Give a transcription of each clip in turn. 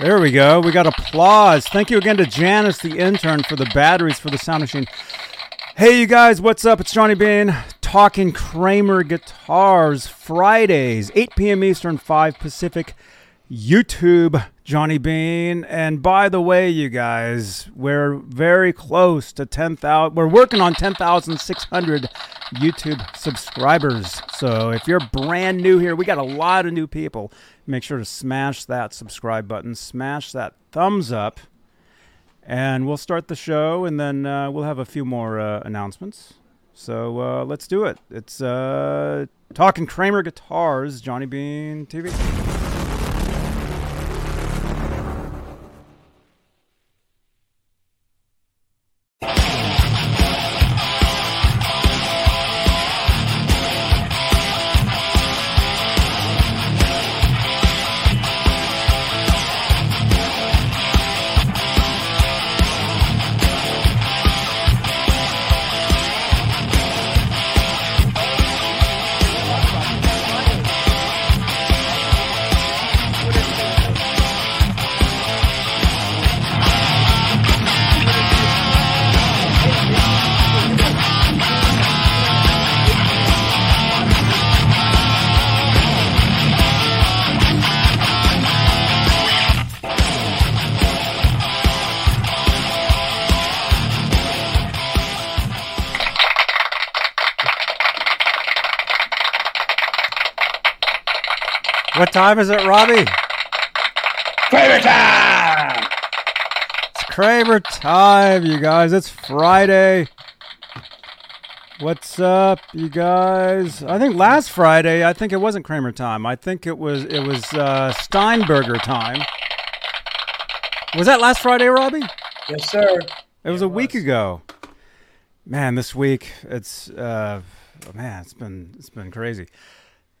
There we go. We got applause. Thank you again to Janice, the intern, for the batteries for the sound machine. Hey, you guys, what's up? It's Johnny Bean talking Kramer Guitars Fridays, 8 p.m. Eastern, 5 Pacific. YouTube, Johnny Bean. And by the way, you guys, we're very close to 10,000. We're working on 10,600 YouTube subscribers. So if you're brand new here, we got a lot of new people. Make sure to smash that subscribe button, smash that thumbs up, and we'll start the show, and then uh, we'll have a few more uh, announcements. So uh, let's do it. It's uh, Talking Kramer Guitars, Johnny Bean TV. Time is it, Robbie? Kramer time! It's Kramer time, you guys. It's Friday. What's up, you guys? I think last Friday, I think it wasn't Kramer time. I think it was it was uh, Steinberger time. Was that last Friday, Robbie? Yes, sir. It was a week ago. Man, this week it's uh, man, it's been it's been crazy.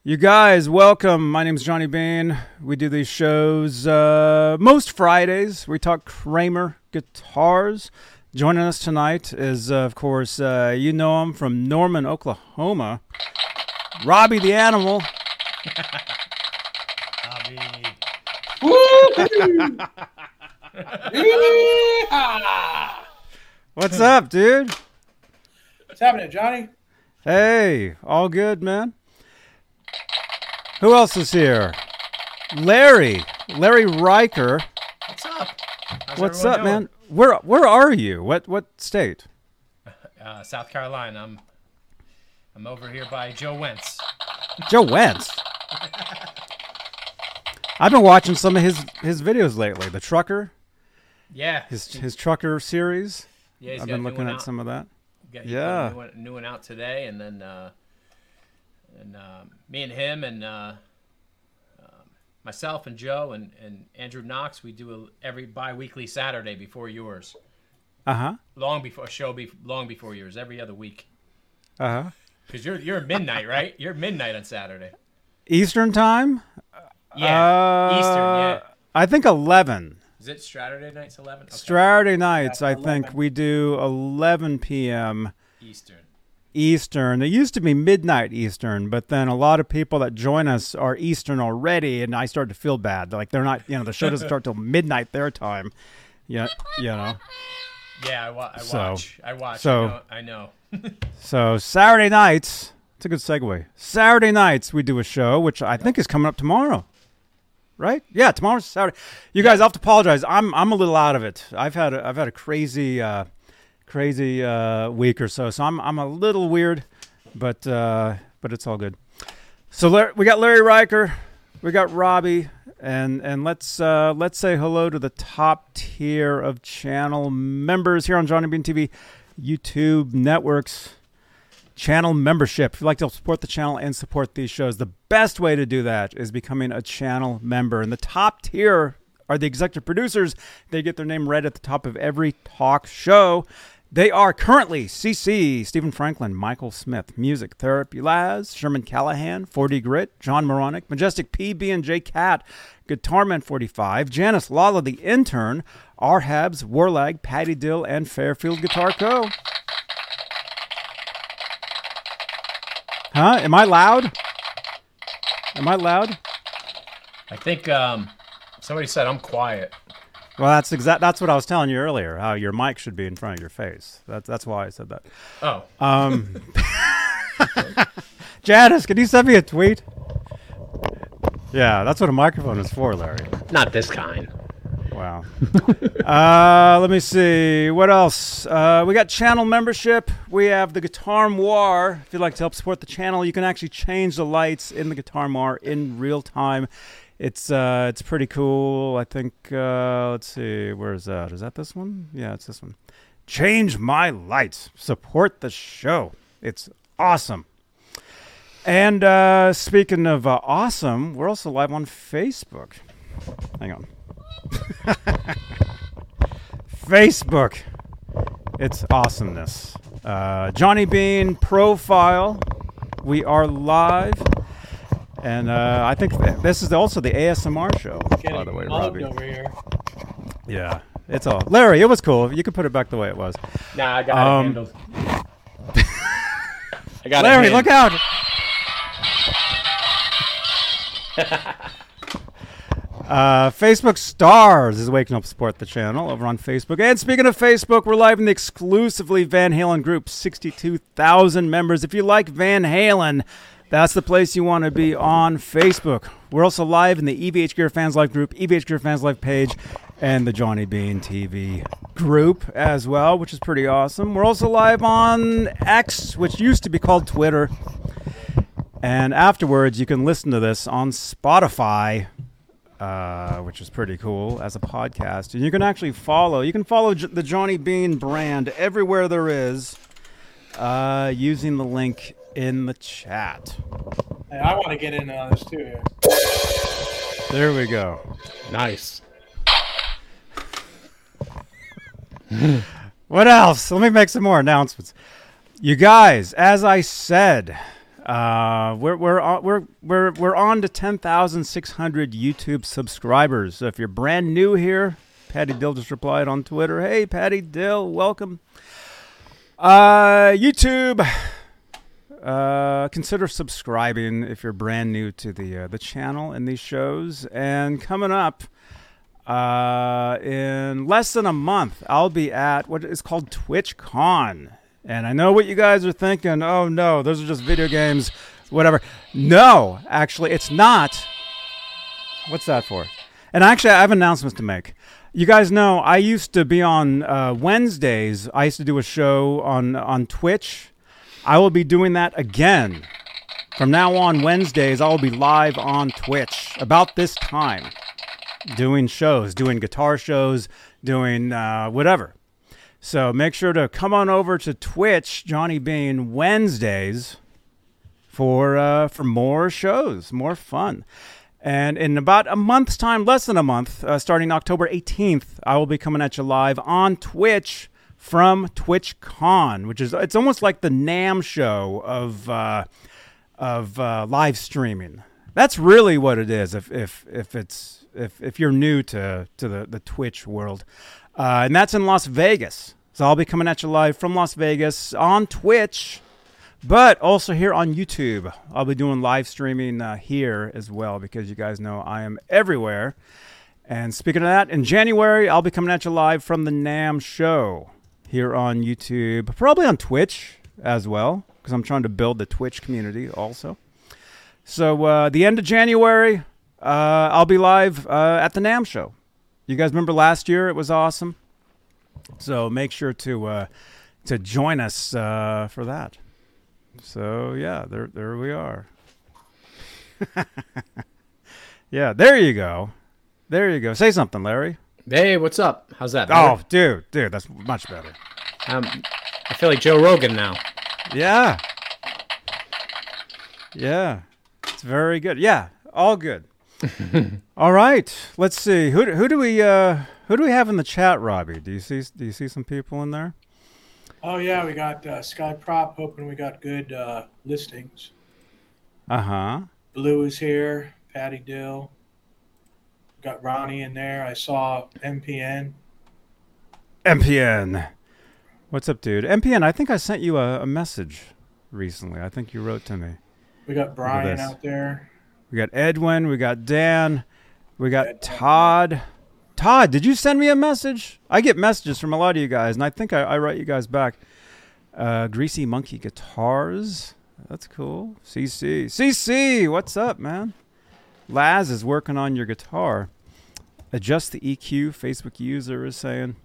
You guys, welcome. My name is Johnny Bean. We do these shows uh, most Fridays. We talk Kramer guitars. Joining us tonight is, uh, of course, uh, you know him from Norman, Oklahoma. Robbie the Animal. Robbie Woo. What's up, dude? What's happening, Johnny? Hey, all good, man. Who else is here? Larry, Larry Riker. What's up? How's What's up, man? Where where are you? What what state? Uh, South Carolina. I'm I'm over here by Joe Wentz. Joe Wentz. I've been watching some of his his videos lately. The trucker, Yeah. his his trucker series. yeah, he's I've been looking at out. some of that. Got- Yeah. new one, new one out today, and then uh, and um, me and him and uh, um, myself and Joe and, and Andrew Knox, we do a, every bi-weekly Saturday before yours. Uh huh. Long before show, be, long before yours, every other week. Uh huh. Because you're you're midnight, right? You're midnight on Saturday. Eastern time. Yeah, Eastern. Yeah. I think eleven. Is it Saturday nights eleven? Okay. Saturday nights. I 11. think we do eleven p.m. Eastern. Eastern. It used to be midnight Eastern, but then a lot of people that join us are Eastern already, and I start to feel bad. Like they're not, you know, the show doesn't start till midnight their time. Yeah, you know. Yeah, I, wa- I So- watch. I watch. so- I know. I know. So Saturday nights. It's a good segue. Saturday nights we do a show, which I think is coming up tomorrow. Right? Yeah, tomorrow's Saturday. You guys, I have to apologize. I'm I'm a little out of it. I've had a, I've had a crazy uh, crazy uh, week or so, so I'm I'm a little weird, but uh, but it's all good. So Lar- we got Larry Riker, we got Robbie, and and let's uh, let's say hello to the top tier of channel members here on Johnny Bean TV, YouTube networks channel membership. If you'd like to support the channel and support these shows, the best way to do that is becoming a channel member. And the top tier are the executive producers. They get their name read at the top of every talk show. They are currently CC, Stephen Franklin, Michael Smith, Music Therapy Laz, Sherman Callahan, 4D Grit, John Moronic, Majestic PB and J Cat, Guitarman 45, Janice Lala the Intern, R Habs, Warlag, Patty Dill, and Fairfield Guitar Co. Huh? Am I loud? Am I loud? I think um, Somebody said I'm quiet. Well, that's exact. That's what I was telling you earlier. How your mic should be in front of your face. That's that's why I said that. Oh, Um, Janice, can you send me a tweet? Yeah, that's what a microphone is for, Larry. Not this kind. Wow. uh, let me see. What else? Uh, we got channel membership. We have the Guitar Moir. If you'd like to help support the channel, you can actually change the lights in the Guitar Moir in real time. It's uh, it's pretty cool. I think. Uh, let's see. Where is that? Is that this one? Yeah, it's this one. Change my lights. Support the show. It's awesome. And uh, speaking of uh, awesome, we're also live on Facebook. Hang on. Facebook. It's awesomeness. Uh, Johnny Bean profile. We are live. And uh, I think th- this is also the ASMR show, by the way, Robbie. over here. Yeah, it's all. Larry, it was cool. You could put it back the way it was. Nah, I got Um, it handled. I got Larry, look out! Uh, Facebook Stars is waking up to support the channel over on Facebook. And speaking of Facebook, we're live in the exclusively Van Halen group, 62,000 members. If you like Van Halen, that's the place you want to be on Facebook. We're also live in the EVH Gear Fans Live group, EVH Gear Fans Live page, and the Johnny Bean TV group as well, which is pretty awesome. We're also live on X, which used to be called Twitter. And afterwards, you can listen to this on Spotify, uh, which is pretty cool as a podcast. And you can actually follow. You can follow the Johnny Bean brand everywhere there is, uh, using the link in the chat. Hey, I want to get in on this too here. There we go. Nice. What else? Let me make some more announcements. You guys, as I said, uh, we're we're on, we're we're we're on to ten thousand six hundred YouTube subscribers. So if you're brand new here, Patty Dill just replied on Twitter. Hey, Patty Dill, welcome. Uh, YouTube. Uh, consider subscribing if you're brand new to the uh, the channel and these shows. And coming up, uh, in less than a month, I'll be at what is called TwitchCon. And I know what you guys are thinking. Oh no, those are just video games, whatever. No, actually, it's not. What's that for? And actually, I have announcements to make. You guys know I used to be on uh, Wednesdays. I used to do a show on on Twitch. I will be doing that again. From now on, Wednesdays, I will be live on Twitch about this time doing shows, doing guitar shows, doing uh, whatever. So make sure to come on over to Twitch, Johnny Bean Wednesdays, for uh, for more shows, more fun. And in about a month's time, less than a month, uh, starting October 18th, I will be coming at you live on Twitch from TwitchCon, which is it's almost like the NAMM show of uh, of uh, live streaming. That's really what it is. If if if it's if if you're new to to the the Twitch world, uh, and that's in Las Vegas. So I'll be coming at you live from Las Vegas on Twitch, but also here on YouTube. I'll be doing live streaming uh, here as well because you guys know I am everywhere. And speaking of that, in January I'll be coming at you live from the NAMM show here on YouTube, probably on Twitch as well because I'm trying to build the Twitch community also. So uh, the end of January, uh, I'll be live uh, at the NAMM show. You guys remember last year? It was awesome. So make sure to uh, to join us uh, for that. So yeah, there there we are. yeah, there you go. There you go. Say something, Larry. Hey, what's up? How's that? Oh, dude, dude, that's much better. Um, I feel like Joe Rogan now. Yeah. Yeah. It's very good. Yeah, all good. all right. Let's see. Who do- who do we uh who do we have in the chat, Robbie? Do you see do you see some people in there? Oh yeah, we got uh, Sky Prop hoping we got good uh, listings. Uh-huh. Blue is here. Patty Dill. Got Ronnie in there. I saw MPN. MPN. What's up, dude? MPN, I think I sent you a, a message recently. I think you wrote to me. We got Brian out there. We got Edwin, we got Dan, We got Todd. Todd, did you send me a message? I get messages from a lot of you guys, and I think I, I write you guys back. Uh, Greasy Monkey Guitars. That's cool. CC. CC, what's up, man? Laz is working on your guitar. Adjust the EQ, Facebook user is saying.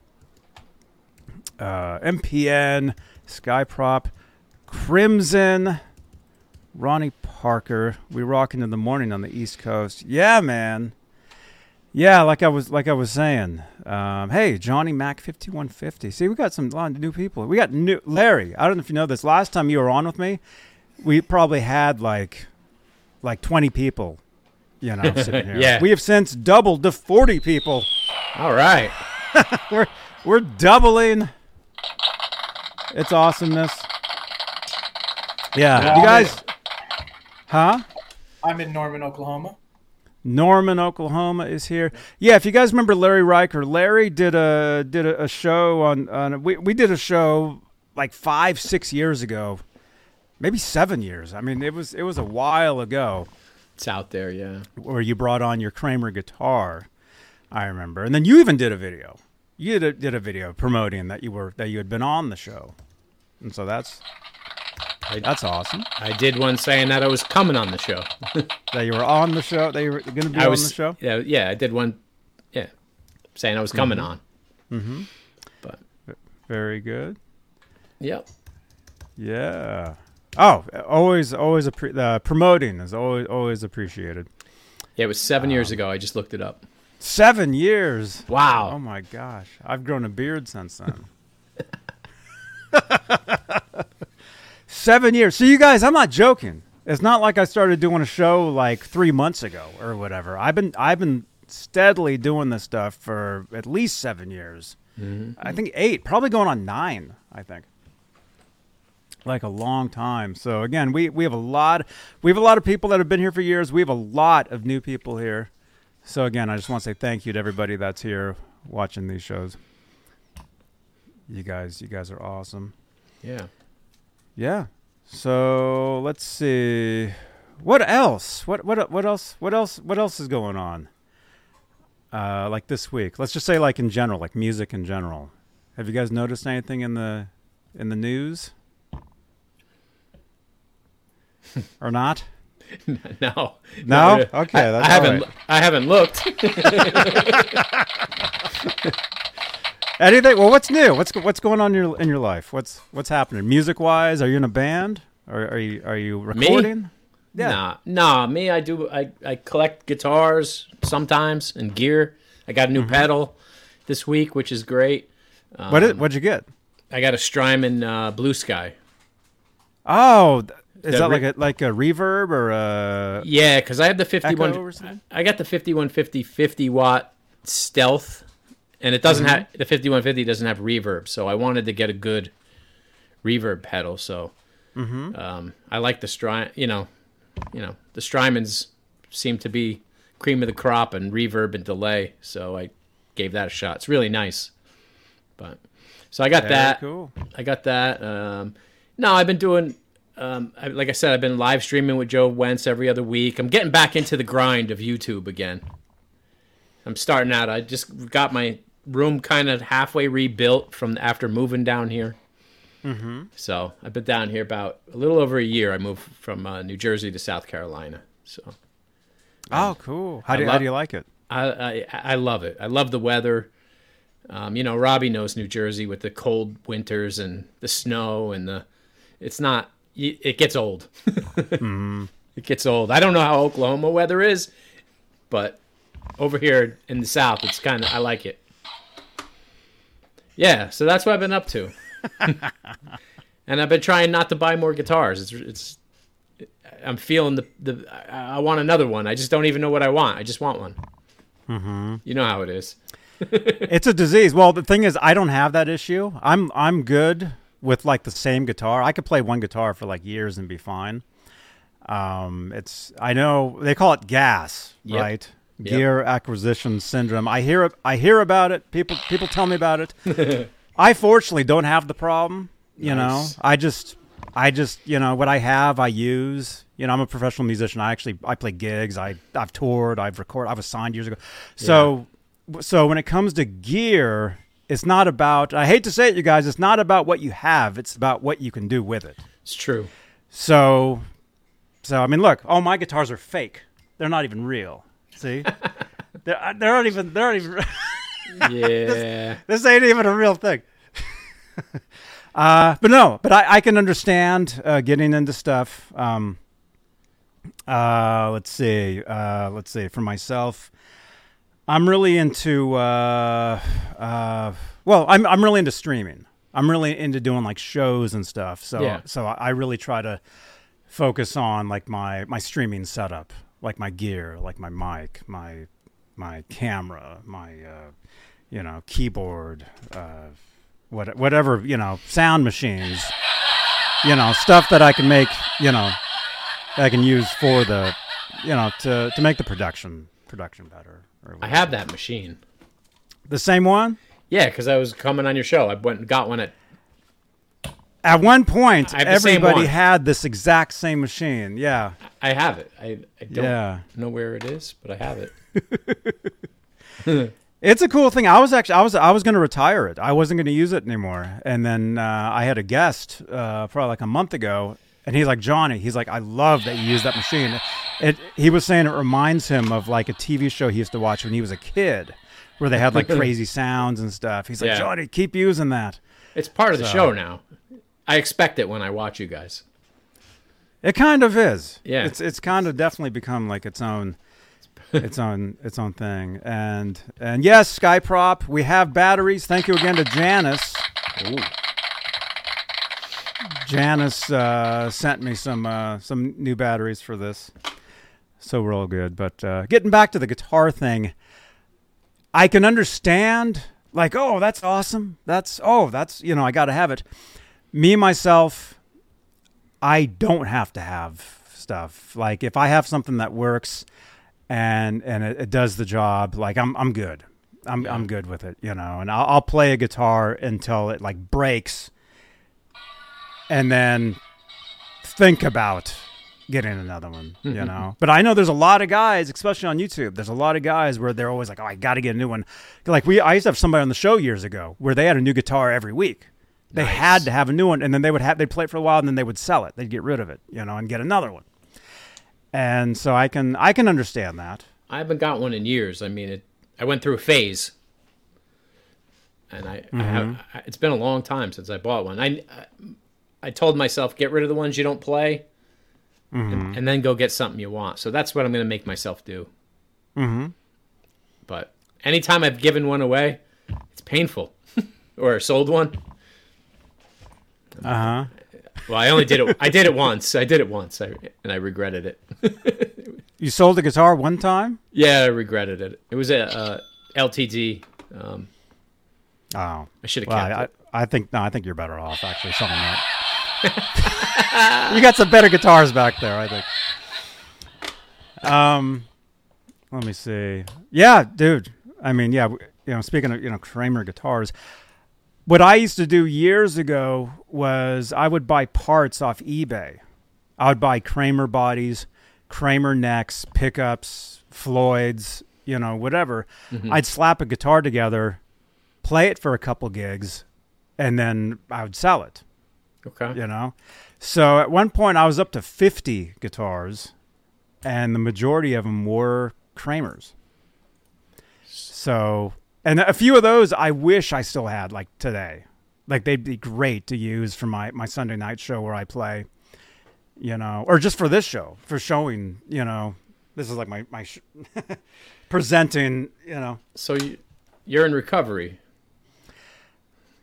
Uh, MPN, Skyprop, Crimson, Ronnie Parker. We rocking in the morning on the East Coast. Yeah, man. Yeah, like I was like I was saying. Um, hey, Johnny Mac fifty one fifty. See, we got some lot of new people. We got new Larry. I don't know if you know this. Last time you were on with me, we probably had like like twenty people. You know, sitting here. Yeah. We have since doubled to forty people. All right. We're we're doubling. It's awesomeness. Yeah, Yeah. you guys. Huh? I'm in Norman, Oklahoma. Norman, Oklahoma is here. Yeah, if you guys remember Larry Riker, Larry did a did a, a show on on we we did a show like five six years ago, maybe seven years. I mean, it was it was a while ago It's out there, yeah. where you brought on your Kramer guitar. I remember, and then you even did a video. You did a, did a video promoting that you were that you had been on the show, and so that's I, that's awesome I did one saying that I was coming on the show. that you were on the show. That you were going to be I on was the show. Yeah, yeah, I did one yeah. Saying I was coming on. Mm-hmm. But Very good. yep. Yeah. Oh, always, always appre- uh, promoting is always, always appreciated. Yeah, it was seven years ago. I just looked it up. Seven years. Wow. Oh my gosh, I've grown a beard since then. Seven years. So you guys, I'm not joking. It's not like I started doing a show like three months ago or whatever. I've been, I've been steadily doing this stuff for at least seven years. I think eight, probably going on nine. I think. Like a long time. So again, we we have a lot we have a lot of people that have been here for years. We have a lot of new people here. So again, I just want to say thank you to everybody that's here watching these shows. You guys, you guys are awesome. Yeah. Yeah. So let's see. What else? What what what else? What else? What else is going on? Uh, like this week. Let's just say like in general, like music in general. Have you guys noticed anything in the in the news? or not? No. No? Okay, I, I haven't. right. I haven't looked. Anything? Well, what's new? What's what's going on in your in your life? What's what's happening? Music wise, are you in a band? Or are you are you recording? Yeah. Nah, nah. Me, I do. I, I collect guitars sometimes and gear. I got a Mm-hmm. new pedal this week, which is great. Um, What did, what'd you get? I got a Strymon uh, Blue Sky. Oh, is The that re- like a like a reverb or a Yeah, because I have the fifty-one. Echo or something? I got the fifty-one fifty fifty watt stealth, and it doesn't Mm-hmm. have the fifty-one fifty doesn't have reverb. So I wanted to get a good reverb pedal. So Mm-hmm. um, I like the Stry. You know, you know the Strymons seem to be cream of the crop and reverb and delay. So I gave that a shot. It's really nice. But so I got Very that. cool. I got that. Um, no, I've been doing, um, I, like I said, I've been live streaming with Joe Wentz every other week. I'm getting back into the grind of YouTube again. I'm starting out. I just got my room kind of halfway rebuilt from after moving down here. Mm-hmm. So I've been down here about a little over a year. I moved from uh, New Jersey to South Carolina. So Oh, cool. How do you, lo- how do you like it? I, I I love it. I love the weather. Um, you know, Robbie knows New Jersey with the cold winters and the snow and the. It's not. It gets old. It gets old. I don't know how Oklahoma weather is, but over here in the South, it's kind of. I like it. Yeah, so that's what I've been up to. and I've been trying not to buy more guitars. It's it's. I'm feeling the the. I, I want another one. I just don't even know what I want. I just want one. Mm-hmm. You know how it is. It's a disease. Well, the thing is, I don't have that issue. I'm I'm good with like the same guitar. I could play one guitar for like years and be fine. Um, it's I know they call it gas, Yep. right? Yep. Gear acquisition syndrome. I hear it. I hear about it. People people tell me about it. I fortunately don't have the problem. You Nice. know, I just I just, you know, what I have, I use. You know, I'm a professional musician. I actually I play gigs. I I've toured. I've recorded. I was signed years ago. So, so when it comes to gear, it's not about. I hate to say it, you guys. It's not about what you have. It's about what you can do with it. It's true. So, so I mean, look, all my guitars are fake. They're not even real. See, they're they're not even they're not even. Yeah. this ain't even a real thing. uh, but no, but I, I can understand uh, getting into stuff. Um, uh, let's see. Uh, let's see. For myself, I'm really into. Uh, uh, well, I'm I'm really into streaming. I'm really into doing like shows and stuff. So Yeah. so I really try to focus on like my my streaming setup, like my gear, like my mic, my my camera, my uh, you know keyboard, uh, what whatever you know sound machines, you know stuff that I can make you know that I can use for the you know to to make the production production better. Or I have that machine. the same one. Yeah, because I was coming on your show. I went and got one at. At one point, I have the same everybody one. had this exact same machine. Yeah, I have it. I, I don't Yeah. know where it is, but I have it. It's a cool thing. I was actually I was I was going to retire it. I wasn't going to use it anymore. And then uh, I had a guest uh, probably like a month ago, and he's like Johnny. He's like, I love that you use that machine. It. He was saying it reminds him of like a TV show he used to watch when he was a kid, where they had like crazy sounds and stuff. He's like, Yeah. Johnny, keep using that. It's part of the show now. I expect it when I watch you guys. It kind of is. Yeah. It's it's kind of definitely become like its own its own its own thing. And and yes, Skyprop, we have batteries. Thank you again to Janice. Ooh. Janice uh, sent me some uh, some new batteries for this, so we're all good. But uh, getting back to the guitar thing, I can understand like, oh, that's awesome. That's oh, that's you know, I got to have it. Me myself, I don't have to have stuff. Like if I have something that works and and it, it does the job, like I'm I'm good. I'm I'm good with it, you know. And I'll, I'll play a guitar until it like breaks, and then think about getting another one, you mm-hmm. know. But I know there's a lot of guys, especially on YouTube. There's a lot of guys where they're always like, "Oh, I got to get a new one." Like we, I used to have somebody on the show years ago where they had a new guitar every week. They Nice. had to have a new one, and then they would have they'd play it for a while, and then they would sell it. They'd get rid of it, you know, and get another one. And so I can I can understand that. I haven't got one in years. I mean, it. I went through a phase, and I, I have. Mm-hmm. I, it's been a long time since I bought one. I, I, I told myself get rid of the ones you don't play, and, and then go get something you want. So that's what I'm going to make myself do. Mm-hmm. But anytime I've given one away, it's painful, or sold one. Uh huh. Well, I only did it. I did it once. I did it once, I, and I regretted it. You sold a guitar one time. Yeah, I regretted it. It was a uh, LTD. Um, Oh, I should have well, kept I, it. I think no, I think you're better off actually selling that. You got some better guitars back there, I think. Um, let me see. Yeah, dude. I mean, yeah. You know, speaking of you know Kramer guitars, what I used to do years ago was I would buy parts off eBay. I would buy Kramer bodies, Kramer necks, pickups, Floyd's, you know, whatever. I'd slap a guitar together, play it for a couple gigs, and then I would sell it Okay. you know so at one point i was up to 50 guitars and the majority of them were kramers so and a few of those i wish i still had like today like they'd be great to use for my my sunday night show where i play you know or just for this show for showing you know this is like my my sh- presenting you know So you, you're in recovery.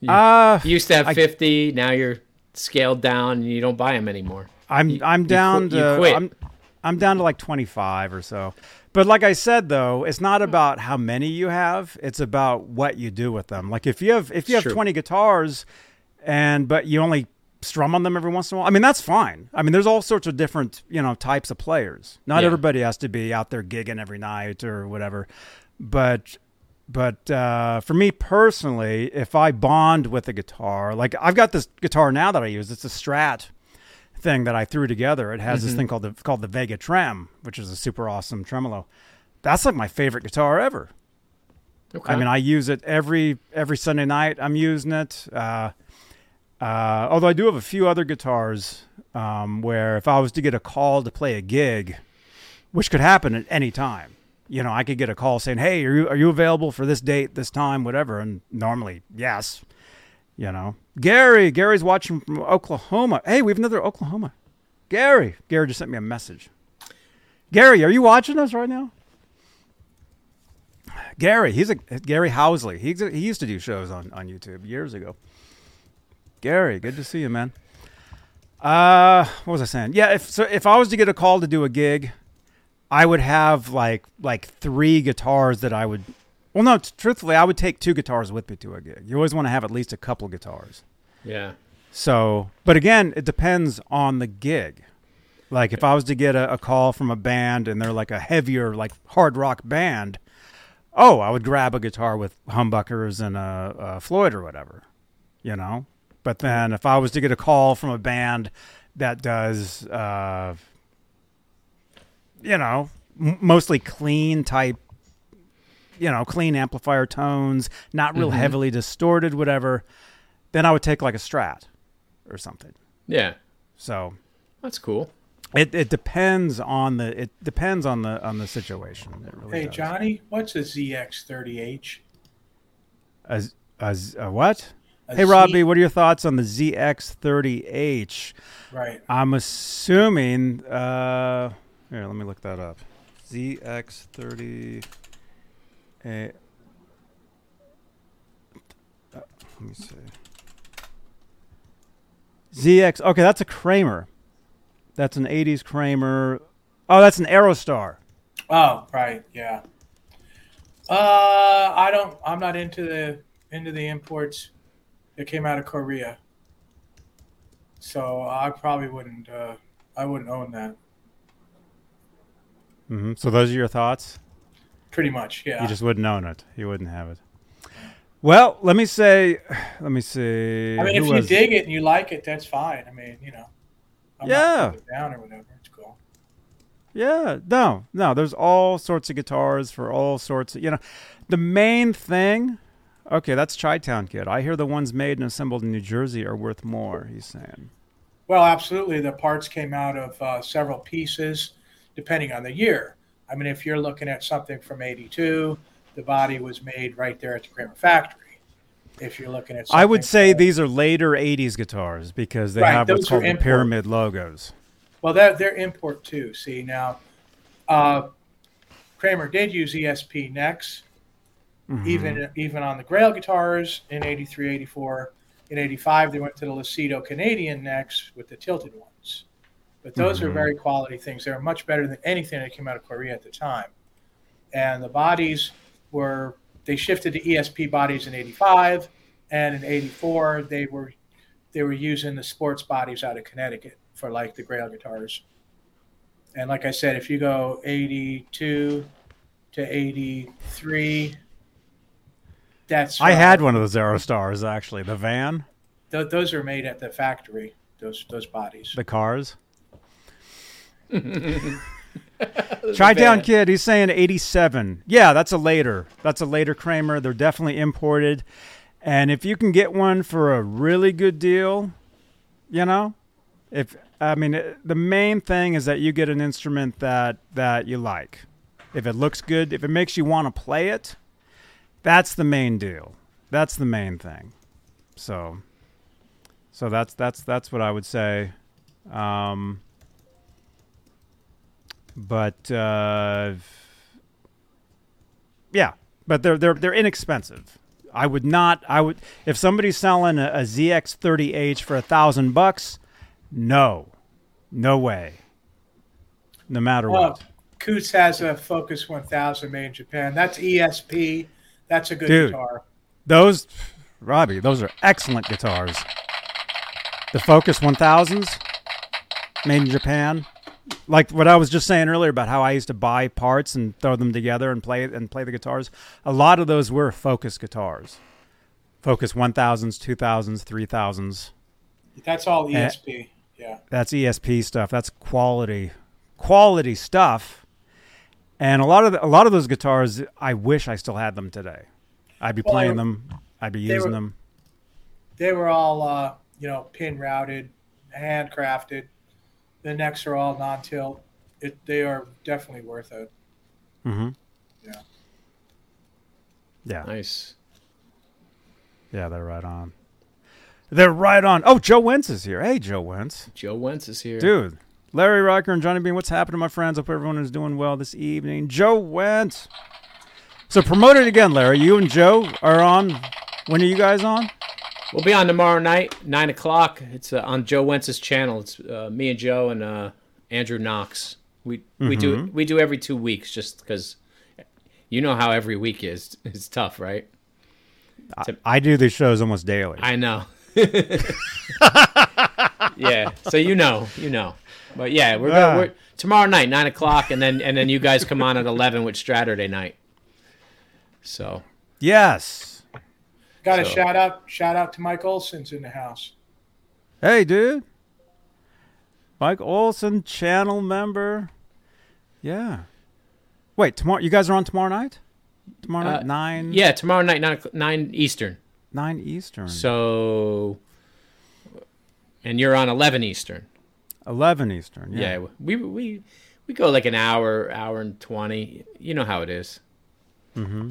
You, uh you used to have I- 50. Now you're scaled down and you don't buy them anymore. I'm You- I'm down you to quit. I'm I'm down to like 25 or so. But like I said though, it's not hmm. about how many you have, it's about what you do with them. Like if you have if you have True. 20 guitars and but you only strum on them every once in a while. I mean, that's fine. I mean, there's all sorts of different, you know, types of players. Not Yeah. everybody has to be out there gigging every night or whatever. But but uh, for me personally, if I bond with a guitar, like I've got this guitar now that I use, it's a Strat, thing that I threw together. It has this thing called the called the Vega Trem, which is a super awesome tremolo. That's like my favorite guitar ever. Okay. I mean, I use it every every Sunday night. I'm using it. Uh, uh, although I do have a few other guitars um, where if I was to get a call to play a gig, which could happen at any time, you know, I could get a call saying, "Hey, are you are you available for this date, this time, whatever?" And normally, yes. You know, Gary. Gary's watching from Oklahoma. Hey, we have another Oklahoma. Gary. Gary just sent me a message. Gary, are you watching us right now? Gary, he's a Gary Housley. He's a, he used to do shows on on YouTube years ago. Gary, good to see you, man. Uh, what was I saying? Yeah, if so, if I was to get a call to do a gig, I would have like like three guitars that I would. Well, no, t- truthfully, I would take two guitars with me to a gig. You always want to have at least a couple guitars. yeah. So, but again, it depends on the gig. Like if I was to get a, a call from a band and they're like a heavier, like hard rock band, oh, I would grab a guitar with humbuckers and a, a Floyd or whatever, you know. But then if I was to get a call from a band that does, uh, you know, m- mostly clean type, you know, clean amplifier tones, not real heavily distorted, whatever, then I would take like a Strat or something. Yeah. So That's cool. it, it depends on the it depends on the on the situation. It really Hey, does. Johnny, what's a ZX30H? A, a, a what? A hey Z- Robbie, what are your thoughts on the ZX30H? Right. I'm assuming. Uh, here, let me look that up. ZX30. A. Uh, let me see. ZX. Okay, that's a Kramer. That's an 80s Kramer. Oh, that's an Aerostar. Oh, right. Yeah. Uh, I don't. I'm not into the into the imports that came out of Korea. So I probably wouldn't. Uh, I wouldn't own that. Hmm So those are your thoughts. Pretty much. Yeah. You just wouldn't own it. You wouldn't have it. Well, let me say. Let me see. I mean, who if you dig it and you like it, that's fine. I mean, you know. I'm Yeah. Not down or whatever. It's cool. Yeah, no, no. There's all sorts of guitars for all sorts of, you know. The main thing, okay, that's Chi Town Kid. I hear the ones made and assembled in New Jersey are worth more. He's saying. Well, absolutely. The parts came out of uh, several pieces, depending on the year. I mean, if you're looking at something from '82, the body was made right there at the Kramer factory. If you're looking at, I would say these are later '80s guitars because they Right, have what's called the pyramid logos. Well, they're, they're import too. See now, uh, Kramer did use ESP necks, Mhm. even even on the Grail guitars in '83, '84. In '85, they went to the Lacido Canadian necks with the tilted ones. But those are Mhm. very quality things. They're much better than anything that came out of Korea at the time. And the bodies were they shifted to ESP bodies in '85, and in '84 they were they were using the sports bodies out of Connecticut for like the Grail guitars. And like I said, if you go 82 to 83, that's I had one of those Aerostars actually. The van, th- those are made at the factory. Those those bodies. the cars. Chi Town. Kid, he's saying 87. Yeah, that's a later. That's a later Kramer. They're definitely imported. And if you can get one for a really good deal, you know, if I mean the main thing is that you get an instrument that that you like. If it looks good, if it makes you want to play it, that's the main deal. That's the main thing. So so that's that's that's what I would say. Um but uh, yeah, but they're they're they're inexpensive. I would not. I would if somebody's selling a, a ZX30H for a thousand bucks. No, no way. No matter Well, what, Coots has a Focus 1000 made in Japan. That's ESP. That's a good Dude. guitar. those Robbie, those are excellent guitars. The Focus 1000s, made in Japan. Like what I was just saying earlier about how I used to buy parts and throw them together and play and play the guitars. A lot of those were Focus guitars. Focus 1000s, 2000s, 3000s. That's all Eh. ESP. Yeah. That's ESP stuff. That's quality, quality stuff. And a lot of the, a lot of those guitars, I wish I still had them today. I'd be Well, playing them. I'd be using were- them. They were all, uh, you know, pin routed, handcrafted. The necks are all non-tilt. It, they are definitely worth it. Mm-hmm. Yeah. Yeah. Nice. Yeah, they're right on. They're right on. Oh, Joe Wentz is here. Hey, Joe Wentz. Joe Wentz is here. Dude, Larry Riker and Johnny Bean, what's happening, my friends? Hope everyone is doing well this evening. Joe Wentz. So promote it again, Larry. You and Joe are on. When are you guys on? We'll be on tomorrow night, nine o'clock. It's uh, on Joe Wentz's channel. It's uh, me and Joe and uh, Andrew Knox. We we do Mm-hmm. we do every two weeks, just because you know how every week is. It's tough, right? I do these shows almost daily. I know. yeah. So you know, you know. But yeah, we're, Ah. gonna, we're tomorrow night, nine o'clock, and then and then you guys come on at eleven with Saturday night. So Got yes. a shout out, shout out to Mike Olson's in the house. Hey, dude. Mike Olson, channel member. Yeah. Wait, tomorrow. You guys are on tomorrow night. Tomorrow night, Uh, nine. yeah, tomorrow night, nine nine Eastern. Nine Eastern. So, and you're on eleven Eastern. Eleven Eastern. Yeah. Yeah, we we we go like an hour, hour and twenty. You know how it is. Mm-hmm.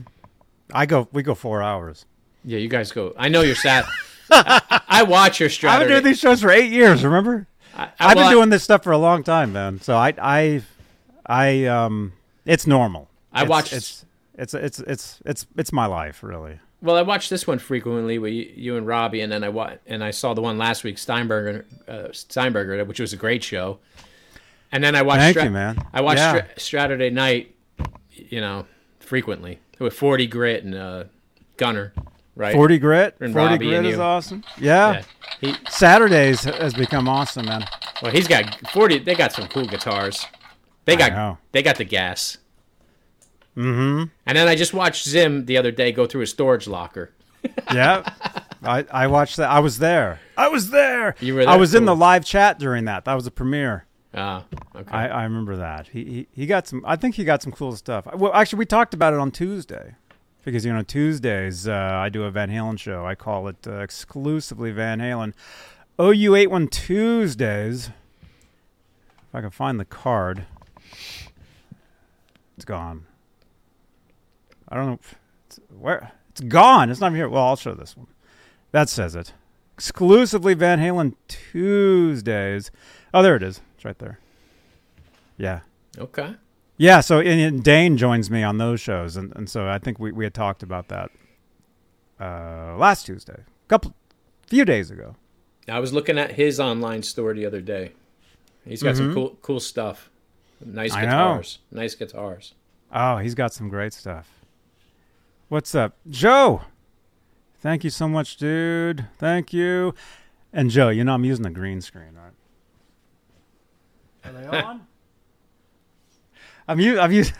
I go. We go four hours. Yeah, you guys go. I know you're sad. I, I watch your strategy. I've been doing these shows for eight years. Remember? I, I, I've been well, doing this stuff for a long time, man. So I, I, I, um, it's normal. I It's- watched- It's, it's, it's, it's, it's, it's my life, really. Well, I watch this one frequently with you, you and Robbie, and then I wa- and I saw the one last week, Steinberger, uh, Steinberger, which was a great show. And then I watched. Thank Stra- you, man. I watched Yeah. Stra- Saturday night, you know, frequently with Forty Grit and uh, Gunner, right? Forty grit. And Forty Robbie grit and is awesome. Yeah. Yeah. He, Saturdays has become awesome, man. well, he's got forty. They got some cool guitars. They I got they got the gas. Mm-hmm. And then I just watched Zim the other day go through his storage locker. Yeah. I, I watched that. I was there. I was there. You were I there? was in the live chat during that. That was a premiere. Ah, okay. I, I remember that. He, he he got some. I think he got some cool stuff. Well, actually, we talked about it on Tuesday because you know Tuesdays uh, I do a Van Halen show. I call it uh, exclusively Van Halen. OU eight one Tuesdays. If I can find the card, it's gone. I don't know it's, where it's gone. It's not even here. Well, I'll show this one. That says it. Exclusively Van Halen Tuesdays. Oh, there it is. It's right there. Yeah. okay. Yeah, so and, and Dane joins me on those shows, and, and so I think we, we had talked about that uh, last Tuesday, a couple, few days ago. I was looking at his online store the other day. He's got some cool cool stuff. Nice Mm-hmm. I know. guitars. Nice guitars. Oh, he's got some great stuff. What's up, Joe? Thank you so much, dude. Thank you. And Joe, you know I'm using the green screen, right? Are they on? I'm u- I'm using.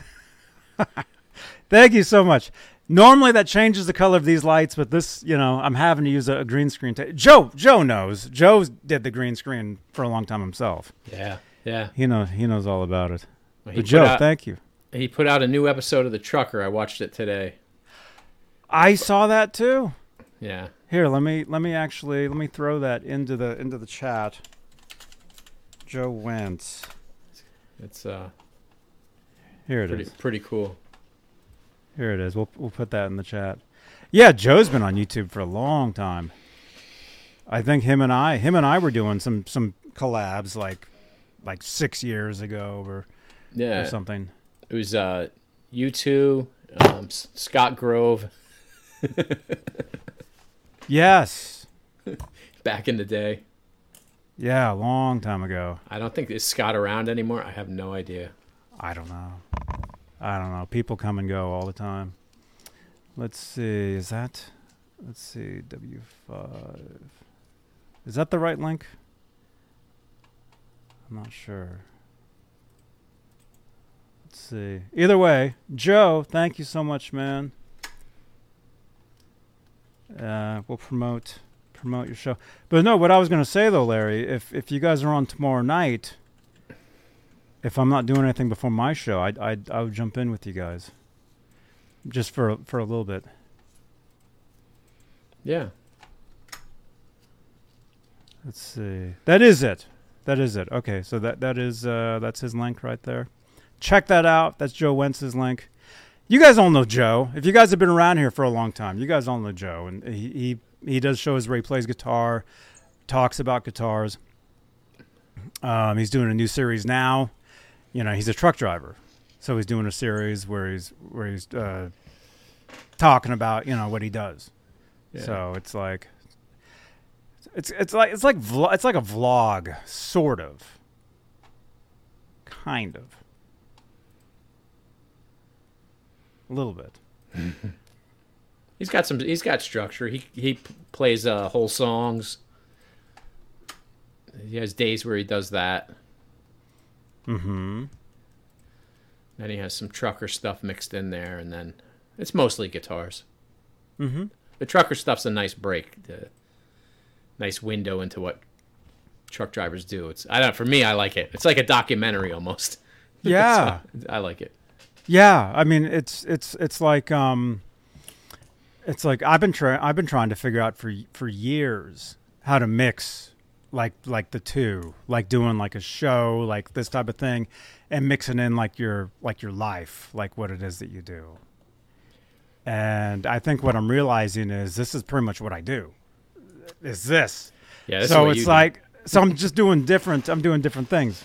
Thank you so much. Normally that changes the color of these lights, but this, you know, I'm having to use a, a green screen. To- Joe, Joe knows. Joe did the green screen for a long time himself. Yeah. Yeah. He knows. He knows all about it. He But Joe, out- thank you. He put out a new episode of The Trucker. I watched it today. I saw that too. Yeah. Here, let me let me actually let me throw that into the into the chat. Joe Wentz. It's uh Here it pretty is. pretty cool. Here it is. We'll we'll put that in the chat. Yeah, Joe's been on YouTube for a long time. I think him and I him and I were doing some some collabs like like six years ago or, yeah or something. It was uh you two, um, Scott Grove Yes. back in the day. Yeah, a long time ago. I don't think is Scott around anymore. I have no idea. I don't know. I don't know. People come and go all the time. Let's see. Is that? Let's see. W five. Is that the right link? I'm not sure. Let's see. Either way, Joe, thank you so much, man. Uh, we'll promote promote your show. But no, what I was going to say though, Larry, if if you guys are on tomorrow night, if I'm not doing anything before my show, I'd I'd I would jump in with you guys, just for for a little bit. Yeah. Let's see. That is it. That is it. Okay, so that that is uh, that's his link right there. Check that out. That's Joe Wentz's link. You guys all know Joe. If you guys have been around here for a long time, you guys all know Joe, and he he, he does shows where he plays guitar, talks about guitars. Um, he's doing a new series now. You know, he's a truck driver, so he's doing a series where he's where he's uh, talking about you know what he does. Yeah. So it's like it's it's like it's like vlo- it's like a vlog, sort of, kind of, a little bit. He's got some. He's got structure. He he p- plays uh, whole songs. He has days where he does that. Mm-hmm. Then he has some trucker stuff mixed in there, and then it's mostly guitars. Mm-hmm. The trucker stuff's a nice break, the nice window into what truck drivers do. It's I don't. For me, I like it. It's like a documentary almost. Yeah. So, I like it. Yeah, I mean it's it's it's like um it's like I've been trying I've been trying to figure out for for years how to mix like like the two, like doing like a show, like this type of thing and mixing in like your like your life, like what it is that you do. And I think what I'm realizing is this is pretty much what I do. Is this. Yeah. So it's you do. like so I'm just doing different I'm doing different things.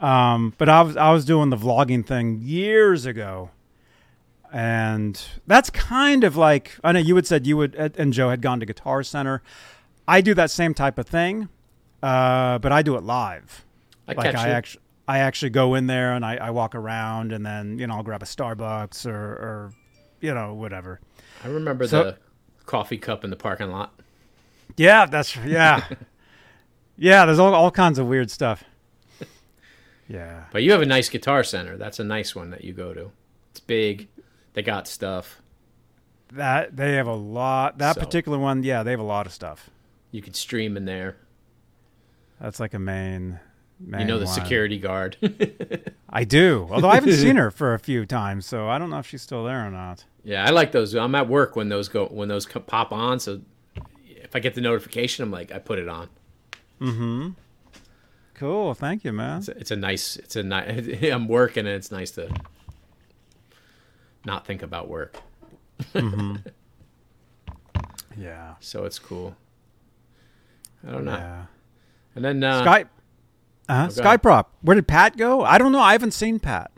Um, but I was I was doing the vlogging thing years ago, and that's kind of like I know you had said you would and Joe had gone to Guitar Center. I do that same type of thing, uh, but I do it live. I like catch I you. actually I actually go in there and I, I walk around and then you know I'll grab a Starbucks or or you know whatever. I remember So- the coffee cup in the parking lot. Yeah, that's yeah, yeah. There's all all kinds of weird stuff. Yeah. But you have a nice guitar center. That's a nice one that you go to. It's big. They got stuff. That they have a lot. That So- particular one, yeah, they have a lot of stuff. You could stream in there. That's like a main. main you know the one. security guard. I do, although I haven't seen her for a few times, so I don't know if she's still there or not. yeah, I like those. I'm at work when those go when those pop on. So if I get the notification, I'm like, I put it on. Mm-hmm. Cool. Thank you, man. It's a, it's a nice. It's a nice. I'm working, and it's nice to not think about work. Mm-hmm. yeah. So it's cool. I don't know. Yeah. And then uh, Skype. Uh-huh. go ahead. Skyprop. Where did Pat go? I don't know. I haven't seen Pat.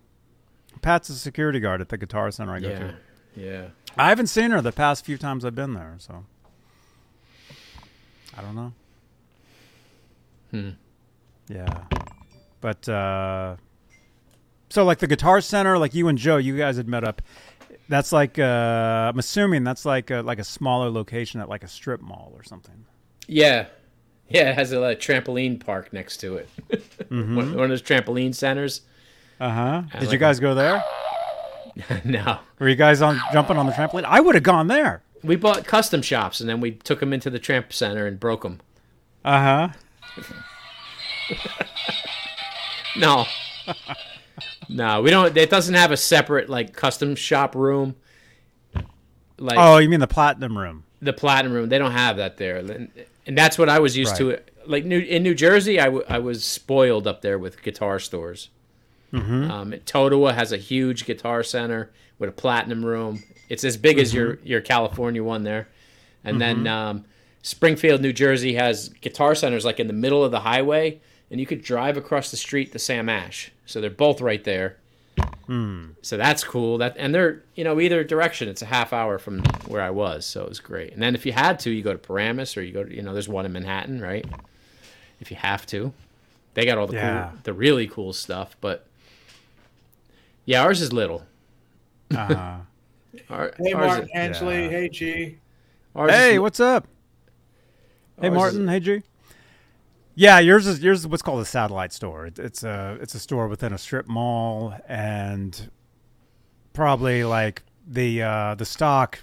Pat's a security guard at the Guitar Center I go yeah, to. yeah. I haven't seen her the past few times I've been there, so I don't know. Hmm. Yeah. But uh so like the Guitar Center, like you and Joe, you guys had met up. That's like uh I'm assuming that's like a, like a smaller location at like a strip mall or something. Yeah. Yeah, it has a, like, trampoline park next to it. Mm-hmm. one, one of those trampoline centers. Uh-huh. Did you guys go there? no. Were you guys on jumping on the trampoline? I would have gone there. We bought custom shops and then we took them into the tramp center and broke them. Uh-huh. No. no, we don't. It doesn't have a separate like custom shop room. Like Oh, you mean the platinum room? the platinum room, they don't have that there, and, that's what I was used to. Like New, in New Jersey, I, w- I was spoiled up there with guitar stores. Mm-hmm. Um, Totowa has a huge guitar center with a platinum room. It's as big as your Mm-hmm. your California one there, and then um, Springfield, New Jersey has guitar centers like in the middle of the highway, and you could drive across the street to Sam Ash. So they're both right there. Hmm. So that's cool. That and they're you know either direction. It's a half hour from where I was, so it was great. And then if you had to, you go to Paramus or you go to you know there's one in Manhattan, right? If you have to, they got all the Yeah. cool, the really cool stuff. But yeah, ours is little. Uh-huh. Our, Hey, ours Mark is- Ansley. yeah. Hey, G. ours is- Hey, what's up? Hey, Ours is- Martin. Hey, G. Yeah, yours is yours is what's called a satellite store. It, it's a it's a store within a strip mall, and probably like the uh, the stock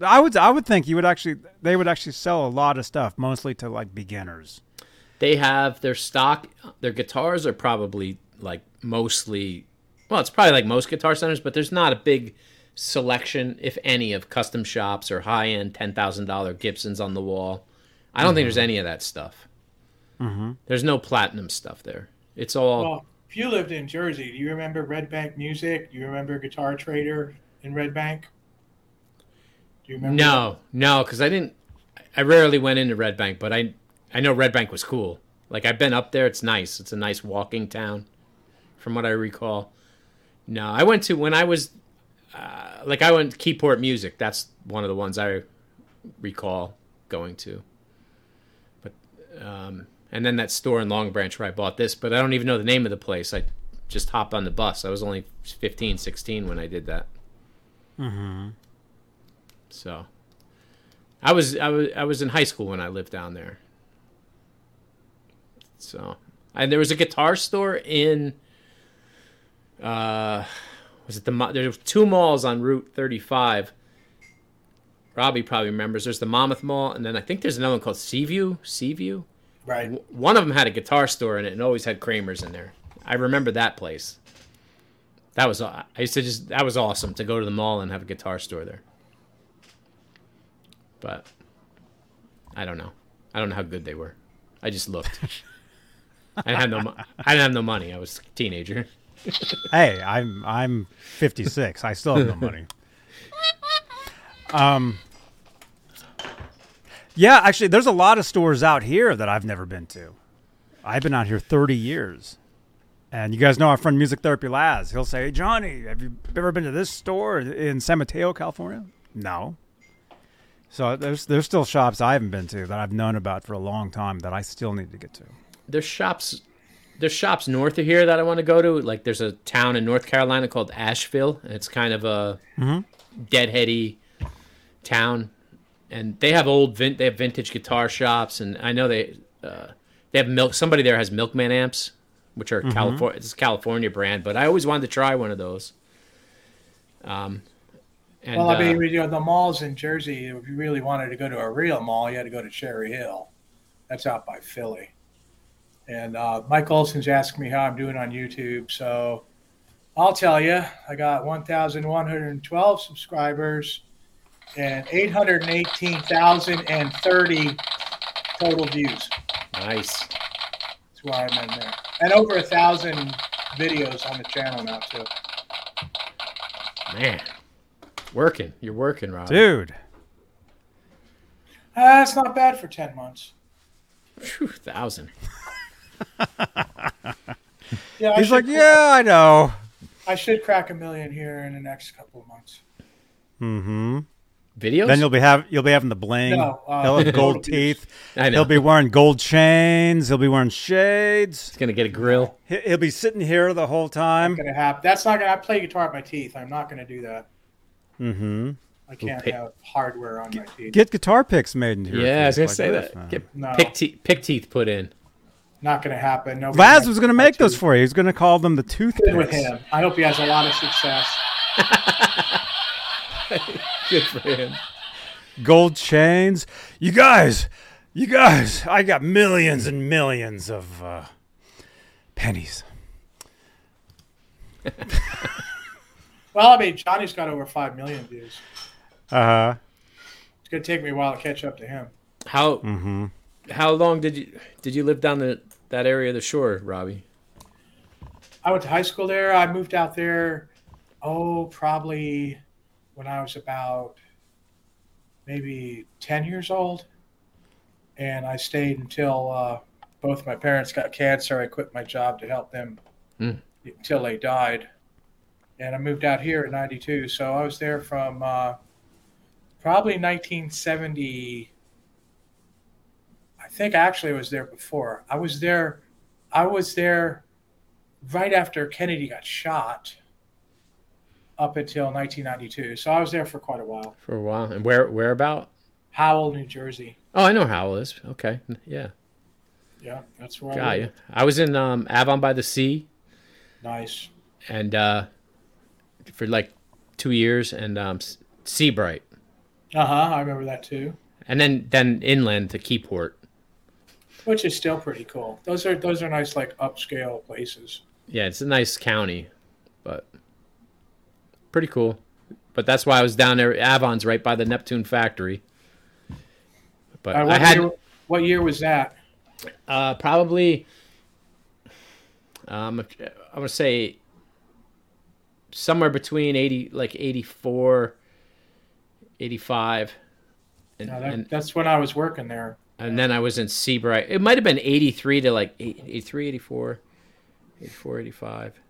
I would I would think you would actually they would actually sell a lot of stuff, mostly to like beginners. They have their stock. Their guitars are probably like mostly. Well, it's probably like most guitar centers, but there's not a big selection, if any, of custom shops or high end ten thousand dollar Gibsons on the wall. I don't think there's any of that stuff. Mm-hmm. There's no platinum stuff there. It's all. Well, if you lived in Jersey, do you remember Red Bank Music? Do you remember Guitar Trader in Red Bank? Do you remember? No, no, because I didn't. I rarely went into Red Bank, but I I know Red Bank was cool. Like I've been up there. It's nice. It's a nice walking town, from what I recall. No, I went to when I was uh, like I went to Keyport Music. That's one of the ones I recall going to. But um, and then that store in Long Branch where I bought this, but I don't even know the name of the place. I just hopped on the bus. I was only 15, 16 when I did that. Mm-hmm. So I was I was I was in high school when I lived down there. So and there was a guitar store in uh was it the Mo- there were two malls on Route 35. Robbie probably remembers. There's the Monmouth Mall, and then I think there's another one called Seaview. Seaview. Right. W- One of them had a guitar store in it, and always had Kramer's in there. I remember that place. That was I used to just that was awesome to go to the mall and have a guitar store there. But I don't know. I don't know how good they were. I just looked. I didn't have no. I didn't have no money. I was a teenager. Hey, I'm I'm 56. I still have no money. Um. Yeah, actually, there's a lot of stores out here that I've never been to. I've been out here 30 years, and you guys know our friend Music Therapy Laz. He'll say, "Hey, "Johnny, have you ever been to this store in San Mateo, California?" No. So uh, there's there's still shops I haven't been to that I've known about for a long time that I still need to get to. there's shops there's shops north of here that I want to go to. Like there's a town in North Carolina called Asheville, and it's kind of a mm-hmm. deadheady town, and they have old vin- they have vintage guitar shops, and I know they uh, they have milk. Somebody there has Milkman amps, which are California. It's a California brand, but I always wanted to try one of those. Um, and, well, I uh, mean, you know, the malls in Jersey, if you really wanted to go to a real mall, you had to go to Cherry Hill. That's out by Philly. And uh, Mike Olson's asking me how I'm doing on YouTube. So I'll tell you, I got 1,112 subscribers and 818,030 total views. nice. That's why I'm in there. And over a thousand videos on the channel now, too. Man, working. You're working, Rob. Dude, Uh, That's not bad for 10 months. Phew, thousand. Yeah, I he's like, cra- "Yeah, I know." I should crack a million here in the next couple of months. Mm-hmm. Videos. Then you'll be have you'll be having the bling. No, uh, He'll have gold teeth. I know. He'll be wearing gold chains. He'll be wearing shades. He's gonna get a grill. He- He'll be sitting here the whole time. Gonna happen. That's not gonna. I play guitar with my teeth. I'm not gonna do that. Mm-hmm. I can't pick- have hardware on my teeth. Get guitar picks made into your Yeah, I was gonna like say this, that. man. Get No. pick, te- pick teeth put in. Not gonna happen. Nobody Laz was going to my make those teeth. for you. He's going to call them the toothpicks. Good with him. I hope he has a lot of success. Good for him. Gold chains. You guys, you guys, I got millions and millions of uh, pennies. Well, I mean, Johnny's got over five million views. Uh huh. It's gonna take me a while to catch up to him. How Mm-hmm. how long did you did you live down the that area of the shore, Robbie? I went to high school there. I moved out there. Oh, probably when I was about maybe ten years old, and I stayed until uh, both my parents got cancer. I quit my job to help them Hmm. until they died, and I moved out here in '92. So I was there from uh, probably 1970. I think actually I was there before. I was there. I was there right after Kennedy got shot up until 1992. So I was there for quite a while. For a while. And where where about? Howell, New Jersey. Oh, I know Howell is. Okay. Yeah. Yeah, that's where I Got you. I was in um, Avon by the Sea Nice. and uh, for like two years and um, Seabright. Uh huh. I remember that too. and then then inland to Keyport. Which is still pretty cool. Those are those are nice like upscale places. Yeah, it's a nice county, pretty cool. But that's why I was down there. Avon's right by the Neptune factory. But Uh, I what, had year, what year was that? uh, probably um, I'm gonna say somewhere between 80 like 84 85 and, No, that, and, that's when I was working there. and then I was in Seabright. It might have been 83 to like 83 84 84 85.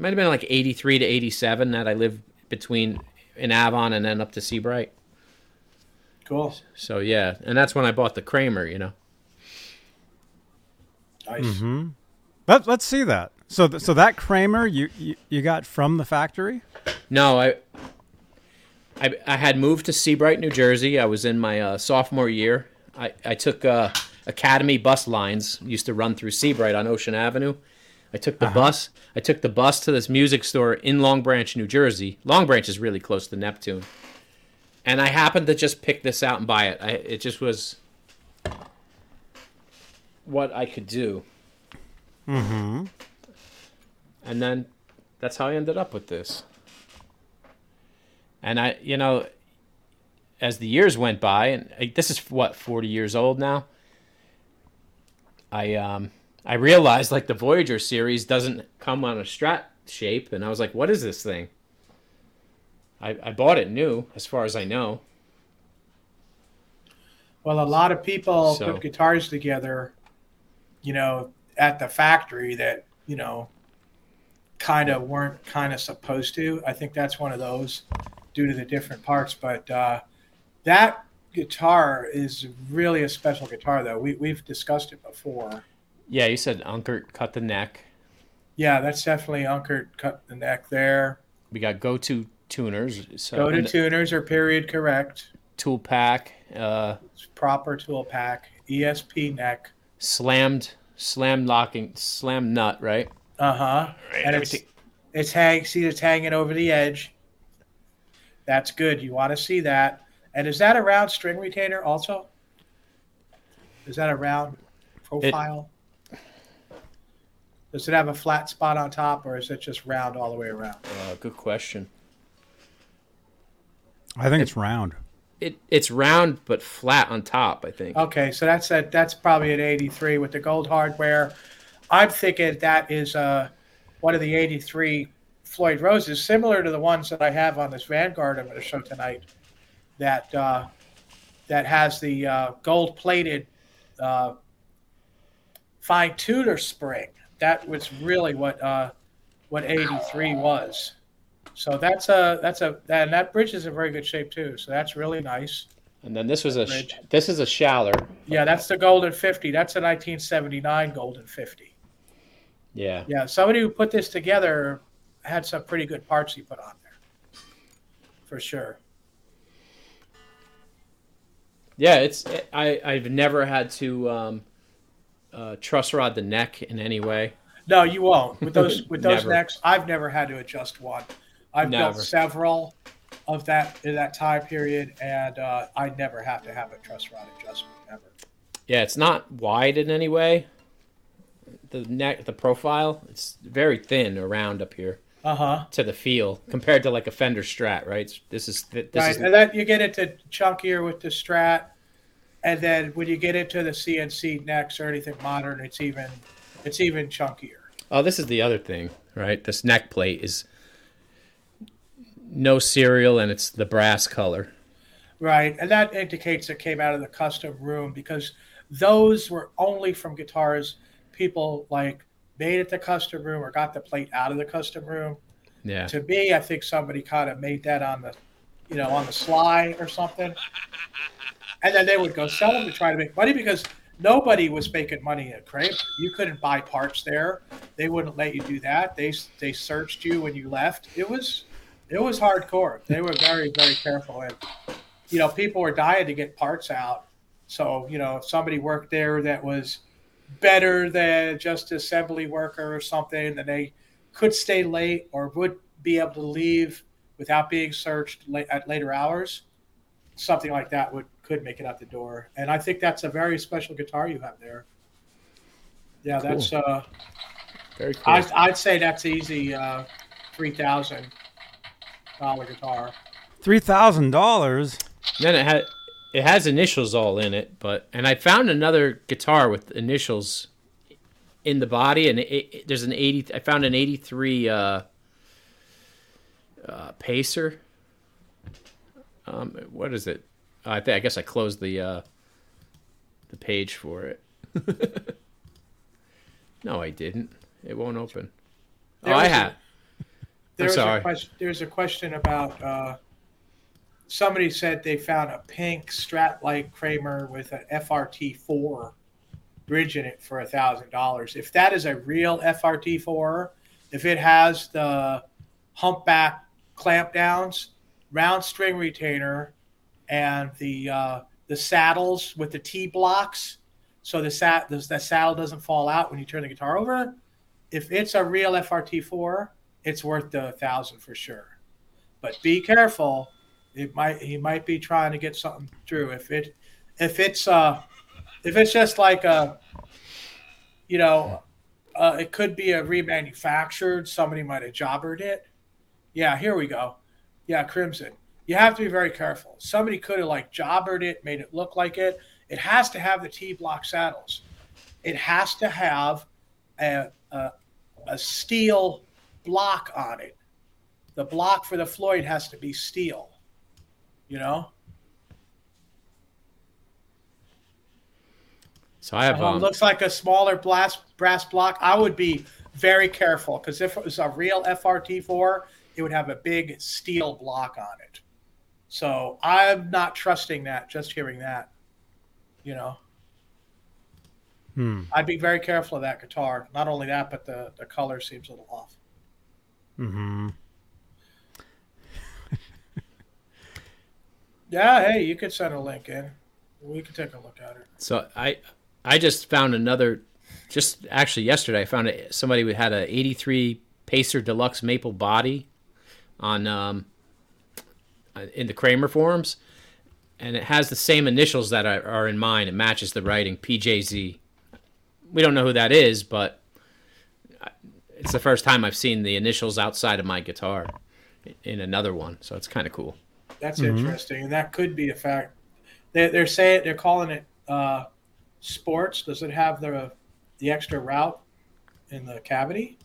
It might have been like 83 to 87 that I lived between in Avon and then up to Seabright. Cool. So yeah, and that's when I bought the Kramer, you know. Nice. Mm-hmm. Let, let's see that. So, th- so that Kramer you, you you got from the factory? No, I, I, I had moved to Seabright, New Jersey. I was in my uh, sophomore year. I, I took uh, Academy bus lines. Used to run through Seabright on Ocean Avenue. I took the bus. I took the bus to this music store in Long Branch, New Jersey. Long Branch is really close to Neptune, and I happened to just pick this out and buy it. I, it just was what I could do. Mm-hmm. and then that's how I ended up with this. And I, you know, as the years went by, and I, this is what forty years old now. I um I realized like the Voyager series doesn't come on a strat shape, and I was like, what is this thing? I I bought it new, as far as I know. Well, a lot of people So- put guitars together, you know, at the factory that you know kind of weren't kind of supposed to. I think that's one of those due to the different parts. But uh, that guitar is really a special guitar, though. We, we've discussed it before. Yeah, you said Unkert cut the neck. Yeah, that's definitely Unkert cut the neck there. We got Gotoh tuners. So Gotoh tuners are period correct. tool pack. Uh, proper tool pack. ESP neck. slammed slam locking slam nut right Uh huh. and it's it's hang. See, it's hanging over the edge. That's good. You want to see that. And is that a round string retainer also? Is that a round profile? Does it have a flat spot on top, or is it just round all the way around? uh, good question I think it's round. it it's round but flat on top i think Okay, so that's a, that's probably an 83 with the gold hardware. I'm thinking that is uh, one of the 83 Floyd Roses, similar to the ones that I have on this Vanguard I'm going to show tonight. That uh, that has the uh, gold plated uh, fine tuner spring. That was really what uh, what 83 was. So that's a that's a and that bridge is in very good shape too. So that's really nice. and then this was a Bridge. this is a Schaller Yeah, that's the Golden 50. That's a 1979 Golden 50. yeah Yeah, somebody who put this together had some pretty good parts he put on there, for sure. yeah it's i i've never had to um uh truss rod the neck in any way No, you won't with those with those necks. I've never had to adjust one. I've Never. built several of that in that time period, and uh, I never have to have a truss rod adjustment ever. yeah it's not wide in any way the neck the profile it's very thin around up here Uh huh. to the feel compared to like a fender strat right this is this Right, is and then you get into chunkier with the Strat, and then when you get into the CNC necks or anything modern, it's even it's even chunkier. Oh, this is the other thing, right? This neck plate is no serial and it's the brass color. Right, and that indicates it came out of the custom room because those were only from guitars people like made at the custom room or got the plate out of the custom room. Yeah. To me, I think somebody kind of made that on the, you know, on the sly or something, and then they would go sell them to try to make money because nobody was making money at Kramer. You couldn't buy parts there; they wouldn't let you do that. They they searched you when you left. It was it was hardcore. They were very very careful and you know, people were dying to get parts out. So, you know, if somebody worked there that was better than just assembly worker or something, then they could stay late or would be able to leave without being searched at later hours. something like that would could make it out the door. And I think that's a very special guitar you have there. Yeah, that's uh, Very cool. I, I'd say that's easy uh, three thousand dollar guitar. Three thousand dollars. then it had it has initials all in it, but and I found another guitar with initials in the body, and it, it- there's an eighty. I found an eighty three uh, uh, Pacer. Um, what is it? I think I guess I closed the uh, the page for it. no, I didn't. It won't open. There oh, I have. There sorry. A question, there's a question about uh, somebody said they found a pink Strat-like Kramer with an FRT4 bridge in it for a thousand dollars. If that is a real FRT4, if it has the humpback clamp downs, round string retainer, and the uh, the saddles with the T blocks, so the sat the, the saddle doesn't fall out when you turn the guitar over. If it's a real FRT4, it's worth the thousand for sure. But be careful. It might he might be trying to get something through. If it if it's uh if it's just like a you know uh, it could be a remanufactured. Somebody might have jobbered it. Yeah, here we go. Yeah, Crimson. You have to be very careful. Somebody could have like jobbered it, made it look like it. It has to have the T block saddles. It has to have a, a, a steel block on it. The block for the Floyd has to be steel. You know, So I have Um, looks like a smaller brass brass block. I would be very careful because if it was a real FRT4, it would have a big steel block on it. So I'm not trusting that. Just hearing that, you know, Hmm. I'd be very careful of that guitar. Not only that, but the the color seems a little off. Mm-hmm. Yeah, hey, you could send a link in. We could take a look at it. So I I just found another just actually yesterday I found it somebody who had a 83 Pacer Deluxe maple body on um Uh, in the Kramer forums and it has the same initials that are, are in mine it matches the writing PJZ. We don't know who that is but it's the first time I've seen the initials outside of my guitar in another one so it's kind of cool. That's mm-hmm. interesting, and that could be a fact. They, they're saying they're calling it uh, sports. Does it have the the extra route in the cavity?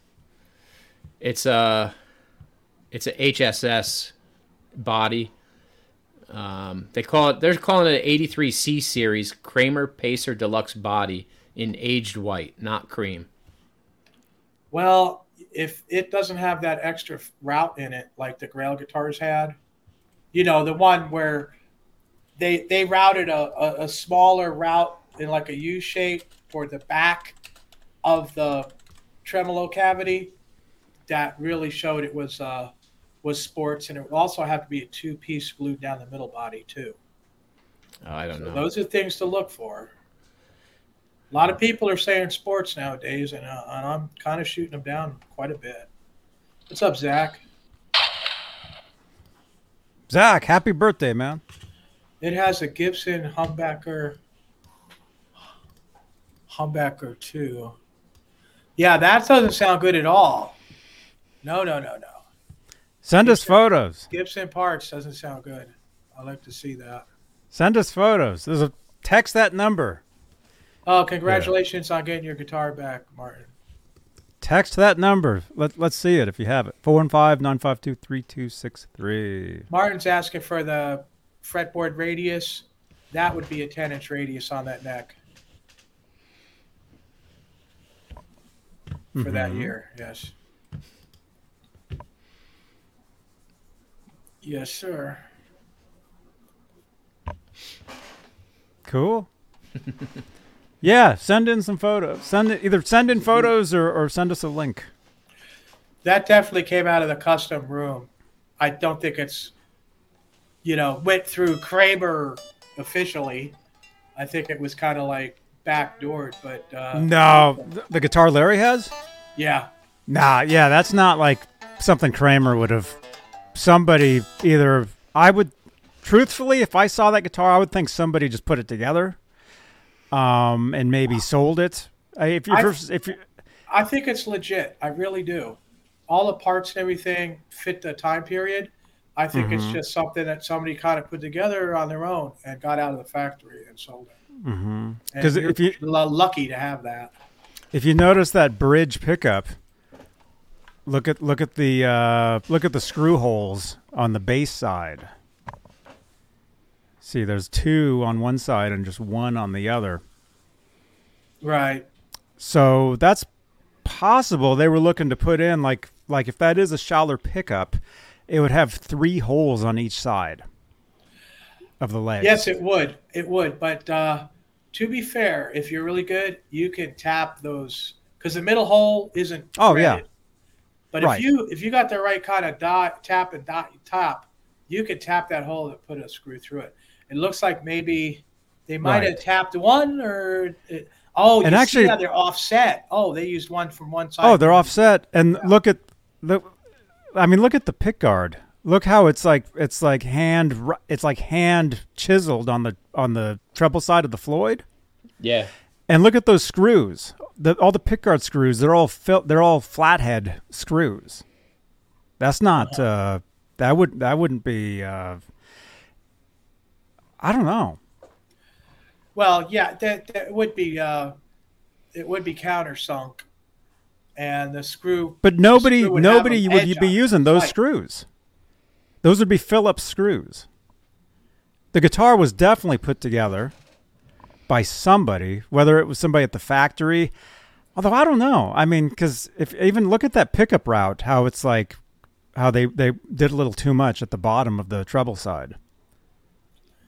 It's a it's a HSS body. Um, they call it. They're calling it an 83 C series Kramer Pacer Deluxe body in aged white, not cream. Well, if it doesn't have that extra route in it, like the Grail guitars had, you know, the one where they they routed a, a, a smaller route in like a U shape for the back of the tremolo cavity, that really showed it was uh, was sports, and it would also have to be a two piece glued down the middle body too. Oh, I don't So know. those are things to look for. A lot of people are saying sports nowadays, and, uh, and I'm kind of shooting them down quite a bit. What's up, Zach? Zach, happy birthday, man. It has a Gibson Humbucker, Humbucker two. Yeah, that doesn't sound good at all. No, no, no, no. Send us photos. Gibson parts doesn't sound good. I'd like to see that. Send us photos. There's a text that number. Oh, congratulations on getting your guitar back, Martin. Text that number. Let, let's see it if you have it. 415 952 3263. Martin's asking for the fretboard radius. That would be a 10 inch radius on that neck for that mm-hmm. year. Yes. Yes, sir. Cool. yeah, send in some photos. Send it, either send in photos or, or send us a link. That definitely came out of the custom room. I don't think it's, you know, went through Kramer officially. I think it was kind of like backdoored, but uh, No, the guitar Larry has? yeah. Nah, yeah, that's not like something Kramer would have. Somebody either I would, truthfully, if I saw that guitar, I would think somebody just put it together, um, and maybe sold it. If you I- if you, I think it's legit. I really do. All the parts and everything fit the time period. I think Mm-hmm. it's just something that somebody kind of put together on their own and got out of the factory and sold it. Mm-hmm. 'Cause if you- lucky to have that, if you notice that bridge pickup, look at look at the uh, look at the screw holes on the base side. See, there's two on one side and just one on the other. right? So that's possible. They were looking to put in like like if that is a Schaller pickup, it would have three holes on each side of the leg. Yes, it would. It would. But uh, to be fair, if you're really good, you can tap those because the middle hole isn't. Oh, yeah. Threaded. But Right. if you if you got the right kind of dot tap and dot top, you could tap that hole and put a screw through it. It looks like maybe they might Right. have tapped one or it, oh, you And see actually- how they're offset. Oh, they used one from one side. Oh, they're offset. And look at the I mean, look at the pick guard. Look how it's like it's like hand it's like hand chiseled on the on the treble side of the Floyd. Yeah. And look at those screws. The, all the pickguard screws, they're all fil- they're all flathead screws. That's not uh that would that wouldn't be uh I don't know. Well, yeah, that, that would be uh, it would be countersunk, and the screw. But nobody screw would nobody would be using those Right. screws. Those would be Phillips screws. The guitar was definitely put together by somebody, whether it was somebody at the factory. Although I don't know. I mean, because if even look at that pickup route, how it's like, how they they did a little too much at the bottom of the treble side.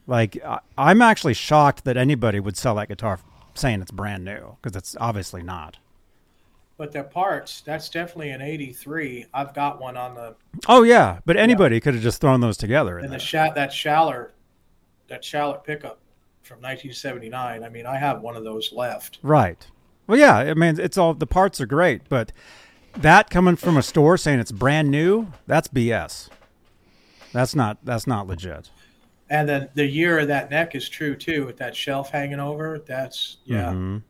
Like I, I'm actually shocked that anybody would sell that guitar saying it's brand new because it's obviously not. But the parts, that's definitely an '83. I've got one on the Oh yeah, but anybody could have just thrown those together. in and the sha- that Schaller, that Schaller pickup from 1979. I mean, I have one of those left. Right. Well, yeah. I mean, it's all the parts are great, but that coming from a store saying it's brand new, that's BS. That's not that's not legit. And then the year of that neck is true too, with that shelf hanging over. That's yeah, Mhm.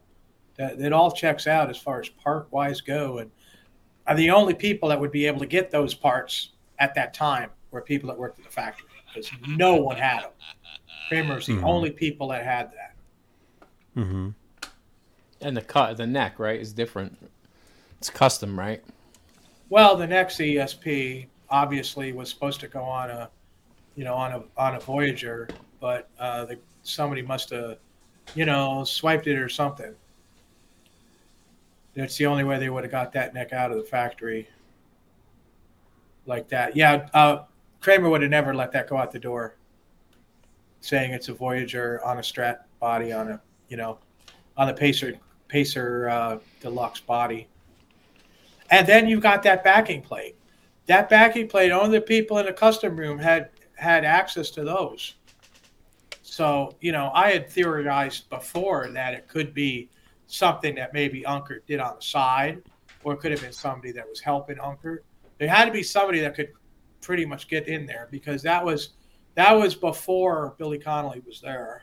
that it all checks out as far as part wise go. And are the only people that would be able to get those parts at that time were people that worked at the factory because no one had them. Kramer's the only people that had that. Mhm. And the cut, the neck, right, is different. It's custom, right? Well, the next ESP obviously was supposed to go on a, you know, on a on a Voyager, but uh, the, somebody must have, you know, swiped it or something. That's the only way they would have got that neck out of the factory. Like that, yeah. Uh, Kramer would have never let that go out the door. Saying it's a Voyager on a Strat body on a, you know, on the Pacer Pacer uh, Deluxe body. And then you've got that backing plate. That backing plate, only the people in the custom room had had access to those. So, you know, I had theorized before that it could be something that maybe Unker did on the side, or it could have been somebody that was helping Unker. There had to be somebody that could pretty much get in there because that was that was before Billy Connolly was there.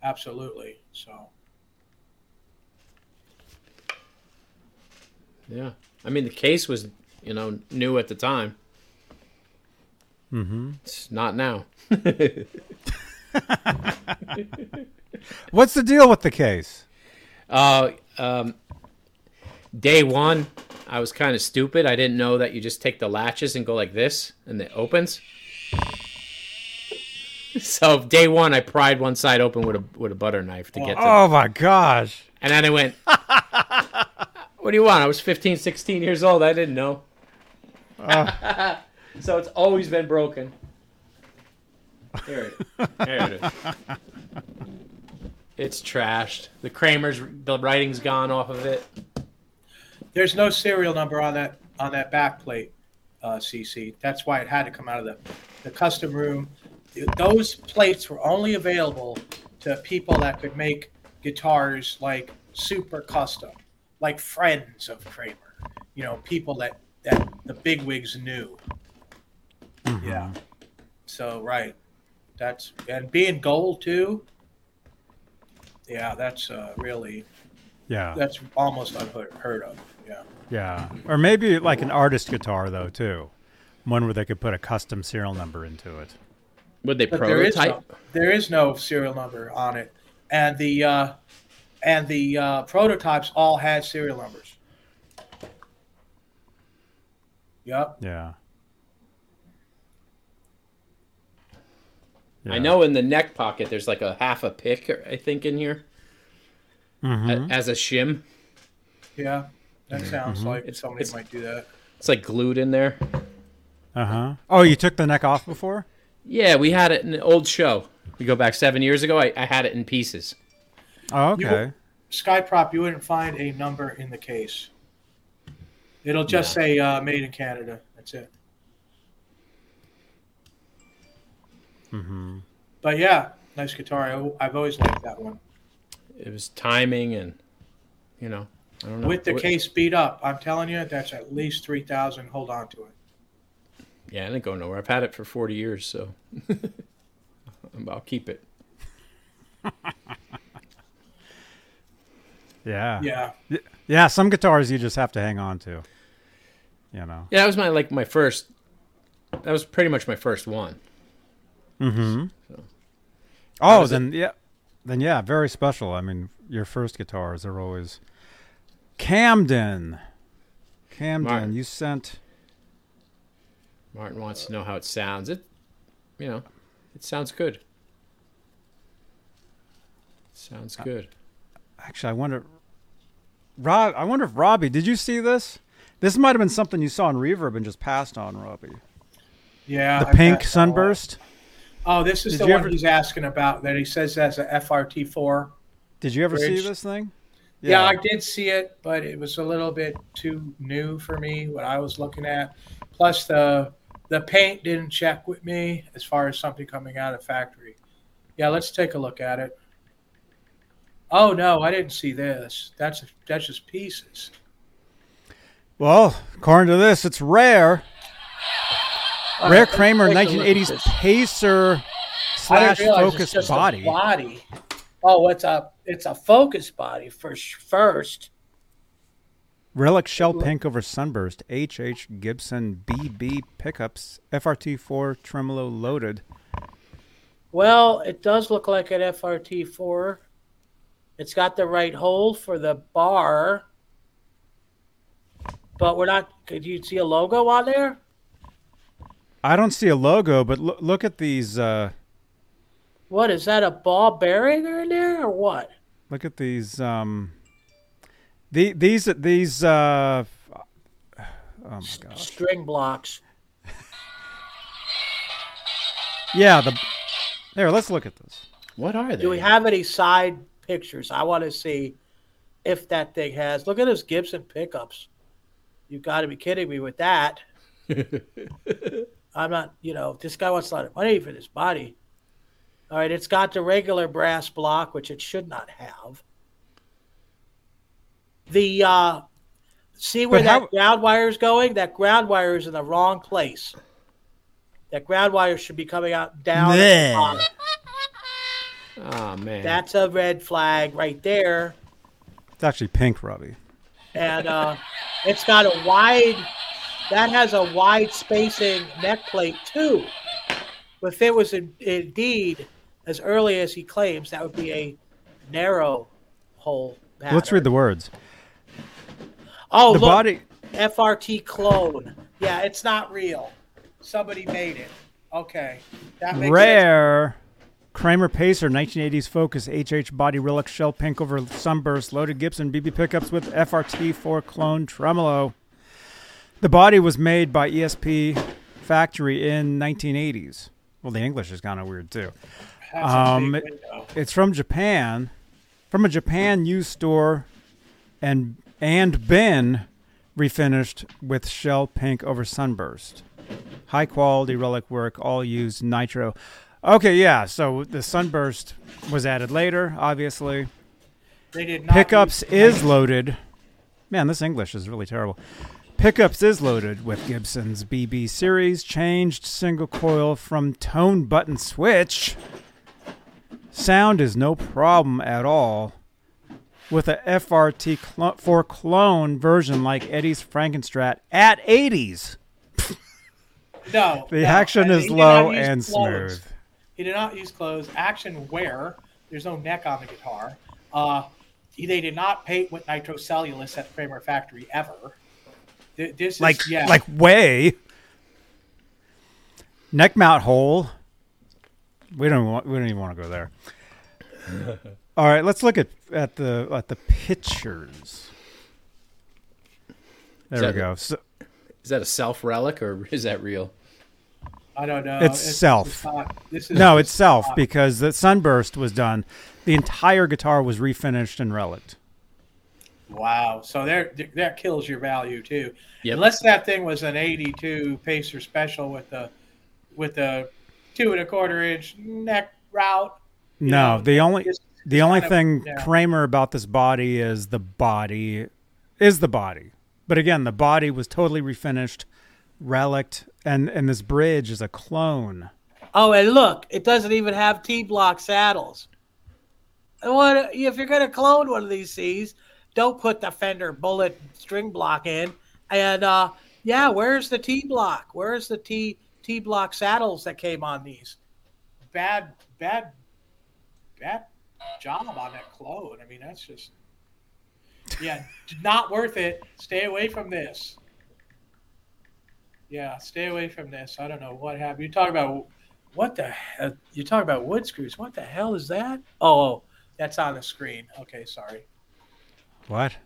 Absolutely. So Yeah. I mean, the case was, you know, new at the time. Mm-hmm. It's not now. What's the deal with the case? Uh, um, day one, I was kind of stupid. I didn't know that you just take the latches and go like this, and it opens. So day one, I pried one side open with a with a butter knife to get to, Oh my gosh. and then I went. what do you want? I was 15, 16 years old. I didn't know. so it's always been broken. Here it, here it is. It's trashed. The Kramer's the writing's gone off of it. there's no serial number on that on that back plate, uh, CC. That's why it had to come out of the the custom room. Those plates were only available to people that could make guitars like super custom, like friends of Kramer. You know, people that that the bigwigs knew. Yeah. So right, that's and being gold too. Yeah, that's uh, really Yeah. that's almost unheard of. Yeah. Yeah. Or maybe like an artist guitar though too. One where they could put a custom serial number into it. Would they But there is no, there is no serial number on it, and the uh, and the uh, prototypes all had serial numbers. Yep. Yeah. I know in the neck pocket there's like a half a pick, I think, in here Mhm. a- as a shim. Yeah. That sounds like It's- somebody it's- might do that. It's like glued in there. Uh-huh. Oh, you took the neck off before? Yeah, we had it in an old show. We go back seven years ago. I, I had it in pieces. Oh, You- okay. Skyprop, you wouldn't find a number in the case. It'll just say uh, "Made in Canada." That's it. Mhm. But yeah, nice guitar. I, I've always liked that one. It was timing and, you know, I don't know. With the What- case beat up, I'm telling you, that's at least three thousand. Hold on to it. Yeah, it didn't go nowhere. I've had it for 40 years, so I'll keep it. Yeah. Yeah, Yeah, some guitars you just have to hang on to. You know. Yeah, that was my like my first. That was pretty much my first one. Mm-hmm. So- Oh, was it? then yeah. Then yeah, very special. I mean, your first guitars are always Camden. Camden, Martin. you sent Martin wants to know how it sounds. It, you know, it sounds good. Sounds good. Actually, I wonder Rob, I wonder if Robbie, did you see this? This might have been something you saw in Reverb and just passed on, Robbie. yeah. The I've pink got that one. sunburst. Oh, this is Did the one ever- he's asking about. That he says that's a FRT4. Did you ever see this thing? Yeah. I did see it, but it was a little bit too new for me. What I was looking at, plus the the paint didn't check with me as far as something coming out of factory. Yeah, let's take a look at it. Oh no, I didn't see this. That's that's just pieces. Well, according to this, it's rare. Rare Kramer take a 1980s. Pacer slash didn't realize it's Focus body. body. Oh, it's a it's a focus body for first. Relic shell pink over sunburst. HH Gibson BB pickups. FRT4 tremolo loaded. Well, it does look like an FRT4. It's got the right hole for the bar, but we're not. Could you see a logo on there? I don't see a logo, but lo- look at these. Uh, What is that? A ball bearing in there, or what? look at these. Um, the, these these. Uh, oh my gosh. String blocks. Yeah. The there. Let's look at this. What are they? Do we have any side pictures? I want to see if that thing has. Look at those Gibson pickups. You got to be kidding me with that. I'm not, you know, this guy wants a lot of money for this body. All right, it's got the regular brass block, which it should not have. The uh see where But that how- ground wire is going? That ground wire is in the wrong place. That ground wire should be coming out down. at the Oh man. That's a red flag right there. It's actually pink, Robbie. and uh, it's got a wide that has a wide spacing neck plate too if it was in, indeed as early as he claims that would be a narrow hole pattern. Let's read the words. Oh the look body. frt clone yeah it's not real somebody made it okay that makes sense. Rare. Kramer Pacer 1980s Focus HH body relic shell pink over sunburst loaded Gibson BB pickups with FRT4 clone tremolo. The body was made by ESP factory in 1980s. Well, the English is kind of weird too. Um, window. It's from Japan, from a Japan used store, and and Ben refinished with shell pink over sunburst. High quality relic work, all used nitro. Okay, yeah. So the sunburst was added later, obviously. they did not Pickups is loaded. Man, this English is really terrible. Pickups is loaded with Gibson's BB series, changed single coil from tone button switch. Sound is no problem at all. With a FRT cl- 4 clone version like Eddie's Frankenstrat at 80s. No, The no, action is low and clothes. smooth. He did not use clothes. Action wear. There's no neck on the guitar. Uh, they did not paint with nitrocellulose at Kramer Factory ever. Th- This Like is yeah. like way. Neck mount hole. We don't want, we don't even want to go there. All right, let's look at at the at the pictures. There we go. So, Is that a self relic or is that real? I don't know. It's self. it's not- this is no, it's self not- because the sunburst was done. The entire guitar was refinished and relicked. Wow. So there, that kills your value too. Yep. Unless that thing was an 82 Pacer Special with the with the two and a quarter inch neck route. no, know, the only it's- the only thing yeah. Kramer about this body is the body is the body. But again, the body was totally refinished, relicked, and and this bridge is a clone. Oh, and look, it doesn't even have T-block saddles. And What if you're going to clone one of these C's? Don't put the Fender Bullet string block in. And uh, yeah, where's the T block? Where's the T T block saddles that came on these? bad, bad, bad job on that clone. I mean, that's just yeah, not worth it. Stay away from this. Yeah, stay away from this. I don't know what happened. You talk about what the hell? You talk about wood screws. What the hell is that? Oh, oh that's on the screen. Okay, sorry. What?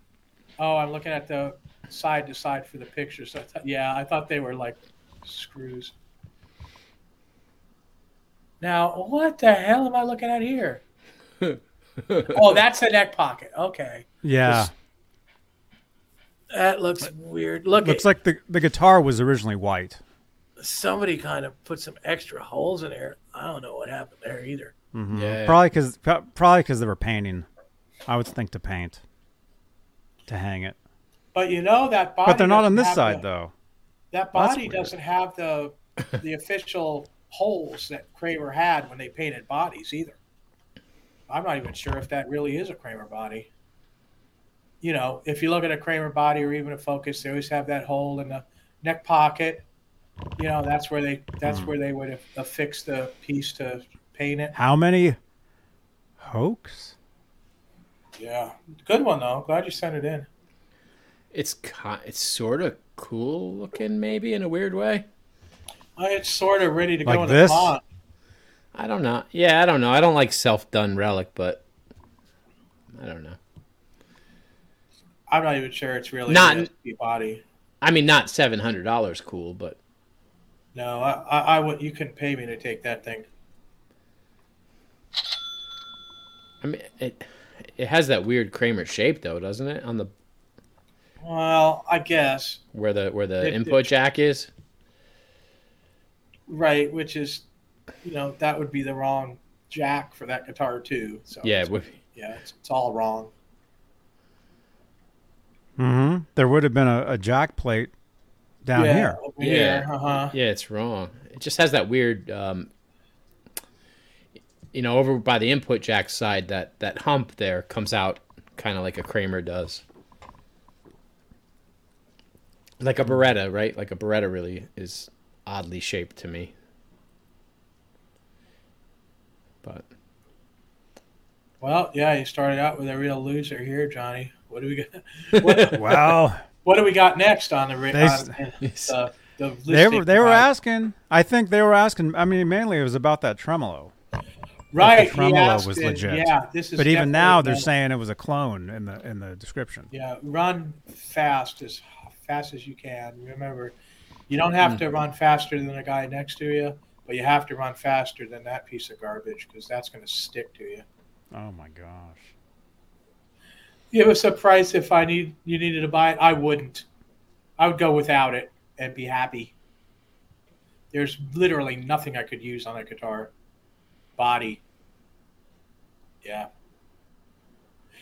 Oh, I'm looking at the side to side for the pictures. I thought, yeah, I thought they were like screws. Now, what the hell am I looking at here? Oh, that's the neck pocket. Okay, Yeah. That looks weird. Look, Looks at like the the guitar was originally white. somebody kind of put some extra holes in there. I don't know what happened there either. Mm-hmm. Yeah. Probably because probably because they were painting. I would think to paint, to hang it. but you know that body. But they're not on this side the- though. That body doesn't have the the official holes that Kramer had when they painted bodies either. I'm not even sure if that really is a Kramer body. You know, if you look at a Kramer body or even a Focus, they always have that hole in the neck pocket. You know, that's where they that's Hmm. where they would affix the piece to paint it. How many hoax? Yeah, good one though. Glad you sent it in. It's ki- it's sort of cool looking, maybe in a weird way. Uh, It's sort of ready to Like go in this? the pond. I don't know. Yeah, I don't know. I don't like self done relic, but I don't know. I'm not even sure it's really Not- ESP body. I mean, not seven hundred dollars cool, but No, I, I, I would. You couldn't pay me to take that thing. I mean it. It has that weird Kramer shape though, doesn't it? On the Well, I guess where the where the It- input jack is. right, which is, you know, that would be the wrong jack for that guitar too. So Yeah, it's, would- yeah, it's, it's all wrong. Mm-hmm. There would have been a, a jack plate down yeah, here. over Yeah. here, uh-huh. Yeah, it's wrong. It just has that weird, um, you know, over by the input jack side. That that hump there comes out kind of like a Kramer does, like a Baretta, right? Like a Baretta really is oddly shaped to me. But Well, yeah, you started out with a real loser here, Johnny. What do we got? What, Well, what do we got next on the on, uh, the they were they were asking. I think they were asking. I mean, mainly it was about that tremolo. right. the tremolo asked was it, legit. Yeah, this is. But even now, they're saying it was a clone in the in the description. Yeah, run fast as fast as you can. Remember, you don't have Hmm. to run faster than the guy next to you, but you have to run faster than that piece of garbage because that's going to stick to you. Oh my gosh. Give us a price if I need you needed to buy it. I wouldn't. I would go without it and be happy. There's literally nothing I could use on that guitar. Body. Yeah.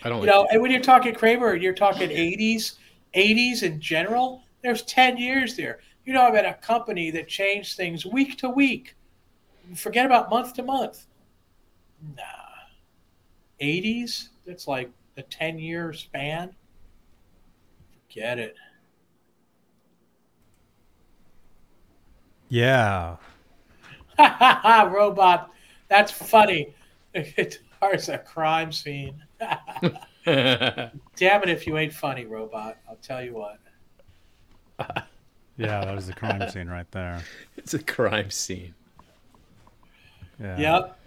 I don't You like. know, and when you're talking Kramer, you're talking 80s, 80s in general. There's 10 years there. You know, about a company that changed things week to week. Forget about month to month. Nah. 80s? That's like a 10 year span. Forget it. Yeah. Robot. That's funny. It's a crime scene. Damn it if you ain't funny, Robot. I'll tell you what. Yeah, that was the crime scene right there. it's a crime scene. Yeah. Yep.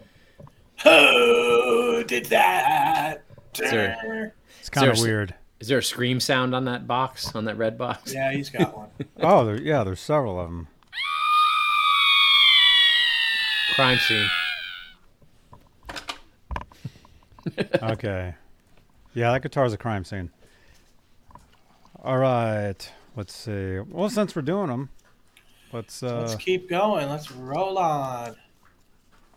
Who did that? there- It's kind of weird. Is there a scream sound on that box, on that red box? Yeah, he's got one. Oh, there, yeah, there's several of them. Crime scene. Okay. Yeah, that guitar's a crime scene. All right. Let's see. Well, since we're doing them, let's uh, Let's keep going. Let's roll on.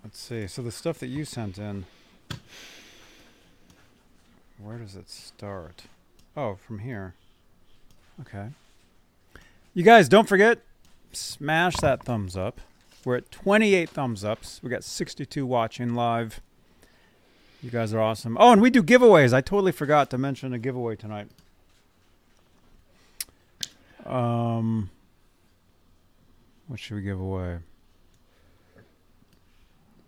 Let's see. So the stuff that you sent in, where does it start? Oh, from here. Okay. You guys, don't forget, smash that thumbs up. We're at 28 thumbs ups. We got 62 watching live. You guys are awesome. Oh, and we do giveaways. I totally forgot to mention a giveaway tonight. Um, what should we give away?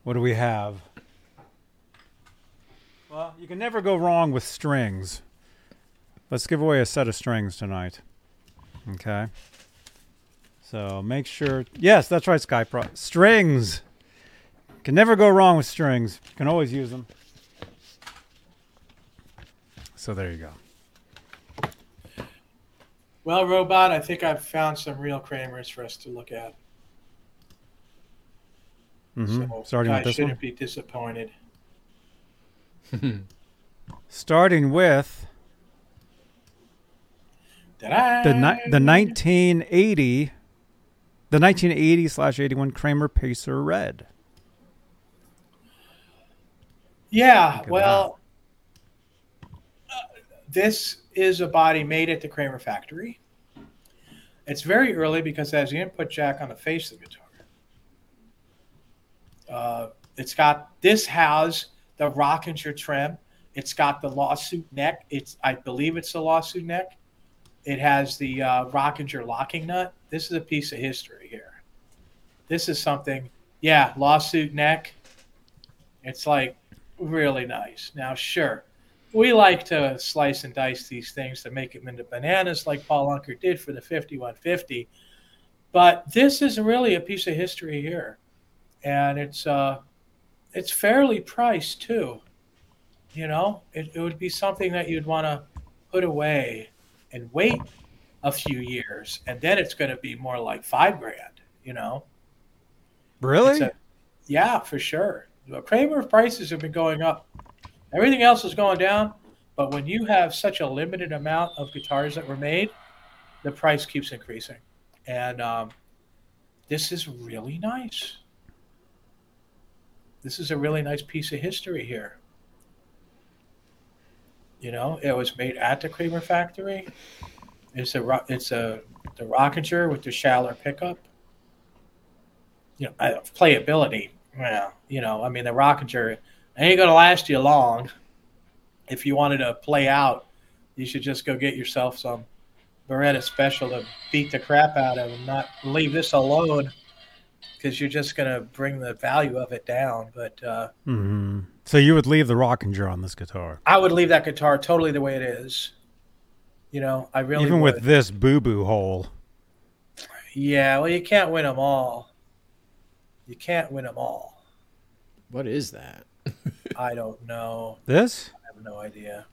What do we have? Well, you can never go wrong with strings. Let's give away a set of strings tonight. Okay. So make sure. Yes, that's right, Skype. Strings. Can never go wrong with strings. You can always use them. So there you go. Well, Robot, I think I've found some real Kramers for us to look at. Hmm So Starting I with this shouldn't one. be disappointed. Starting with Ta-da! the ni- the 1980, the 1980 slash 81 Kramer Pacer Red. Yeah, well, uh, this is a body made at the Kramer factory. It's very early because it has the input jack on the face of the guitar. Uh, it's got this has the Rockinger trim. It's got the lawsuit neck. It's I believe it's the lawsuit neck. It has the uh, Rockinger locking nut. This is a piece of history here. This is something, yeah, lawsuit neck. It's like really nice. Now, sure, we like to slice and dice these things to make them into bananas, like Paul Unkert did for the 5150. But this is really a piece of history here, and it's uh, it's fairly priced too. You know, it, it would be something that you'd want to put away and wait a few years, and then it's going to be more like five grand. You know. Really? A- yeah, for sure. The Kramer prices have been going up. Everything else is going down, but when you have such a limited amount of guitars that were made, the price keeps increasing. And um, this is really nice. This is a really nice piece of history here. You know, it was made at the Kramer factory. It's a it's a the Rockinger with the Schaller pickup you know, uh, playability. Well, you know, I mean, the Rockinger ain't to last you long. If you wanted to play out, you should just go get yourself some Baretta Special to beat the crap out of and not leave this alone because you're just going to bring the value of it down. But uh, hmm So you would leave the Rockinger on this guitar, I would leave that guitar totally the way it is. You know, I really even would. with this boo boo hole. yeah. Well, you can't win them all. You can't win them all. What is that? I don't know. This? I have no idea.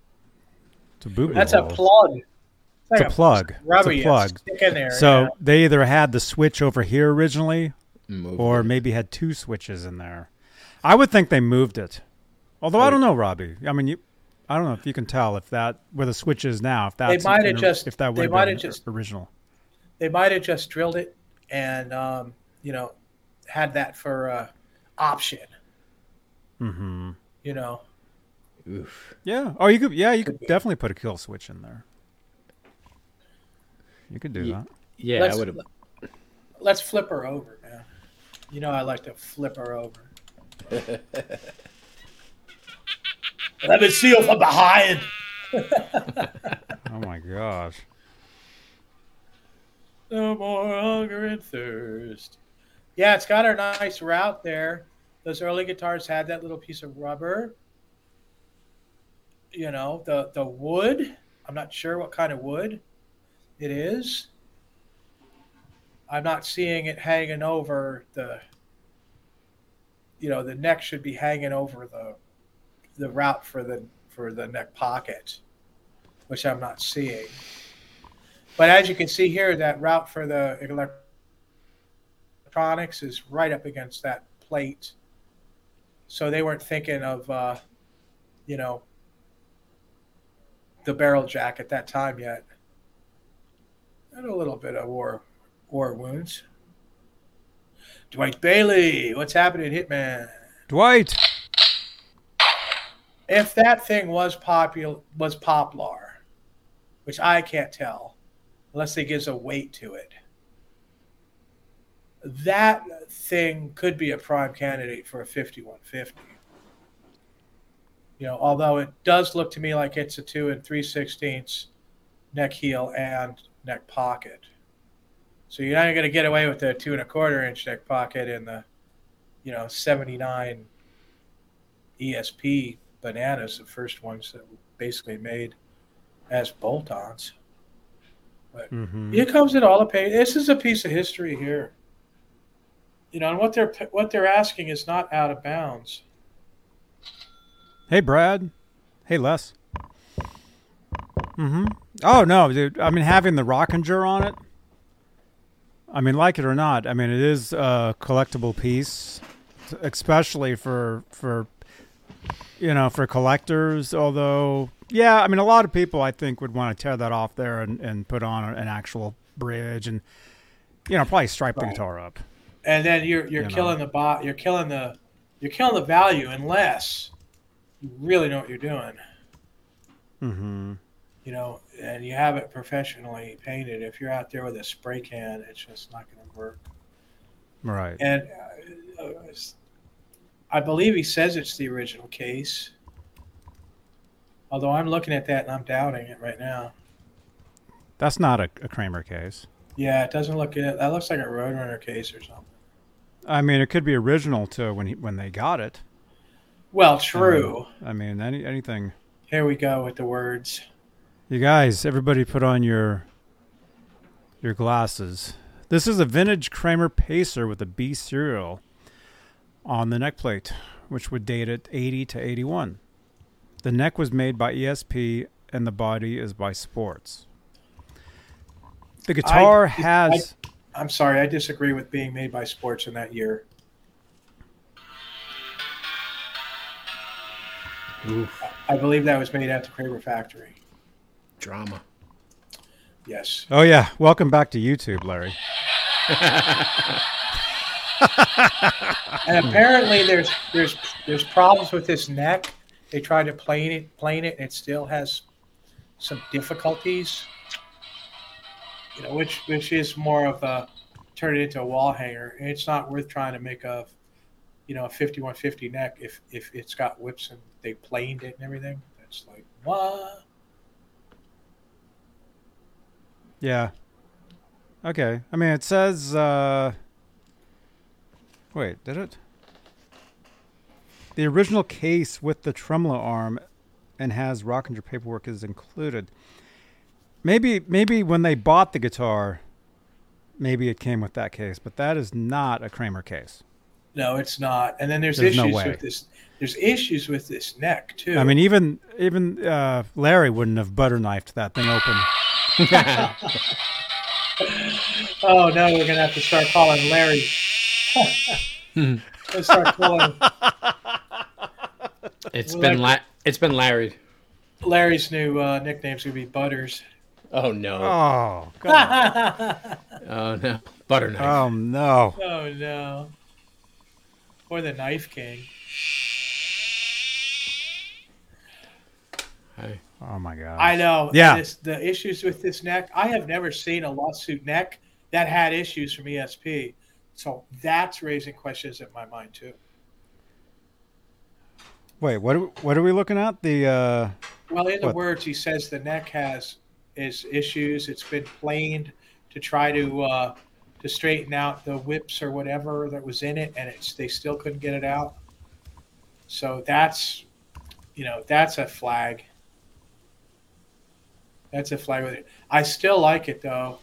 It's a boo boo That's hole. a plug. It's a plug. Rubber it's a plug. stick in there. So yeah. they either had the switch over here originally, Moved or it. maybe had two switches in there. I would think they moved it. Although I don't know, Robbie. I mean, you, I don't know if you can tell if that where the switch is now. If that's might have just- if that would might have have been just- original. they might have just drilled it and um, you know had that for uh, option. hmm You know, Oof. Yeah. Oh, you could. Yeah, you could definitely put a kill switch in there. You could do Ye- that. Yeah, Let's- would have. Let's flip her over, man. You know I like to flip her over. Let me see you from behind. Oh my gosh. No more hunger and thirst. Yeah, it's got a nice route there. Those early guitars had that little piece of rubber. You know, the the wood. I'm not sure what kind of wood it is. I'm not seeing it hanging over the you know, the neck should be hanging over the the route for the for the neck pocket, which I'm not seeing. But as you can see here, that route for the electronics is right up against that plate. So they weren't thinking of, uh, you know, the barrel jack at that time yet. And a little bit of war, war wounds. Dwight Bailey, what's happening, Hitman? Dwight. If that thing was popular, was poplar, which I can't tell, unless it gives a weight to it. That thing could be a prime candidate for a 5150. You know, although it does look to me like it's a two and three sixteenths neck heel and neck pocket. So you're not going to get away with the two and a quarter inch neck pocket in the, you know, 79 ESP bananas, the first ones that were basically made as bolt-ons. Mm-hmm. It comes in all a page. This is a piece of history here. You know, and what they're what they're asking is not out of bounds. Hey, Brad. Hey, Les. Mm-hmm. Oh no, dude. I mean, having the Rockinger on it. I mean, like it or not, I mean, it is a collectible piece, especially for for you know for collectors. Although, yeah, I mean, a lot of people I think would want to tear that off there and, and put on an actual bridge and you know probably stripe the guitar up. And then you're you're You know. killing the bot. You're killing the you're killing the value unless you really know what you're doing. Mm-hmm. You know, and you have it professionally painted. If you're out there with a spray can, it's just not going to work. Right. And uh, uh, I believe he says it's the original case. Although I'm looking at that and I'm doubting it right now. That's not a, a Kramer case. Yeah, it doesn't look it. That looks like a Roadrunner case or something. I mean, it could be original to when he, when they got it. Well, true. I mean, any anything. Here we go with the words. You guys, everybody, put on your your glasses. This is a vintage Kramer Pacer with a B serial on the neck plate, which would date it 80 to 81. The neck was made by ESP, and the body is by Sports. The guitar I- has. I'm sorry, I disagree with being made by Sports in that year. Oof, I believe that was made at the Kramer factory. Drama. Yes. oh yeah, welcome back to YouTube, Larry. And apparently there's there's there's problems with this neck. They tried to plane it plane it and it still has some difficulties. You know, which which is more of a turn it into a wall hanger. And it's not worth trying to make a you know a fifty one fifty neck if if it's got whips and they planed it and everything. That's like what? Yeah. Okay. I mean, it says. Uh, wait, did it? The original case with the tremolo arm and has Rockinger paperwork is included. Maybe, maybe when they bought the guitar, maybe it came with that case, but that is not a Kramer case. No, it's not. And then there's, There's no issues way. with this. There's issues with this neck too. I mean, even even uh, Larry wouldn't have butter knifed that thing open. Oh no, we're gonna have to start calling Larry. Let's start calling It's Well, been like- la- it's been Larry. Larry's new uh, nickname's gonna be Butters. Oh no. Oh, God. Oh no. Butter knife. oh no. Oh no. Or the Knife King. Hey. Oh my god. I know. Yeah. This, the issues with this neck. I have never seen a lawsuit neck that had issues from ESP. So that's raising questions in my mind too. Wait, what? Are we, what are we looking at? The uh, Well, in the words, he says the neck has is issues. It's been planed to try to uh, to straighten out the whips or whatever that was in it, and it's they still couldn't get it out. So that's, you know, that's a flag. That's a flag with it. I still like it though.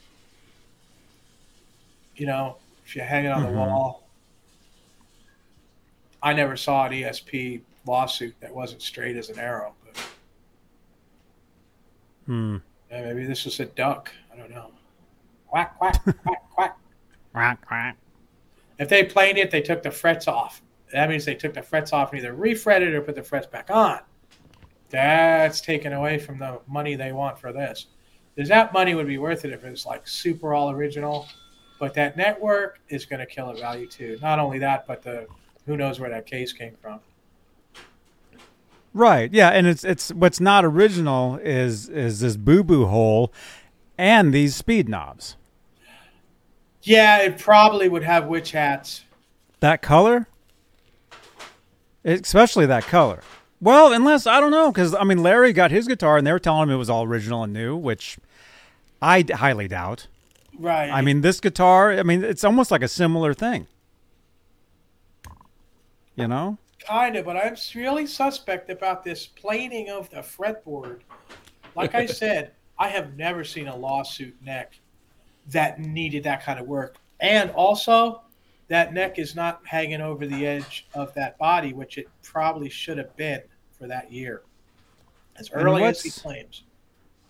You know, if you hang it on Mhm. the wall. I never saw an ESP lawsuit that wasn't straight as an arrow, but hmm. yeah, maybe this was a duck. I don't know. Quack quack quack quack. Quack, quack. If they planed it, they took the frets off. That means they took the frets off and either refretted or put the frets back on. That's taken away from the money they want for this. Because that money would be worth it if it's like super all original. But that network is going to kill a value too. Not only that, but the who knows where that case came from. Right. Yeah, and it's it's what's not original is is this boo boo hole, and these speed knobs. Yeah, it probably would have witch hats. That color, especially that color. Well, unless I don't know, because I mean, Larry got his guitar, and they were telling him it was all original and new, which I d- highly doubt. Right. I mean, this guitar, I mean, it's almost like a similar thing. You know? Kind of, but I'm really suspect about this planing of the fretboard. Like I said, I have never seen a lawsuit neck that needed that kind of work. And also, that neck is not hanging over the edge of that body, which it probably should have been for that year. As early as he claims.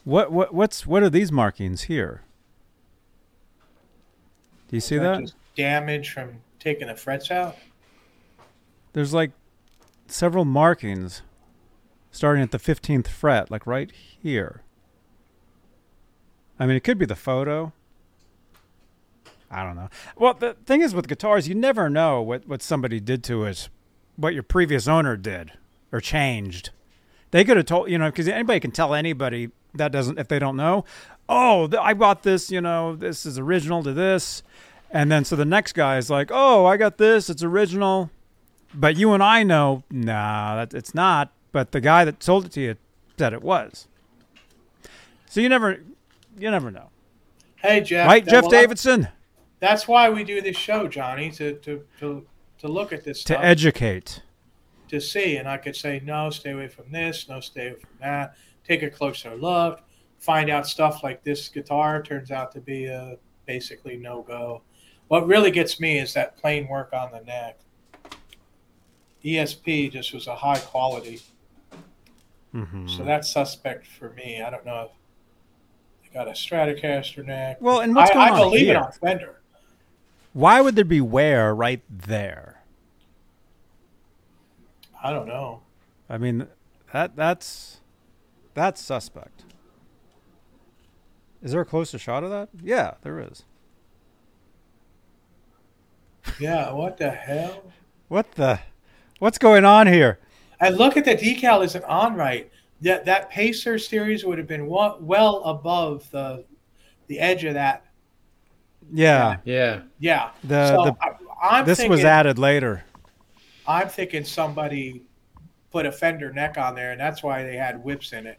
What what what's what are these markings here? Do you see Is that? just damage from taking the frets out? There's like several markings starting at the 15th fret, like right here. I mean, it could be the photo. I don't know. Well, the thing is with guitars, you never know what, what somebody did to it, what your previous owner did or changed. They could have told, you know, because anybody can tell anybody that doesn't, if they don't know, oh, I bought this, you know, this is original to this. And then so the next guy is like, oh, I got this, it's original. But you and I know, nah, that it's not. But the guy that sold it to you said it was. So you never, you never know, Hey, Jeff. right, Jeff Davidson? That's why we do this show, Johnny, to, to, to, to look at this To stuff. educate. to see. And I could say, no, stay away from this, no, stay away from that. Take a closer look. Find out stuff like this guitar turns out to be a basically no go. What really gets me is that plain work on the neck. ESP just was a high quality, hmm so that's suspect for me. I don't know if they got a Stratocaster neck. Well, and what's I, going I on believe here? it on Fender. Why would there be wear right there? I don't know. I mean, that that's that's suspect. Is there a closer shot of that? Yeah, there is. Yeah, what the hell? What the? What's going on here? And look at the decal isn't on right. That that Pacer series would have been well above the the edge of that. Yeah, Yeah. Yeah. the, so the I, I'm this thinking, was added later. I'm thinking somebody put a fender neck on there, and that's why they had whips in it.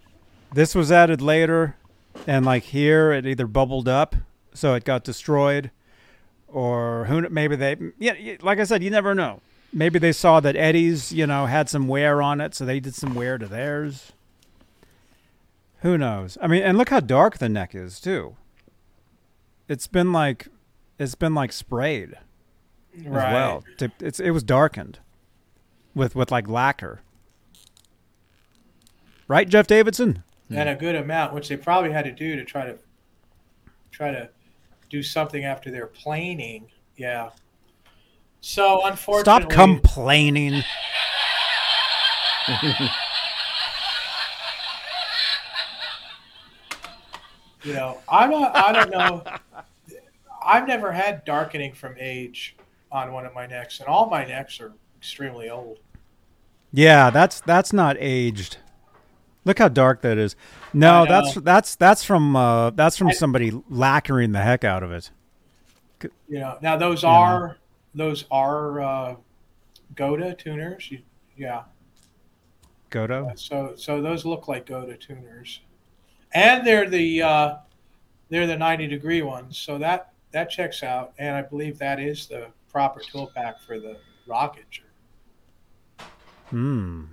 This was added later, and like here, it either bubbled up, so it got destroyed, or who? Maybe they, yeah, yeah, like I said, you never know. Maybe they saw that Eddie's, you know, had some wear on it, so they did some wear to theirs. Who knows? I mean, and look how dark the neck is too. It's been like, it's been like sprayed as Right. well. To- It's it was darkened, with with like lacquer. Right, Jeff Davidson. And a good amount, which they probably had to do to try to try to do something after their planing. Yeah. So unfortunately, Stop complaining. You know, I'm not. I don't know. I've never had darkening from age on one of my necks, and all my necks are extremely old. Yeah, that's that's not aged. Look how dark that is. No, that's that's that's from uh, that's from somebody lacquering the heck out of it. You know, now those are those are uh, Gotoh tuners. You, yeah. Gotoh. So so those look like Gotoh tuners, and they're the uh, they're the ninety degree ones. So that that checks out, and I believe that is the proper tool pack for the Rockinger. Hmm.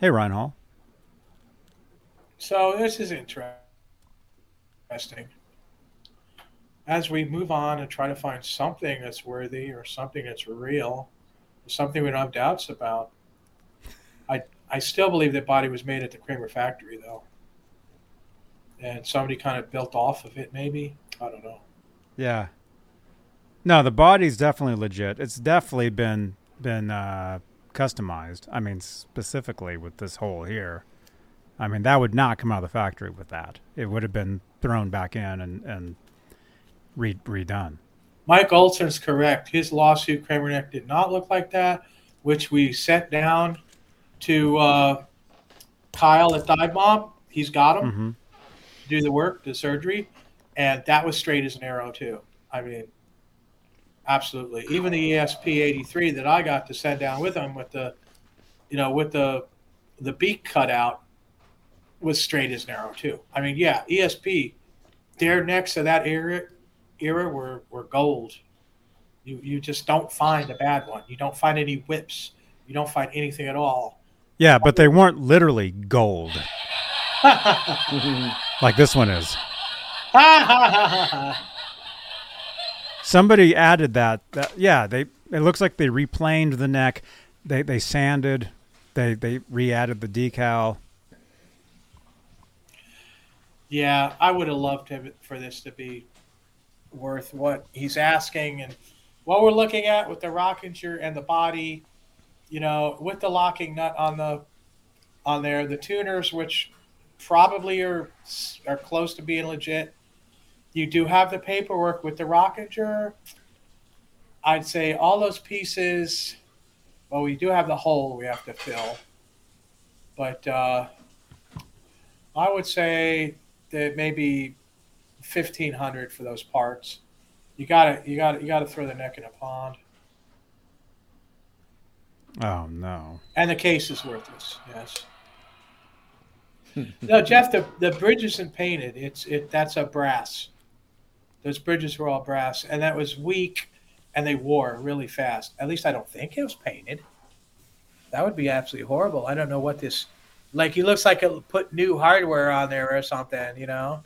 Hey, Reinhold. So this is interesting. As we move on and try to find something that's worthy or something that's real, something we don't have doubts about, I I still believe that body was made at the Kramer factory though, and somebody kind of built off of it. Maybe I don't know. Yeah. No, the body's definitely legit. It's definitely been been uh, customized. I mean, specifically with this hole here. I mean, that would not come out of the factory with that. It would have been thrown back in and and re- redone. Mike Olson's correct. His lawsuit, Kramer Neck, did not look like that, which we sent down to uh, Kyle at Dive Bomb. He's got him to do the work, the surgery, and that was straight as an arrow too. I mean, absolutely. Even the ESP 83 that I got to send down with him with the, you know, with the the beak cut out was straight as an arrow too. I mean, yeah, ESP, their necks of that era era were, were gold. You you just don't find a bad one. You don't find any whips. You don't find anything at all. Yeah, but they weren't literally gold like this one is. Somebody added that. that yeah, they. It looks like they replaned the neck. They they sanded. They they re-added the decal. Yeah, I would have loved him for this to be worth what he's asking and what we're looking at with the Rockinger and the body, you know, with the locking nut on the on there, the tuners, which probably are are close to being legit. You do have the paperwork with the Rockinger. I'd say all those pieces. Well, we do have the hole we have to fill, but uh, I would say that maybe fifteen hundred for those parts. You gotta, you gotta, you gotta throw the neck in a pond, Oh no. and the case is worthless. Yes. No, Jeff, the the bridge isn't painted. It's it. That's a brass. Those bridges were all brass, and that was weak, and they wore really fast. At least I don't think it was painted. That would be absolutely horrible. I don't know what this. Like he looks like it put new hardware on there or something. You know.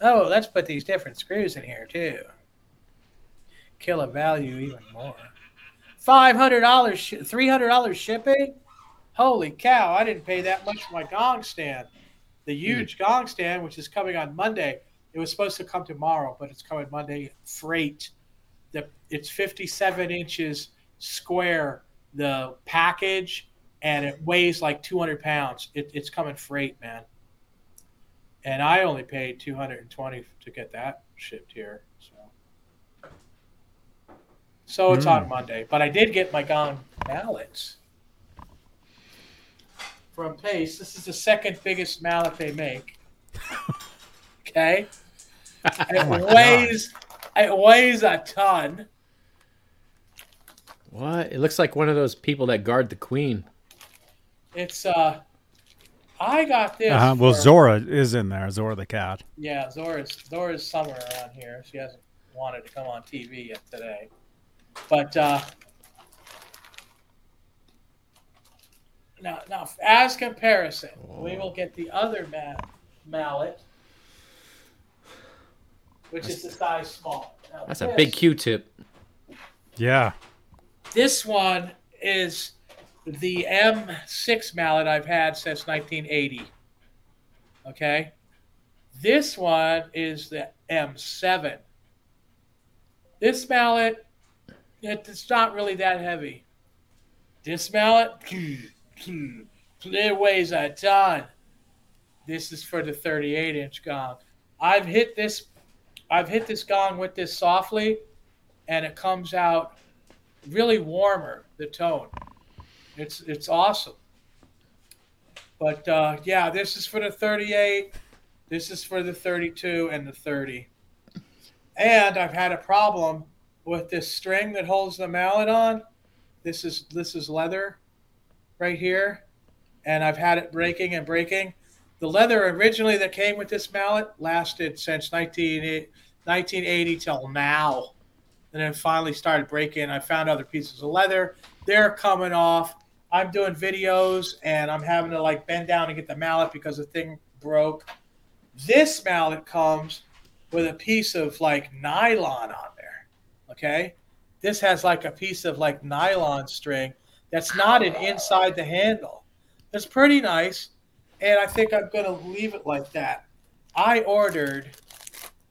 Oh, let's put these different screws in here too. Kill a value even more. Five hundred dollars, three hundred dollars shipping. Holy cow! I didn't pay that much for my gong stand. The hmm. huge gong stand, which is coming on Monday. It was supposed to come tomorrow, but it's coming Monday. Freight. The it's fifty-seven inches square. The package, and it weighs like two hundred pounds. It, it's coming freight, man. And I only paid two hundred and twenty to get that shipped here. So, so it's on hmm. Monday. But I did get my gong mallets from Paiste. This is the second biggest mallet they make. okay, it my weighs it weighs a ton. What? It looks like one of those people that guard the queen. It's uh, I got this. Uh-huh. Well, for- Zora is in there. Zora the cat. Yeah, Zora's Zora's somewhere around here. She hasn't wanted to come on TV yet today, but uh, now, now as comparison, oh. we will get the other ma- mallet, which is the size small. Now, That's a big Q-tip. Yeah. This one is the M6 mallet I've had since 1980. Okay. This one is the M7. This mallet, it's not really that heavy. This mallet, it weighs a ton. This is for the 38 inch gong. I've hit this, I've hit this gong with this softly, and it comes out really warmer. The tone, it's it's awesome. But uh, yeah, this is for the 38. This is for the 32 and the 30. And I've had a problem with this string that holds the mallet on. This is this is leather right here, and I've had it breaking and breaking. The leather originally that came with this mallet lasted since 19, 1980 till now, and then finally started breaking. I found other pieces of leather. They're coming off. I'm doing videos and I'm having to like bend down and get the mallet because the thing broke. This mallet comes with a piece of like nylon on there. Okay. This has like a piece of like nylon string that's not an inside the handle. It's pretty nice. And I think I'm going to leave it like that. I ordered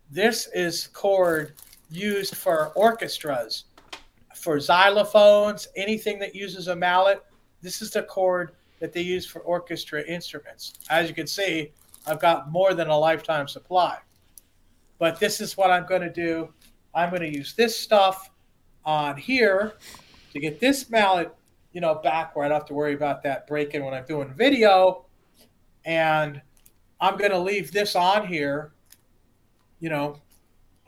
this is cord used for orchestras, for xylophones, anything that uses a mallet. This is the cord that they use for orchestra instruments. As you can see, I've got more than a lifetime supply. But this is what I'm going to do. I'm going to use this stuff on here to get this mallet, you know, back where I don't have to worry about that breaking when I'm doing video. And I'm going to leave this on here, you know,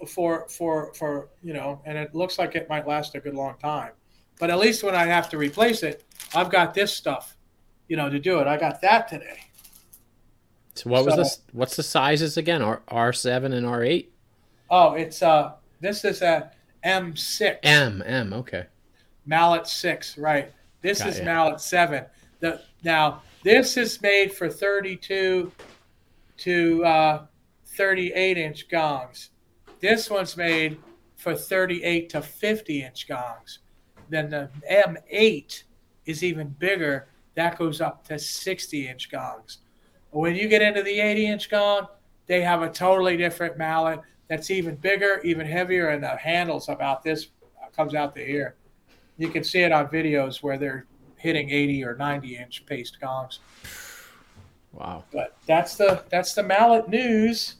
for for for you know, and it looks like it might last a good long time. But at least when I have to replace it, I've got this stuff, you know, to do it. I got that today. So what was this? What's the sizes again? R R seven and R eight? Oh, it's uh, this is a M6 M M. Okay. mallet six, right? This Got is mallet seven. The now this is made for 32 to uh, 38 inch gongs. This one's made for 38 to 50 inch gongs. Then the M8 is even bigger. That goes up to 60 inch gongs. When you get into the 80 inch gong, they have a totally different mallet that's even bigger, even heavier, and the handle's about this comes out to here. You can see it on videos where they're hitting 80 or 90 inch Paiste gongs. Wow. But that's the that's the mallet news.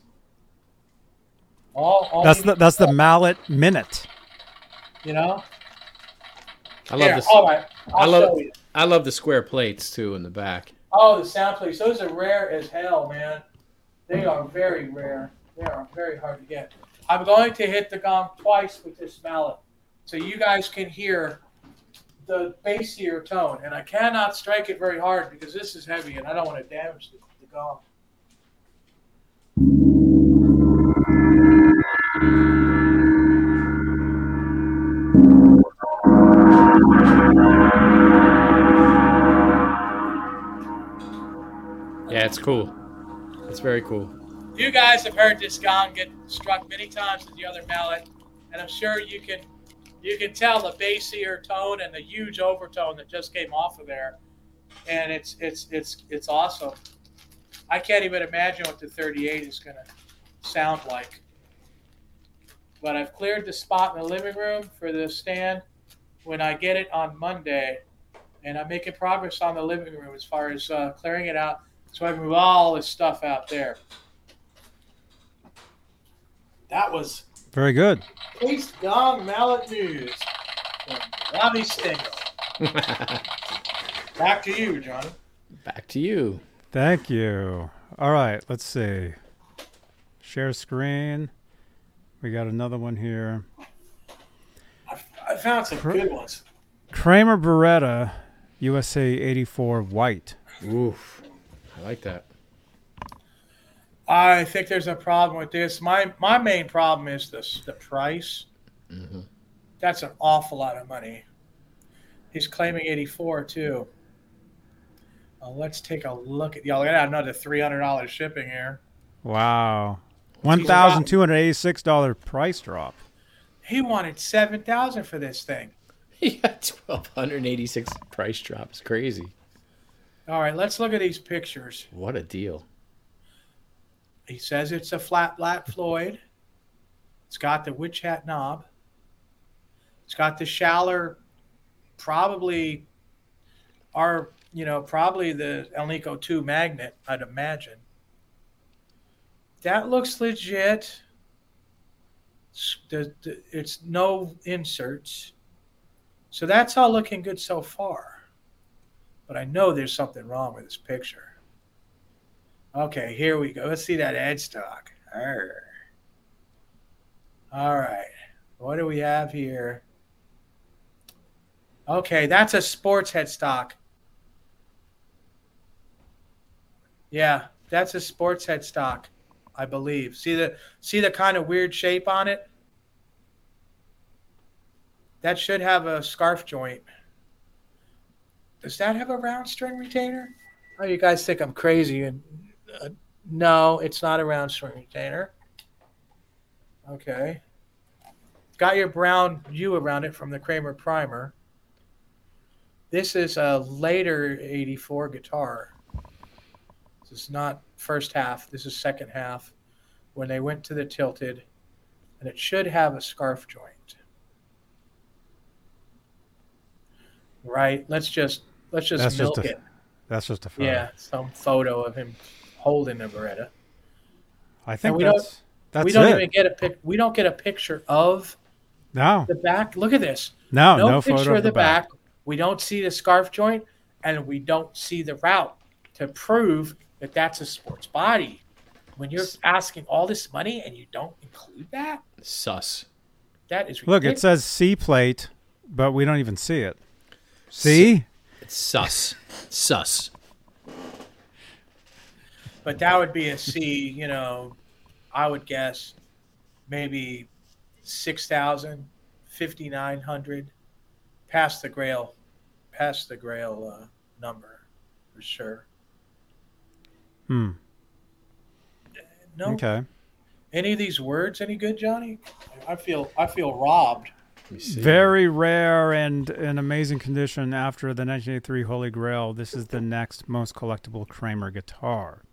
All, all That's the that's to the mallet minute. you know. I love Here, this. All right, I I'll love- show you. I love the square plates too in the back. Oh, the sound plates. Those are rare as hell, man. They are very rare. They are very hard to get. I'm going to hit the gong twice with this mallet so you guys can hear the bassier tone. And I cannot strike it very hard because this is heavy and I don't want to damage the, the gong. Yeah, it's cool. It's very cool. You guys have heard this gong get struck many times with the other mallet, and I'm sure you can you can tell the bassier tone and the huge overtone that just came off of there, and it's it's it's it's awesome. I can't even imagine what the 38 is going to sound like. But I've cleared the spot in the living room for the stand when I get it on Monday, and I'm making progress on the living room as far as uh, clearing it out so I move all this stuff out there. That was Very good. Paiste Gong Mallet News from Robbie Stengel. Back to you, Johnny. Back to you. Thank you. All right, let's see. Share screen. We got another one here. I, I found some good ones. Kramer Baretta USA 84 white. Oof. I like that. I think there's a problem with this. My my main problem is this the price. Mm-hmm. That's an awful lot of money. He's claiming 84 too. Well, let's take a look at y'all. Got another three hundred dollars shipping here. Wow. What's he about? $1,286 price drop. He wanted seven thousand for this thing. Yeah, twelve hundred eighty-six price drop. It's crazy. All right, let's look at these pictures. What a deal. He says it's a flat black Floyd. It's got the witch hat knob. It's got the Schaller, probably our, you know, probably the Alnico 2 magnet, I'd imagine. That looks legit. It's no inserts. So that's all looking good so far. But I know there's something wrong with this picture. Okay, here we go. Let's see that headstock. Arr. All right. What do we have here? Okay, that's a sports headstock. Yeah, that's a sports headstock, I believe. See the see the kind of weird shape on it? That should have a scarf joint. Does that have a round string retainer? Oh, you guys think I'm crazy? And uh, no, it's not a round string retainer. Okay. Got your brown U around it from the Kramer primer. This is a later 84 guitar. This is not first half. This is second half when they went to the tilted. And it should have a scarf joint. Right? Let's just let's just That's milk just a- it. That's just a photo. Yeah, some photo of him holding a Baretta. I think we don't- that's that's we don't it. even get a pic. We don't get a picture of no, the back. Look at this. no, no, no, picture photo of the back. We don't see the scarf joint, and we don't see the route to prove that that's a sports body. When you're asking all this money and you don't include that, Sus. that is Look, it says C plate, but we don't even see it. See? It's sus. sus. But that would be a C. You know, I would guess maybe 6,000, 5,900, past the Grail, past the Grail uh, number for sure. Hmm. No, Okay. any of these words any good, Johnny? I feel I feel robbed. Let me see. Very rare and in amazing condition after the 1983 Holy Grail. This is the next most collectible Kramer guitar.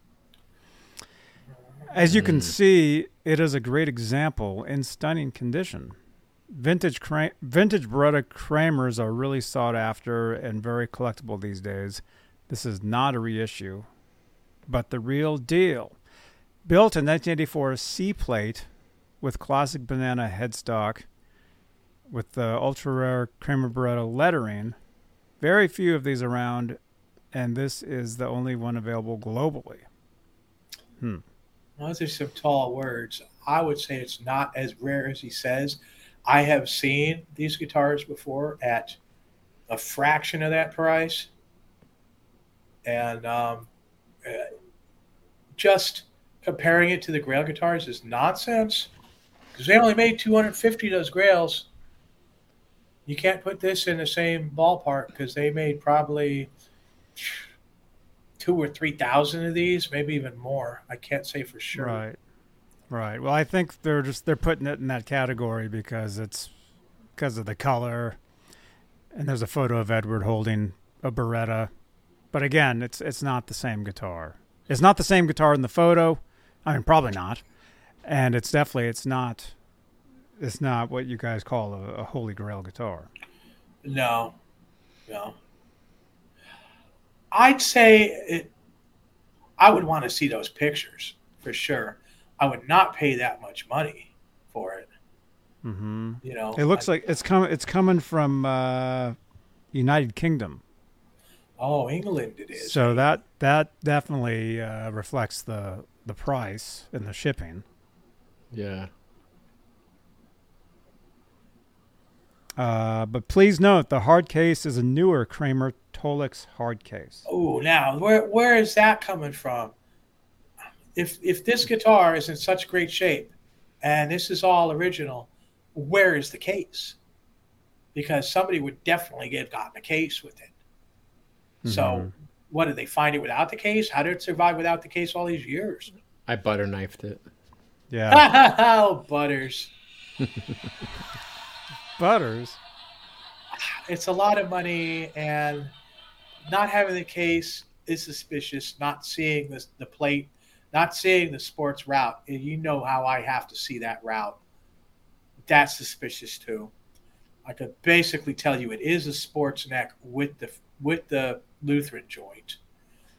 As you can mm. see, it is a great example in stunning condition. Vintage Kra- vintage Baretta Kramers are really sought after and very collectible these days. This is not a reissue, but the real deal. Built in 1984 C plate with classic banana headstock with the ultra rare Kramer Baretta lettering. Very few of these around, and this is the only one available globally. Hmm. Those are some tall words. I would say it's not as rare as he says. I have seen these guitars before at a fraction of that price, and um, uh, just comparing it to the Grail guitars is nonsense because they only made 250 of those Grails. You can't put this in the same ballpark because they made probably two or three thousand of these, maybe even more. I can't say for sure. Right. Right. Well, I think they're just they're putting it in that category because it's because of the color, and there's a photo of Edward holding a Baretta, but again, it's it's not the same guitar. It's not the same guitar in the photo. I mean, probably not, and it's definitely it's not. It's not what you guys call a, a holy grail guitar. No, no. I'd say it. I would want to see those pictures for sure. I would not pay that much money for it. Mm-hmm. You know, It looks I- like it's coming. It's coming from uh, United Kingdom. oh, England it is. So that that definitely uh, reflects the the price and the shipping. Yeah. Uh, but please note the hard case is a newer Kramer Tolex hard case. Oh, now where where is that coming from? If if this guitar is in such great shape, and this is all original, where is the case? Because somebody would definitely have gotten a case with it. So, Mhm. what did they find it without the case? How did it survive without the case all these years? I butter knifed it. Yeah, oh, Butters. Butters. It's a lot of money, and not having the case is suspicious. Not seeing this, the plate, not seeing the sports route. You know how I have to see that route. That's suspicious too. I could basically tell you it is a sports neck with the with the Lutheran joint,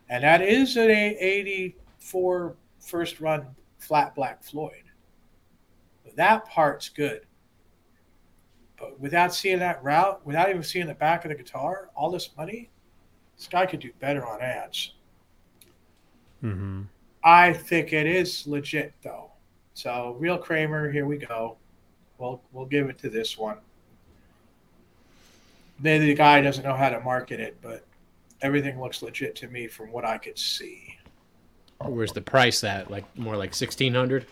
and that is an '84 first run flat black Floyd. That part's good. But without seeing that route, without even seeing the back of the guitar, all this money, this guy could do better on ads. hmm I think it is legit though. So real Kramer, here we go. We'll we'll give it to this one. Maybe the guy doesn't know how to market it, but everything looks legit to me from what I could see. Where's the price at? Like more like sixteen hundred?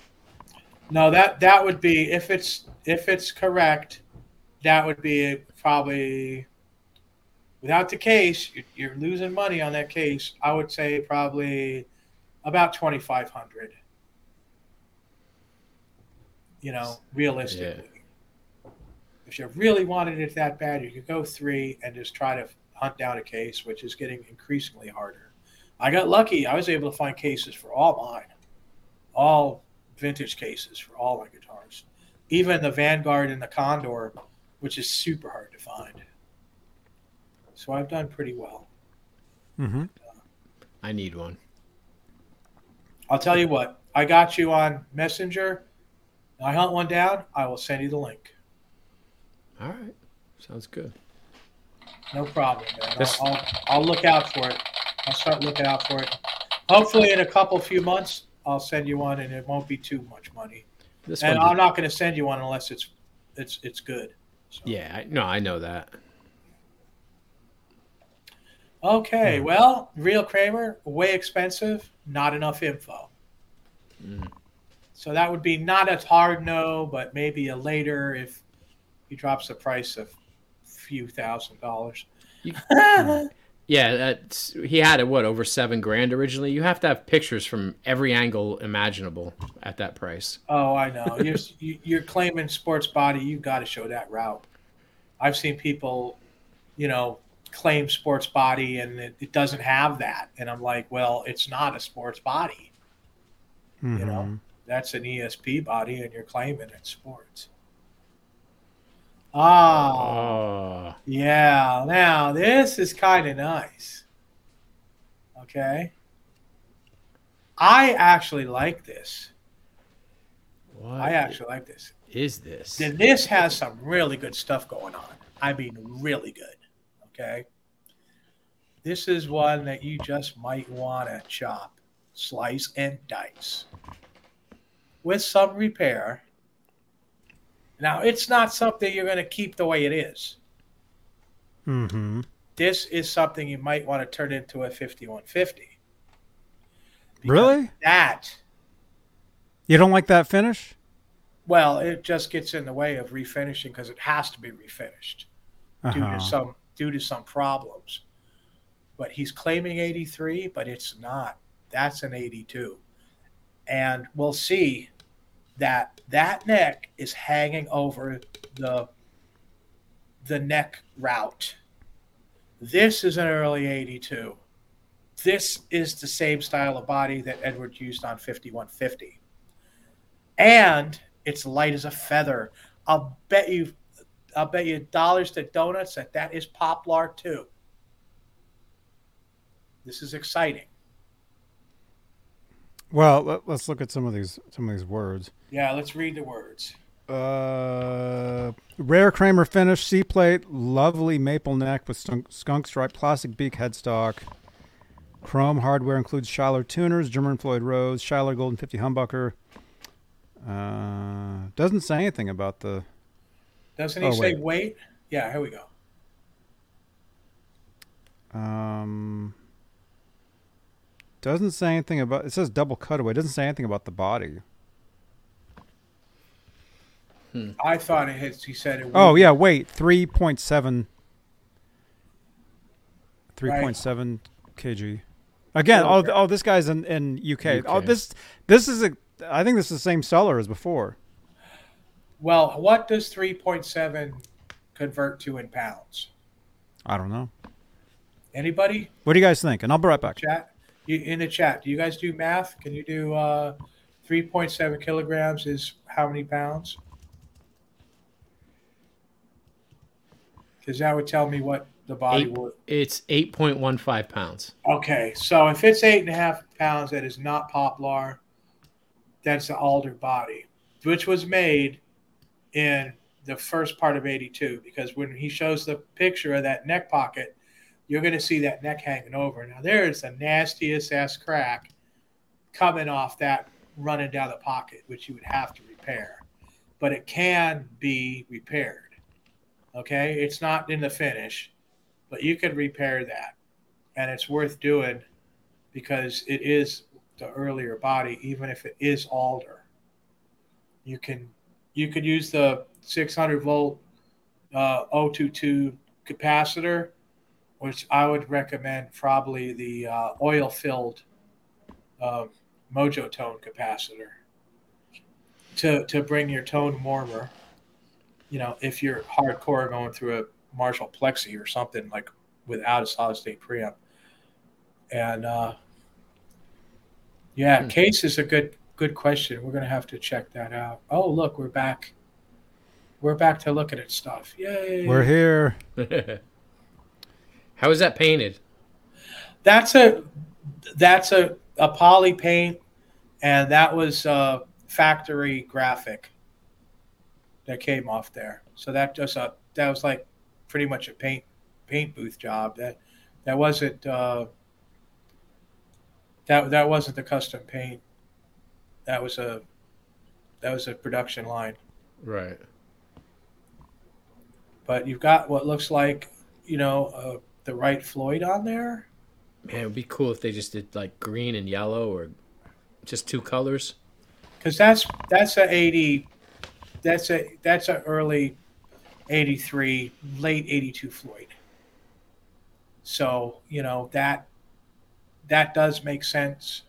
No, that that would be if it's if it's correct, that would be probably without the case, you're, you're losing money on that case. I would say probably about twenty five hundred. You know, realistically. If you really wanted it that bad, you could go three and just try to hunt down a case, which is getting increasingly harder. I got lucky. I was able to find cases for all mine, all vintage cases for all my guitars, even the Vanguard and the Condor, which is super hard to find. So I've done pretty well. Mm-hmm. I need one. I'll tell you what, I got you on Messenger. I hunt one down, I will send you the link. All right, sounds good. No problem, man. This- I'll, I'll, I'll look out for it. I'll start looking out for it. Hopefully, in a couple few months, I'll send you one, and it won't be too much money. This And I'm not going to send you one unless it's it's it's good. So. yeah, I, no, I know that. Okay. Well, real Kramer, way expensive. Not enough info. Mm. So that would be not a hard no, but maybe a later if he drops the price of a few thousand dollars. Yeah, that's, he had it what over seven grand originally. You have to have pictures from every angle imaginable at that price. Oh, I know. You're you- you're claiming sports body. You've got to show that route. I've seen people, you know, claim sports body and it, it doesn't have that, and I'm like, well, it's not a sports body. Mm-hmm. You know, that's an ESP body, and you're claiming it's sports. Ah, Oh, yeah. Now this is kind of nice. Okay. I actually like this. what I actually like this. is this? Then this has some really good stuff going on. I mean, really good. Okay. This is one that you just might want to chop, slice, and dice with some repair. Now, it's not something you're going to keep the way it is. Mm-hmm. This is something you might want to turn into a 5150. Really? That You don't like that finish? Well, it just gets in the way of refinishing because it has to be refinished due Uh-huh. to some due to some problems. But he's claiming 83, but it's not. That's an 82. And we'll see that that neck is hanging over the the neck route. This is an early 82. This is the same style of body that Edward used on 5150. And it's light as a feather. I'll bet you I'll bet you dollars to donuts that that is poplar too. This is exciting. Well, let, us look at some of these some of these words. Yeah, let's read the words. Uh, rare Kramer finish, C plate, lovely maple neck with skunk, skunk stripe, plastic beak headstock. Chrome hardware includes Schaller tuners, German Floyd Rose, Schaller Golden 50 humbucker. Uh, doesn't say anything about the. Doesn't he Oh, say wait. wait? Yeah, here we go. Um, doesn't say anything about. It says double cutaway. Doesn't say anything about the body. I thought it hit, he said it. Was. Oh yeah, wait, three point seven. Three point seven kg. Again, oh, Okay. oh, this guy's in, in UK. Oh, this this is a. I think this is the same seller as before. Well, what does 3.7 convert to in pounds? I don't know. Anybody? What do you guys think? And I'll be right back. Chat? You, in the chat, do you guys do math? Can you do uh, 3.7 kilograms is how many pounds? Because that would tell me what the body Eight, would. it's eight point one five pounds. Okay, so if it's eight and a half pounds, that is not poplar. That's the alder body, which was made in the first part of 82. Because when he shows the picture of that neck pocket, you're going to see that neck hanging over. Now, there is the nastiest ass crack coming off that running down the pocket, which you would have to repair. But it can be repaired. Okay, it's not in the finish, but you could repair that, and it's worth doing because it is the earlier body, even if it is alder. You can you could use the 600 volt uh, 022 capacitor, which I would recommend probably the uh, oil filled uh, Mojo Tone capacitor to to bring your tone warmer. You know, if you're hardcore going through a Marshall Plexi or something like without a solid state preamp, and uh, yeah, Hmm. case is a good good question. We're gonna have to check that out. Oh, look, we're back. We're back to looking at stuff. Yay! We're here. How is that painted? That's a that's a a poly paint, and that was a factory graphic that came off there. So that just a that was like pretty much a paint paint booth job. That that wasn't uh, that that wasn't the custom paint. That was a that was a production line. Right. But you've got what looks like you know uh, the right Floyd on there. Man, it would be cool if they just did like green and yellow or just two colors. because that's that's a 80 that's a that's a early 83 late 82 floyd. So you know that that does make sense.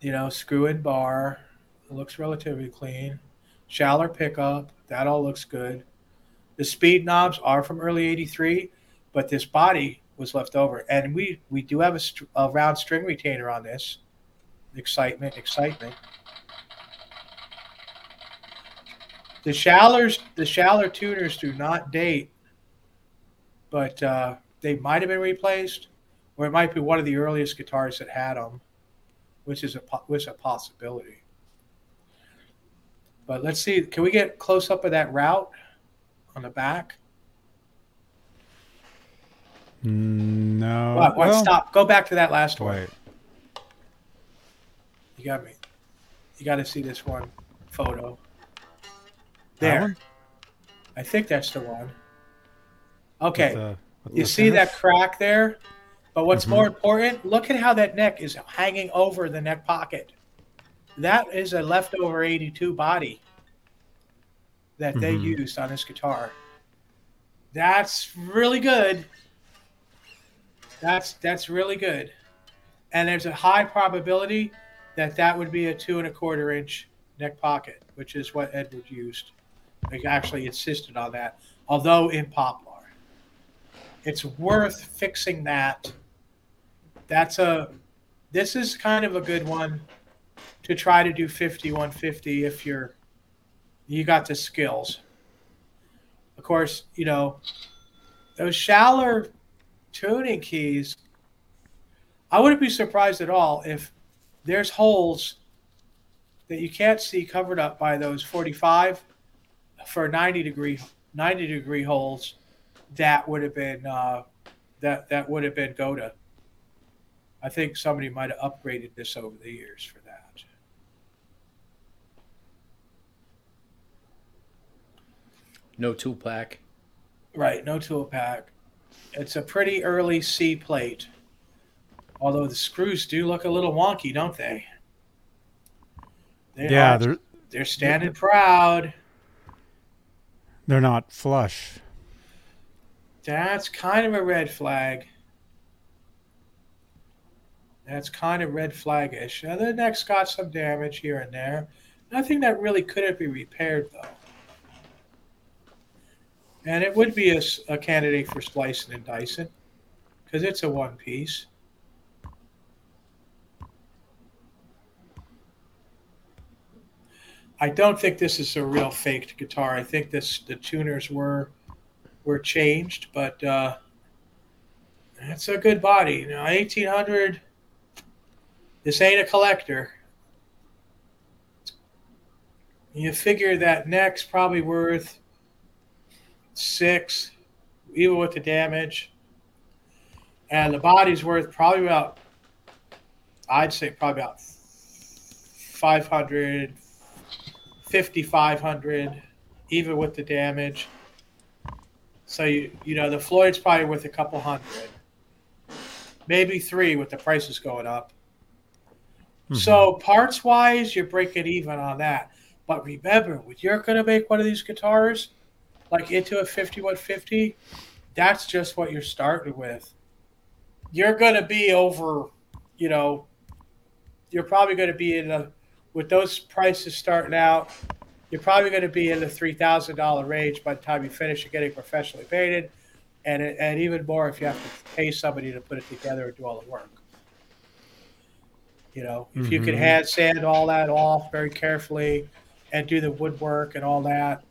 You know screw in bar looks relatively clean. Shallow pickup that all looks good. The speed knobs are from early 83 but this body was left over. And we we do have a, a round string retainer on this. Excitement, excitement. The Schallers, the Schaller tuners do not date, but uh, they might have been replaced, or it might be one of the earliest guitars that had them, which is a which is a possibility. But let's see, can we get close up of that route on the back? Mm, No. what? What? well, Stop. Go back to that last one. Wait. You got me. You got to see this one photo. There. I think that's the one. With Okay. the- with you see that crack there? But what's Mhm. more important, look at how that neck is hanging over the neck pocket. That is a leftover 82 body that they Mhm. used on this guitar. That's really good. That's that's really good. And there's a high probability that that would be a two and a quarter inch neck pocket, which is what Edward used. Actually insisted on that, although in poplar. It's worth fixing that. That's a. This is kind of a good one to try to do 5150 if you're you got the skills. Of course, you know those Schaller tuning keys. I wouldn't be surprised at all if there's holes that you can't see covered up by those 45 for 90 degree 90 degree holes that would have been uh, that that would have been Gotoh. I think somebody might have upgraded this over the years for that. No tool pack. Right, no tool pack. It's a pretty early C plate. Although the screws do look a little wonky, don't they? They Yeah, are- they're they're standing proud. They're not flush. That's kind of a red flag. That's kind of red flagish. Now, the neck's got some damage here and there. Nothing that really couldn't be repaired, though. And it would be a candidate for splicing and dicing because it's a one piece. I don't think this is a real faked guitar. I think this the tuners were were changed, but uh, it's a good body. You know, eighteen hundred. This ain't a collector. You figure that neck's probably worth six, even with the damage, and the body's worth probably about I'd say probably about 500, 5,500, even with the damage. So you you know the Floyd's probably worth a couple hundred, maybe three with the prices going up. Mm-hmm. So parts wise, you're breaking even on that. But remember, when you're going to make one of these guitars, like into a 5150, that's just what you're starting with. You're going to be over, you know, you're probably going to be in a, with those prices starting out, you're probably going to be in the $3,000 range by the time you finish it getting professionally painted. And, and even more if you have to pay somebody to put it together and do all the work. You know, if you can Mhm. hand sand all that off very carefully and do the woodwork and all that,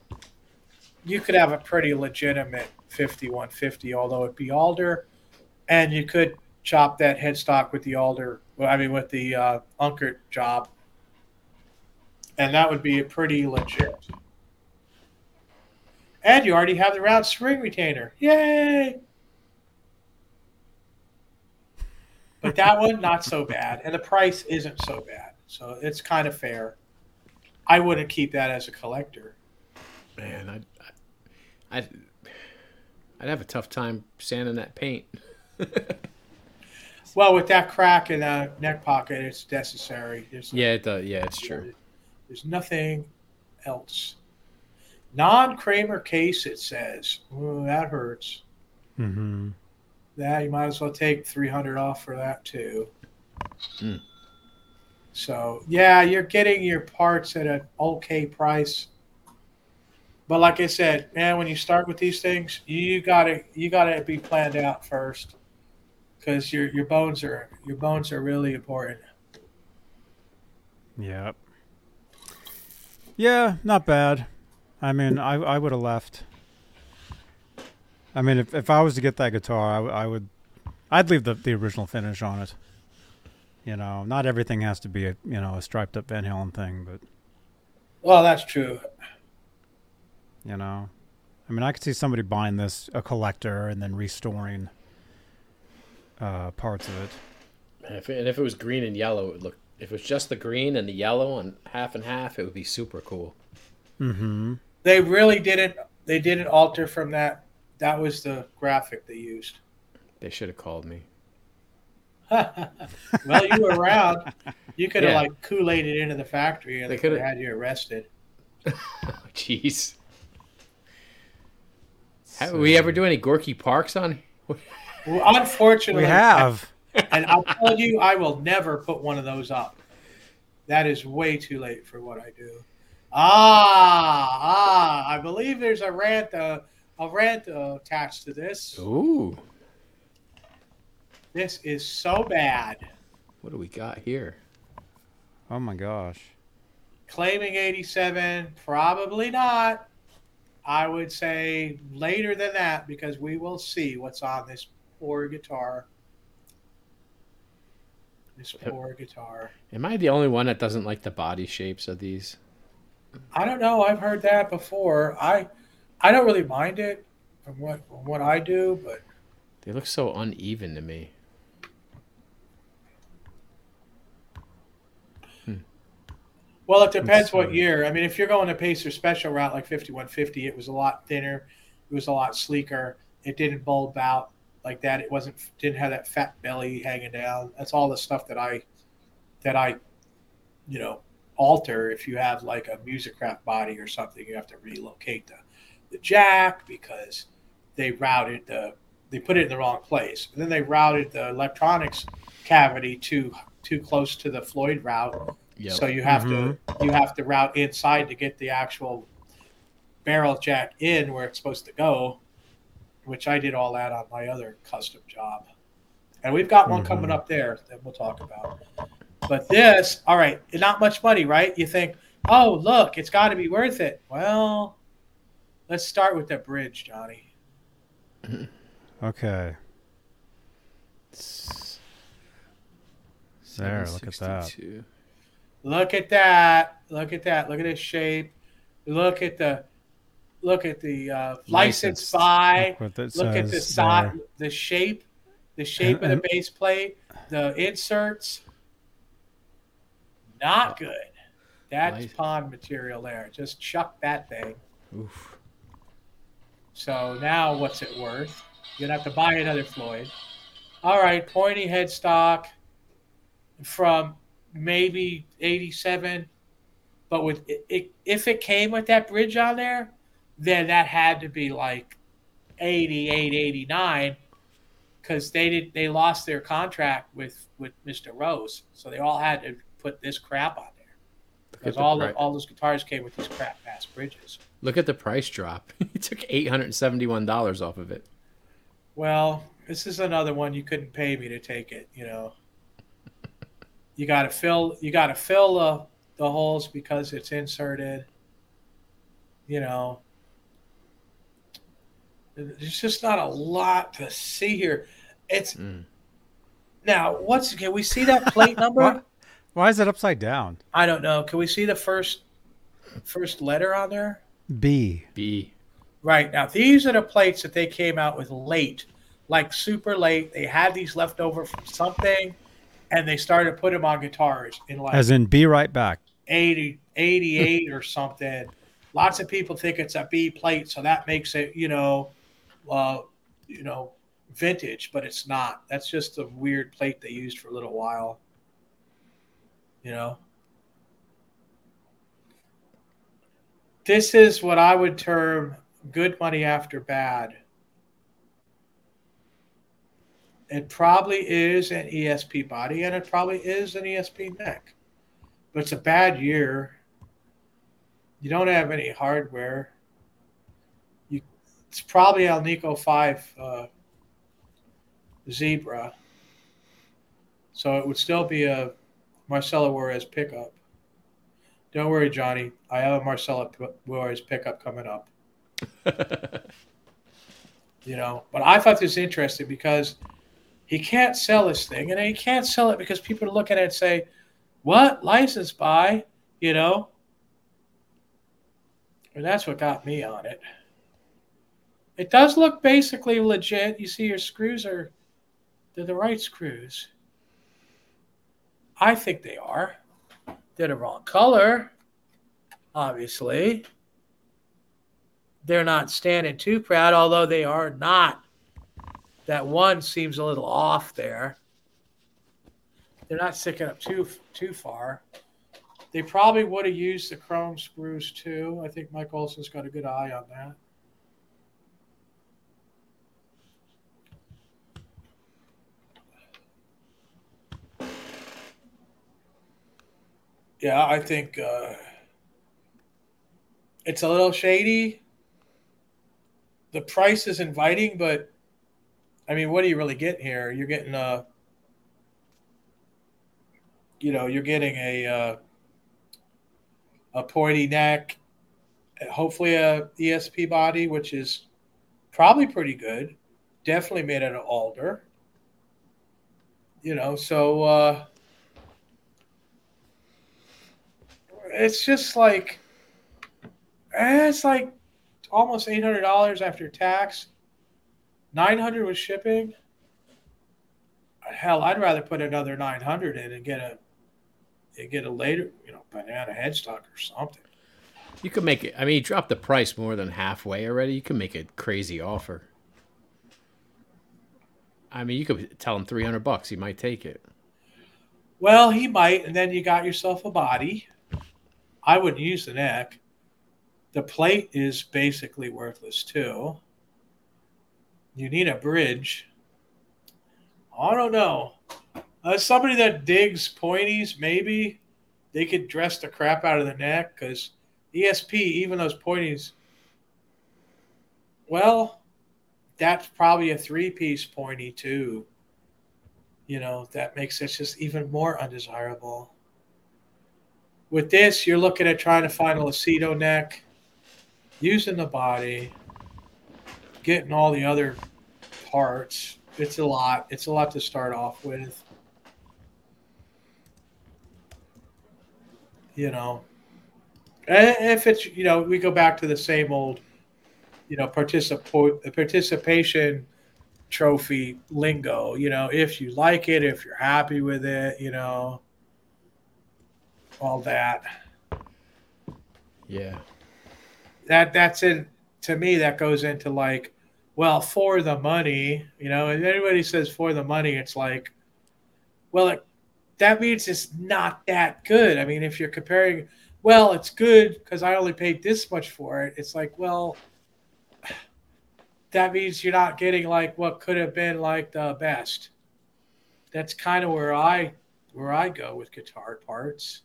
you could have a pretty legitimate 5150, although it'd be alder, and you could chop that headstock with the alder. Well, I mean, with the uh, Unkert job, and that would be a pretty legit. And you already have the round spring retainer. Yay! But that one, not so bad. And the price isn't so bad. So it's kind of fair. I wouldn't keep that as a collector. Man, I'd, I'd, I'd have a tough time sanding that paint. Well, with that crack in the neck pocket, it's necessary. There's, Yeah, it does. Yeah, it's true. There's nothing else. Non Kramer case, it says. Ooh, that hurts. Mm-hmm. That you might as well take 300 off for that too. Hmm. So yeah, you're getting your parts at an okay price. But like I said, man, when you start with these things, you gotta you gotta be planned out first, because your your bones are your bones are really important. Yep. Yeah, not bad. I mean, I I would have left. I mean, if if I was to get that guitar, I, w- I would, I'd leave the the original finish on it. You know, not everything has to be a you know a striped up Van Halen thing, but Well, that's true. you know, I mean, I could see somebody buying this a collector and then restoring uh, parts of it. If it, and if it was green and yellow, it would look. If it was just the green and the yellow and half and half, it would be super cool. Mm-hmm. They really didn't they didn't alter from that. That was the graphic they used. They should have called me. well, you were around. You could have Yeah. like Kool Aid it into the factory and They they could have had you arrested. Oh, Jeez. Have we ever do any Gorky Parks on? Well, unfortunately, We have. And I'll tell you, I will never put one of those up. That is way too late for what I do. Ah, ah! I believe there's a rant, uh, a rant uh, attached to this. Ooh, This is so bad. what do we got here? Oh my gosh. Claiming 87, probably not. I would say later than that because we will see what's on this poor guitar. This poor guitar. Am I the only one that doesn't like the body shapes of these? I don't know. I've heard that before. I I don't really mind it from what from what I do, but They look so uneven to me. Hmm. well, it depends what year. I mean, if you're going a Pacer Special route like 5150, it was a lot thinner. It was a lot sleeker. It didn't bulb out like that. It wasn't didn't have that fat belly hanging down. That's all the stuff that I that I you know alter. If you have like a Musikraft body or something, you have to relocate the the jack because they routed the they put it in the wrong place. And then they routed the electronics cavity too too close to the Floyd route. Yep. So you have to mm-hmm. you have to route inside to get the actual barrel jack in where it's supposed to go, which I did all that on my other custom job. And we've got one coming Mhm. up there that we'll talk about. But this, all right, not much money, right? You think, oh, look, it's got to be worth it. Well, let's start with the bridge, Johnny. Okay. There, look at that. Look at that. Look at that. Look at this shape. Look at the look at the uh, license Licensed. by. Look Look at the says side, the shape, the shape of the And- base plate, the inserts. Not uh, good. That's Nice. pond material there. Just chuck that thing. Oof. So now what's it worth? You're gonna have to buy another Floyd. All right, pointy headstock from maybe 87, but with it, it, if it came with that bridge on there, then that had to be like 88, 89 because they did they lost their contract with with Mr. Rose, so they all had to put this crap on there because all the, all those guitars came with these crap ass bridges. look at the price drop. he took eight hundred and seventy-one dollars off of it. Well, this is another one you couldn't pay me to take it. You know, you got to fill you got to fill the the holes because it's inserted. You know, there's just not a lot to see here. It's Mm. now what's can we see that plate number? What? Why is it upside down? I don't know. Can we see the first first letter on there? B. B. Right. Now, these are the plates that they came out with late, like super late. They had these left over from something, and they started to put them on guitars in like As in be right back. 80, 88 or something. Lots of people think it's a B plate, so that makes it, you know, uh, you know, vintage, but it's not. That's just a weird plate they used for a little while. You know. This is what I would term good money after bad. It probably is an ESP body and it probably is an ESP neck but it's a bad year. You don't have any hardware. It's probably Alnico Five uh, Zebra, so it would still be a Marcelo Juarez pickup. Don't worry, Johnny. I have a Marcelo Juarez pickup coming up. You know, but I thought this interesting because he can't sell this thing, and he can't sell it because people are looking at it and say, what license by you know and that's what got me on it it does look basically legit you see your screws are they're the right screws i think they are they're the wrong color obviously they're not standing too proud although they are not that one seems a little off there they're not sticking up too too far. They probably would have used the chrome screws too. I think Mike Olson's got a good eye on that. Yeah, I think uh, it's a little shady. The price is inviting, but I mean, what are you really getting here? You're getting a you know you're getting a uh, a pointy neck, hopefully a ESP body, which is probably pretty good. Definitely made out of alder. You know, so uh, it's just like eh, it's like almost eight hundred dollars after tax. Nine hundred with shipping. Hell, I'd rather put another nine hundred in and get a and get a later, you know, banana headstock or something. You could make it. I mean, you dropped the price more than halfway already. You can make a crazy offer. I mean, you could tell him three hundred bucks. He might take it. Well, he might, and then you got yourself a body. I wouldn't use the neck. The plate is basically worthless too. You need a bridge. I don't know. Uh, somebody that digs pointies, maybe they could dress the crap out of the neck because ESP, even those pointies, well, that's probably a three piece pointy too. You know, that makes it just even more undesirable. With this, you're looking at trying to find a Lacido neck, using the body, getting all the other parts. It's a lot. It's a lot to start off with. You know, if it's you know we go back to the same old, you know, particip- participation trophy lingo. You know, if you like it, if you're happy with it, you know. All that. Yeah. That that's in to me that goes into like, well, for the money, you know. if anybody says for the money, it's like, well, it, that means it's not that good. I mean, if you're comparing, well, it's good because I only paid this much for it. It's like, well, that means you're not getting like what could have been like the best. That's kind of where I where I go with guitar parts.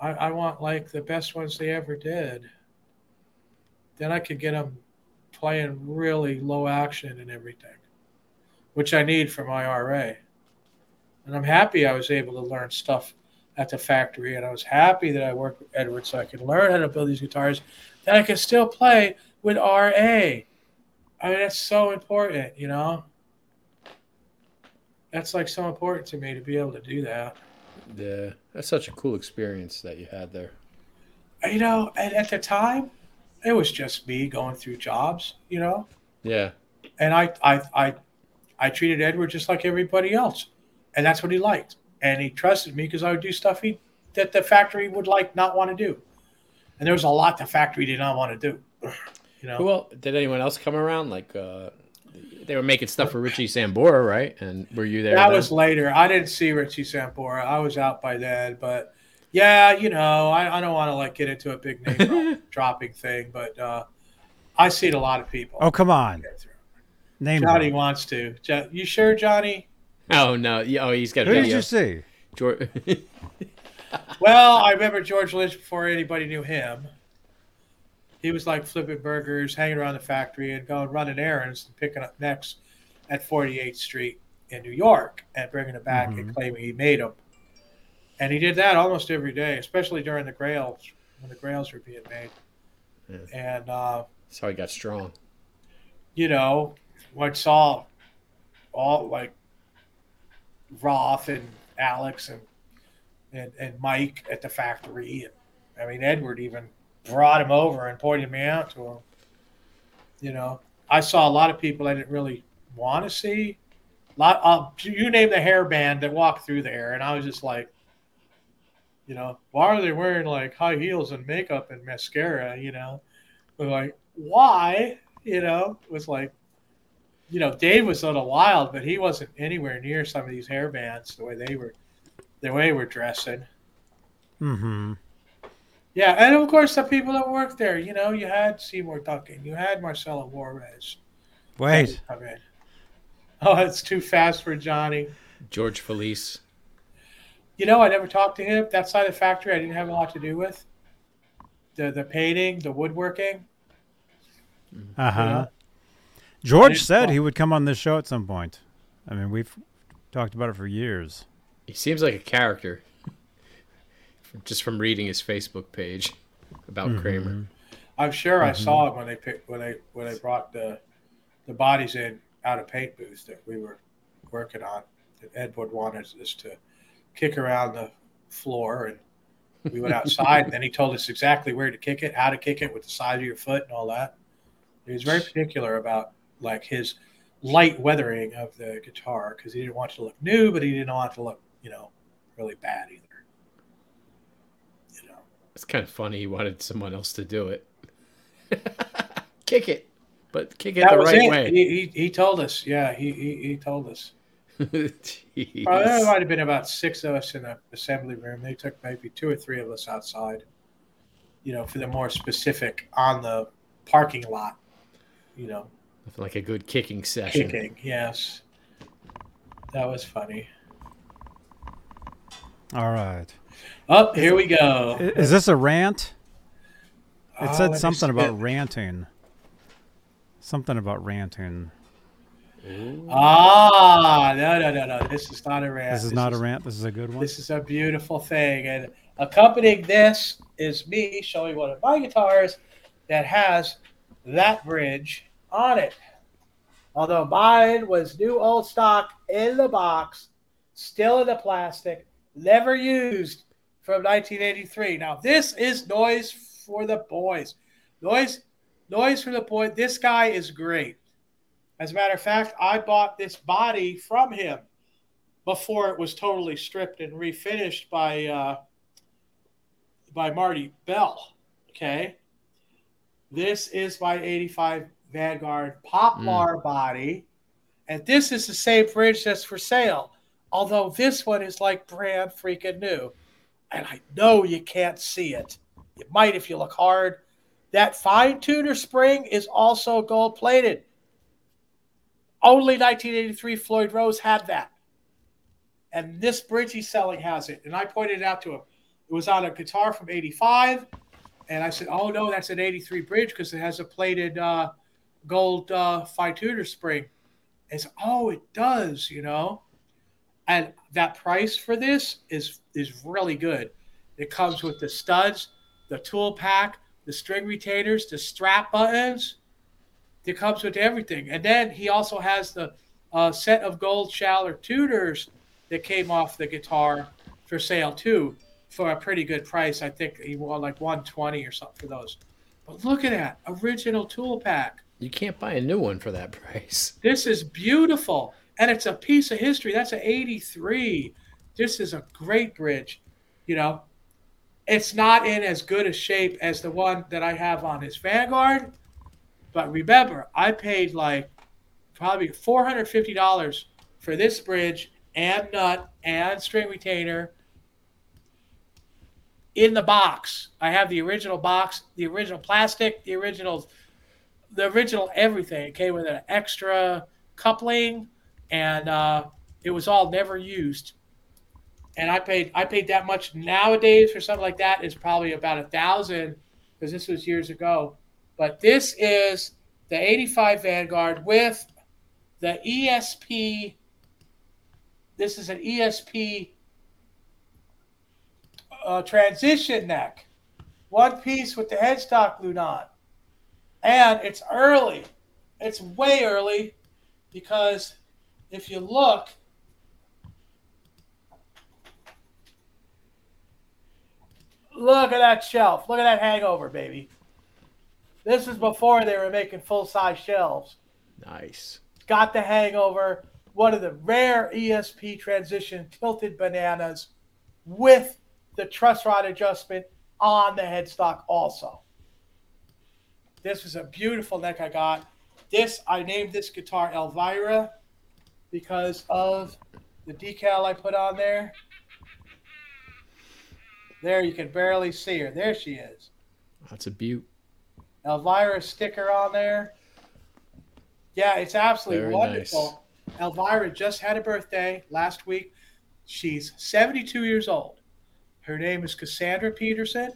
I, I want like the best ones they ever did. Then I could get them playing really low action and everything, which I need for my RA. And I'm happy I was able to learn stuff at the factory, and I was happy that I worked with Edward so I could learn how to build these guitars that I could still play with RA. I mean, that's so important, you know. That's like so important to me to be able to do that. Yeah. That's such a cool experience that you had there. You know, and at the time, it was just me going through jobs, you know. Yeah. and I, I, I, I treated Edward just like everybody else, and that's what he liked. And he trusted me because I would do stuff he that the factory would like not want to do, and there was a lot the factory did not want to do. You know, Well, did anyone else come around? Like, uh, they were making stuff for Richie Sambora, right? And were you there? that then? was later. I didn't see Richie Sambora. I was out by then, but yeah, you know, I, I don't want to like get into a big name dropping thing, but uh, I seen a lot of people. Oh, come on. Name Johnny drop. wants to. Jo- You sure, Johnny? Oh no! Oh, he's got a Who did you see? George- Well, I remember George Lynch before anybody knew him. He was like flipping burgers, hanging around the factory, and going running errands and picking up necks at 48th Street in New York and bringing it back and claiming he made them. And he did that almost every day, especially during the Grails when the Grails were being made. And uh, That's how he got strong. you know, when saw all like Roth and Alex and, and and Mike at the factory, and I mean Edward even brought him over and pointed me out to him. You know, I saw a lot of people I didn't really want to see. Lot, uh, you name the hair band that walked through there, and I was just like, you know, why are they wearing like high heels and makeup and mascara? You know, we're like, why? You know, it was like, you know, Dave was a little wild, but he wasn't anywhere near some of these hair bands the way they were, the way they were dressing. Mm-hmm. Yeah, and of course the people that worked there. You know, you had Seymour Duncan, you had Marcelo Juarez. Wait. come in. Oh, it's too fast for Johnny. George Felice. You know, I never talked to him. That side of the factory, I didn't have a lot to do with. The the painting, the woodworking. Uh huh. Yeah. George said fun. he would come on this show at some point. I mean, we've talked about it for years. He seems like a character. Just from reading his Facebook page about Mm-hmm. Kramer. I'm sure I saw it when they picked when they when they brought the the bodies in out of paint booths that we were working on. That Edward wanted us to kick around the floor, and we went outside. and then he told us exactly where to kick it, how to kick it, with the size of your foot, and all that. He was very particular about like his light weathering of the guitar because he didn't want it to look new, but he didn't want it to look you know really bad either. You know. It's kind of funny. He wanted someone else to do it. kick it, but kick it That the right it. way. He, he, he told us. Yeah, he, he, he told us. Uh, Jeez. Well, there might have been about six of us in the assembly room. They took maybe two or three of us outside, you know, for the more specific on the parking lot, you know, like a good kicking session. kicking. Yes. That was funny. All right. Oh, here we go. Is this a rant? It Oh, said something about ranting. Something about ranting. Ah, no, no, no, no. This is not a rant. This is not a rant. This is a good one. This is a beautiful thing. And accompanying this is me showing one of my guitars that has that bridge on it. Although mine was new old stock in the box, still in the plastic, never used from 1983. Now this is noise for the boys. Noise, noise for the boy. This guy is great. As a matter of fact, I bought this body from him before it was totally stripped and refinished by uh, by Marty Bell. Okay. This is my 85 Vanguard Poplar body. And this is the same bridge that's for sale. Although this one is like brand freaking new. And I know you can't see it. You might if you look hard. That fine tuner spring is also gold plated. Only 1983 Floyd Rose had that. And this bridge he's selling has it. And I pointed it out to him. It was on a guitar from 85. And I said, oh, no, that's an 83 bridge because it has a plated uh, gold uh, fine tuner spring. And said, oh, it does, you know. And that price for this is is really good. It comes with the studs, the tool pack, the string retainers, the strap buttons. It comes with everything. And then he also has the uh, set of gold Schaller tuners that came off the guitar for sale too, for a pretty good price. I think he won like 120 or something for those. But look at that original tool pack. You can't buy a new one for that price. This is beautiful. And it's a piece of history. That's an 83. This is a great bridge. You know, it's not in as good a shape as the one that I have on his Vanguard. But remember, I paid like probably $450 for this bridge and nut and string retainer in the box. I have the original box, the original plastic, the original the original everything. It came with an extra coupling and uh, it was all never used. And I paid I paid that much nowadays for something like that is probably about a thousand because this was years ago. But this is the 85 Vanguard with the ESP. This is an ESP uh, transition neck, one piece with the headstock glued on, and it's early. It's way early because if you look, look at that shelf. Look at that hangover, baby. This is before they were making full size shelves. Nice. Got the hangover. One of the rare ESP transition tilted bananas with the truss rod adjustment on the headstock also. This was a beautiful neck I got. This I named this guitar Elvira because of the decal I put on there. There, you can barely see her. There she is. That's a beaut. Elvira sticker on there. Yeah, it's absolutely Very wonderful. Elvira just had a birthday last week. She's 72 years old. Her name is Cassandra Peterson,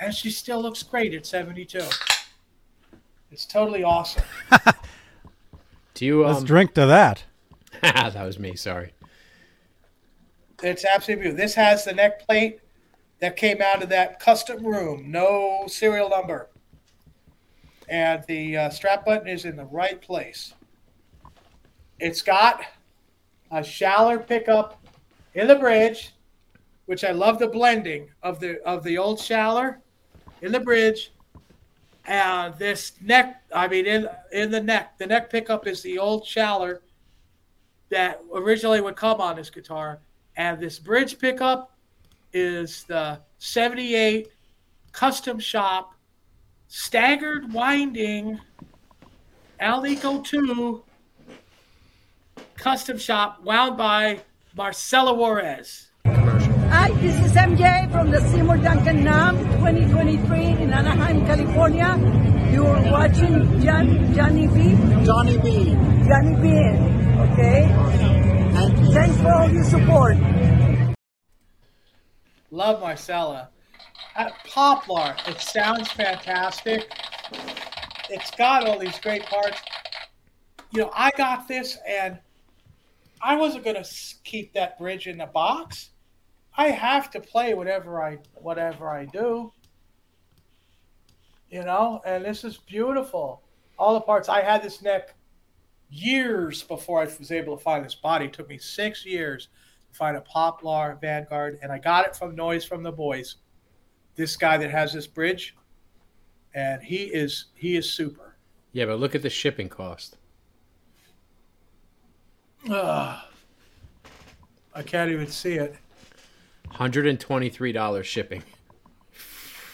and she still looks great at 72. It's totally awesome. Do you Let's um drink to that. that was me, sorry. It's absolutely beautiful. This has the neck plate that came out of that custom room, no serial number. And the uh, strap button is in the right place. It's got a Schaller pickup in the bridge, which I love the blending of the of the old Schaller in the bridge, and this neck. I mean, in in the neck, the neck pickup is the old Schaller that originally would come on this guitar, and this bridge pickup is the 78 custom shop staggered winding Alnico 2 custom shop wound by Marcela Juarez. Hi, this is MJ from the Seymour Duncan NAMM 2023 in Anaheim, California. You're watching John, Johnny B. Johnny B. Johnny B. Okay? Thank. Thanks for all your support. Love Marcella. At Poplar, it sounds fantastic. It's got all these great parts. You know, I got this and I wasn't going to keep that bridge in the box. I have to play whatever I whatever I do. You know, and this is beautiful. All the parts. I had this neck years before I was able to find this body. It took me six years to find a Poplar Vanguard, and I got it from Noise from the Boys. This guy that has this bridge, and he is he is super. Yeah, but look at the shipping cost. Ugh. I can't even see it. $123 shipping.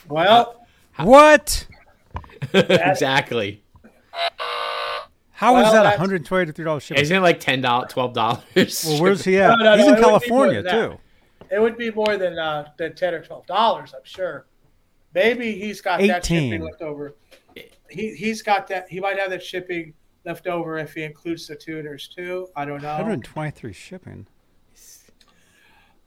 Well, What? exactly. How is Well, that that's- $123 shipping? Isn't it like ten dollars, twelve dollars? Well, where's he at? No, no, He's no, in it would be more California too. it would be more than uh, than ten or twelve dollars, I'm sure. Maybe he's got that 18. shipping left over. He he's got that. He might have that shipping left over if he includes the tuners too. I don't know. 123 shipping.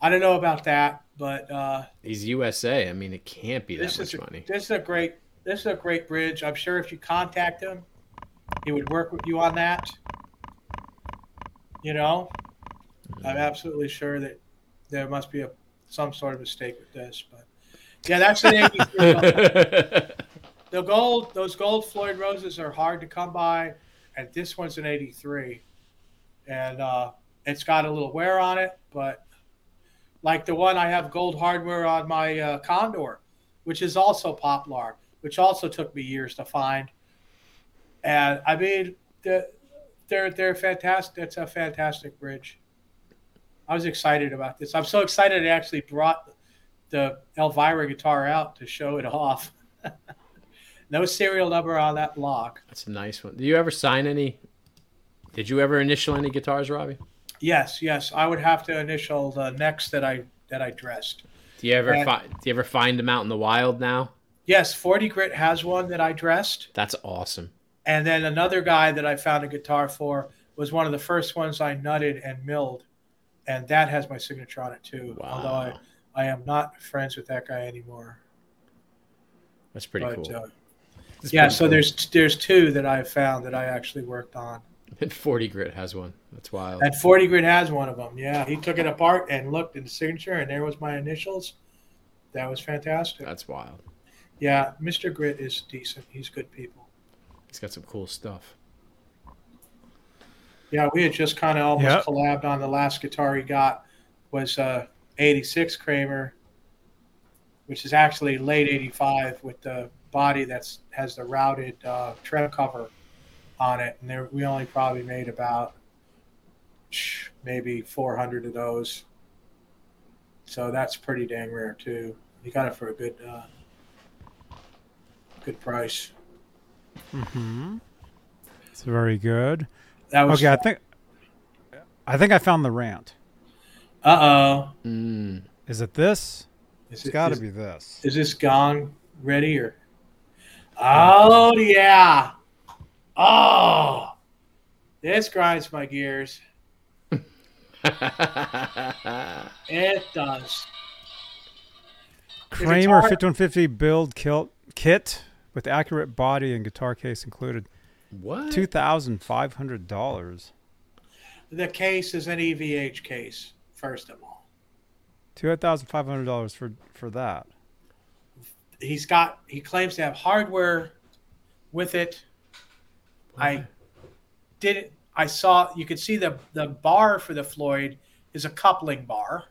I don't know about that, but uh, He's USA. I mean, it can't be that this is much a, money. this is a great this is a great bridge. I'm sure if you contact him, he would work with you on that. You know, I'm absolutely sure that there must be a some sort of mistake with this, but yeah, that's the 83. the gold, those gold Floyd roses are hard to come by, and this one's an 83, and uh, it's got a little wear on it, but like the one I have gold hardware on my uh, Condor, which is also poplar, which also took me years to find, and I mean the, they're they're fantastic. It's a fantastic bridge. I was excited about this. I'm so excited I actually brought the Elvira guitar out to show it off. no serial number on that block. That's a nice one. Do you ever sign any? Did you ever initial any guitars, Robbie? Yes, yes. I would have to initial the necks that I that I dressed. Do you ever Uh, fi- do you ever find them out in the wild now? Yes, 40 Grit has one that I dressed. That's awesome. And then another guy that I found a guitar for was one of the first ones I nutted and milled. And that has my signature on it too. Wow. Although I, I am not friends with that guy anymore. That's pretty but, cool. uh, That's yeah, pretty so cool. there's there's two that I found that I actually worked on. And 40 grit has one. That's wild. And 40 Grit has one of them. Yeah, he took it apart and looked at the signature, and there was my initials. That was fantastic. That's wild. Yeah, Mr. Grit is decent. He's good people. He's got some cool stuff. Yeah, we had just kind of almost Yep. collabed on the last guitar he got was uh 86 Kramer, which is actually late 85 with the body that's has the routed uh, trim cover on it, and there we only probably made about maybe 400 of those. So that's pretty dang rare too. You got it for a good uh, good price. It's very good. That was Okay, I think I think I found the rant. Uh oh. Mm. Is it this? Is It's it- got to be this. Is this gong ready or? Oh yeah. Oh, this grinds my gears. It does. Kramer guitar- 5150 build kilt kit with accurate body and guitar case included. what? Two thousand five hundred dollars. The case is an EVH case. First of all, Two thousand five hundred dollars for for that. he's got. He claims to have hardware with it. I did. I saw. You could see the the bar for the Floyd is a coupling bar.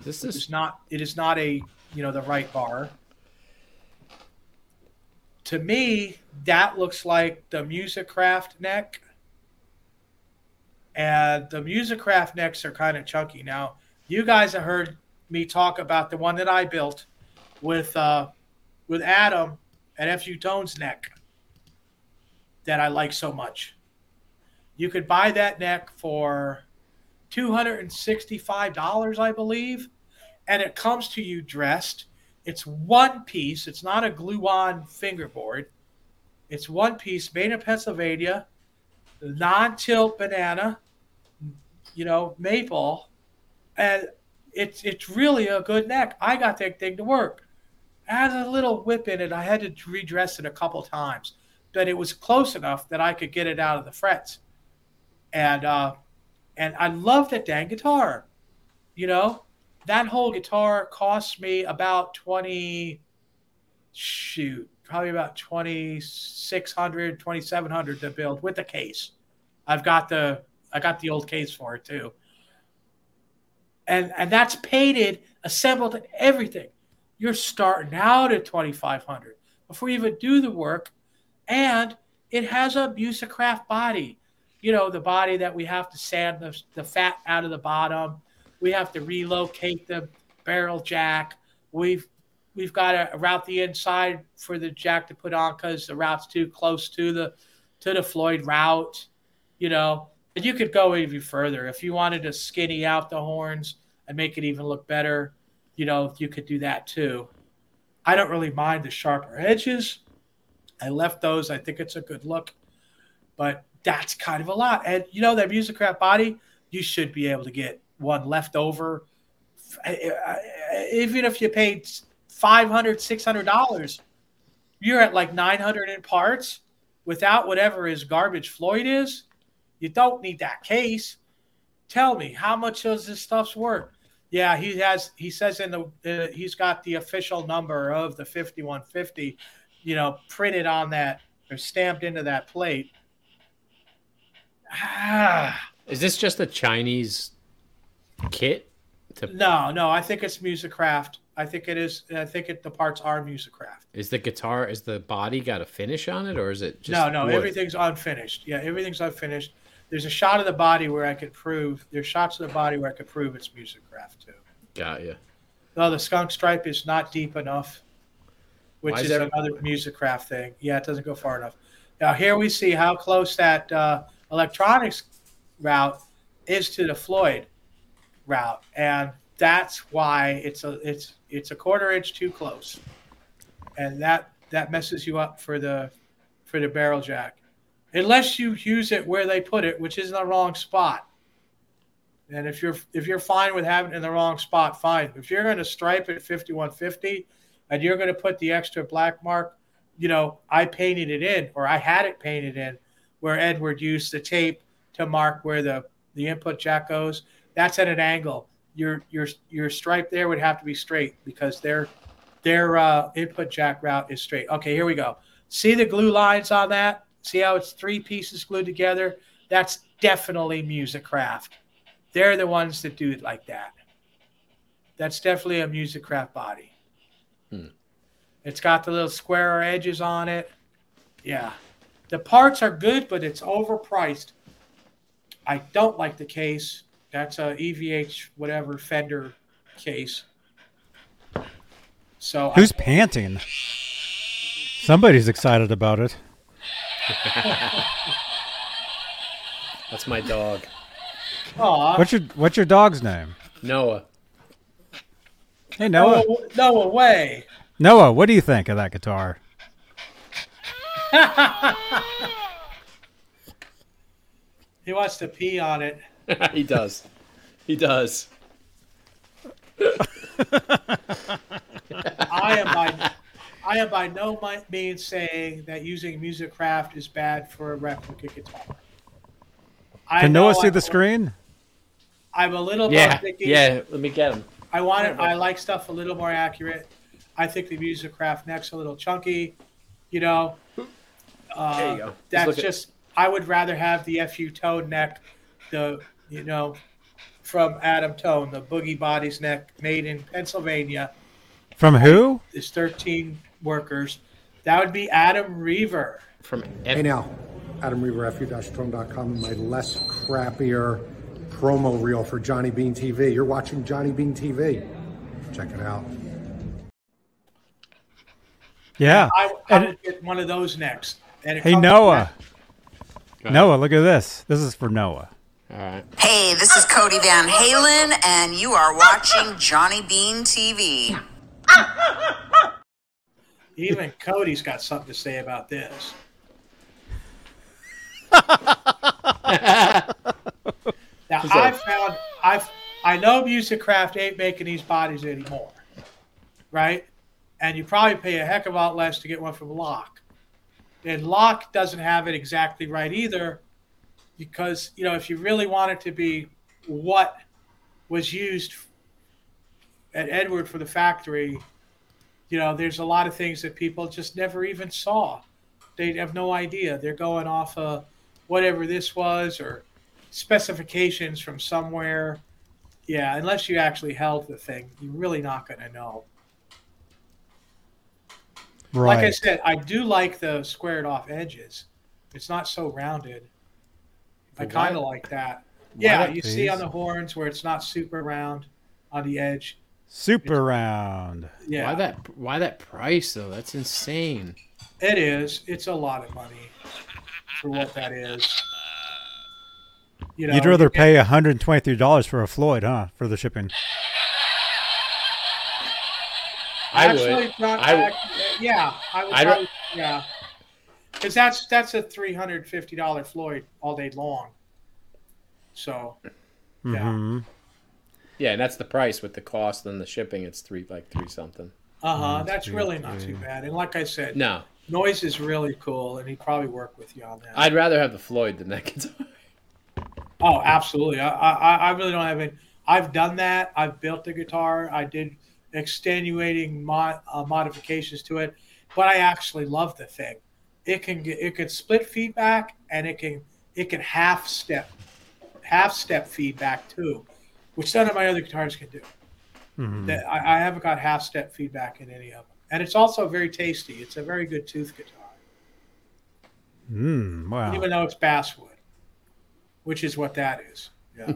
This It's is not. It is not a you know the right bar. To me, that looks like the Musikraft neck, and the Musikraft necks are kind of chunky. Now, you guys have heard me talk about the one that I built with uh, with Adam at FU Tone's neck that I like so much. You could buy that neck for two hundred and sixty-five dollars, I believe and it comes to you dressed. It's one piece. It's not a glue-on fingerboard. It's one piece made in Pennsylvania, non-tilt banana, you know, maple, and it's it's really a good neck. I got that thing to work. It has a little whip in it. I had to redress it a couple times, but it was close enough that I could get it out of the frets. And uh, and I love that dang guitar. You know, that whole guitar cost me about 20 shoot probably about 2600 2700 to build with the case. I've got the i got the old case for it too. And and that's painted assembled and everything. You're starting out at 2500 before you even do the work and it has a Musikraft body. You know the body that we have to sand the, the fat out of the bottom we have to relocate the barrel jack. We've we've got to route the inside for the jack to put on because the route's too close to the to the Floyd route. You know, and you could go even further if you wanted to skinny out the horns and make it even look better. You know, you could do that too. I don't really mind the sharper edges. I left those. I think it's a good look, but that's kind of a lot. And you know that music Musikraft body, you should be able to get one left over, even if you paid 500 600 dollars you're at like 900 in parts without whatever his garbage floyd is. You don't need that case. Tell me how much does this stuff's worth? Yeah he has he says in the uh, he's got the official number of the 5150 you know printed on that or stamped into that plate. Ah. Is this just a Chinese kit? To, no no i think it's Musikraft. I think it is i think it the parts are Musikraft. Is the guitar is the body got a finish on it or is it just no no wood? everything's unfinished. Yeah everything's unfinished. There's a shot of the body where i could prove there's shots of the body where i could prove it's Musikraft too. Got you. no the skunk stripe is not deep enough which Why is, is there- another Musikraft thing. Yeah it doesn't go far enough. Now here we see how close that uh, electronics route is to the floyd route and that's why it's a it's it's a quarter inch too close. And that that messes you up for the for the barrel jack. Unless you use it where they put it which is in the wrong spot. And if you're if you're fine with having it in the wrong spot fine. If you're going to stripe it 5150 and you're going to put the extra black mark you know i painted it in or i had it painted in where edward used the tape to mark where the the input jack goes that's at an angle your your your stripe there would have to be straight because their their uh, input jack route is straight. Okay, here we go. See the glue lines on that? See how it's three pieces glued together? That's definitely Musikraft. They're the ones that do it like that. That's definitely a Musikraft body. Hmm. It's got the little square edges on it. Yeah. The parts are good, but it's overpriced. I don't like the case. That's a EVH whatever Fender case. So Who's panting? Somebody's excited about it. That's my dog. I, aw, What's your What's your dog's name? Noah. Hey Noah. no, no way. Noah, what do you think of that guitar? He wants to pee on it. he does. He does. I am by I am by no means saying that using Musikraft is bad for a replica guitar. I Can know Noah see I'm- the screen? I'm a little Yeah. more picky. Yeah. Let me get him. I want it. I like stuff a little more accurate. I think the Musikraft neck's a little chunky. You know, uh, There you go. Just that's look at- just. I would rather have the FU Tone neck, the you know, from Adam Tone, the Boogie Bodies neck, made in Pennsylvania. From who? Is 13 workers. That would be Adam Reaver. From Hey now, Adam Reaver, fu-tone.com, my less crappier promo reel for Johnny Bean TV. You're watching Johnny Bean TV. Check it out. Yeah. I, I would get one of those necks. And Hey Noah. Noah, look at this. This is for Noah. All right. Hey, this is Cody Van Halen, and you are watching Johnny Bean TV. Even Cody's got something to say about this. now I found I've I know Musikraft ain't making these bodies anymore, right? And you probably pay a heck of a lot less to get one from Locke. And Locke doesn't have it exactly right either, because you know if you really want it to be what was used at Edward for the factory, you know, there's a lot of things that people just never even saw. They have no idea. They're going off of whatever this was or specifications from somewhere. Yeah, unless you actually held the thing, you're really not going to know. Right. Like I said, I do like the squared off edges. It's not so rounded. I kind of like that. Yeah, not you see on the horns where it's not super round on the edge. Super round. Yeah, Why that? Why that price though? That's insane. it is. It's a lot of money for what that is. You know, You'd rather you pay $123 for a Floyd, huh? For the shipping. I Actually, would. not I would. yeah, I would. I'd probably- yeah, because that's that's a three hundred fifty dollar Floyd all day long. So yeah, hmm Yeah, and that's the price with the cost and the shipping. It's three like three something. uh huh. One, That's two, really not three. too bad. And like I said, No, noise is really cool, and he'd probably work with you on that. I'd rather have the Floyd than that guitar. Oh, absolutely. I, I, I really don't have it. I've done that. I've built the guitar. I did extenuating mod, uh, modifications to it, but I actually love the thing. It can get, it can split feedback and it can it can half step half step feedback too, which none of my other guitars can do. hmm That I, I haven't got half step feedback in any of them, and it's also very tasty. It's a very good tooth guitar, Mm, wow. even though it's basswood, which is what that is. Yeah.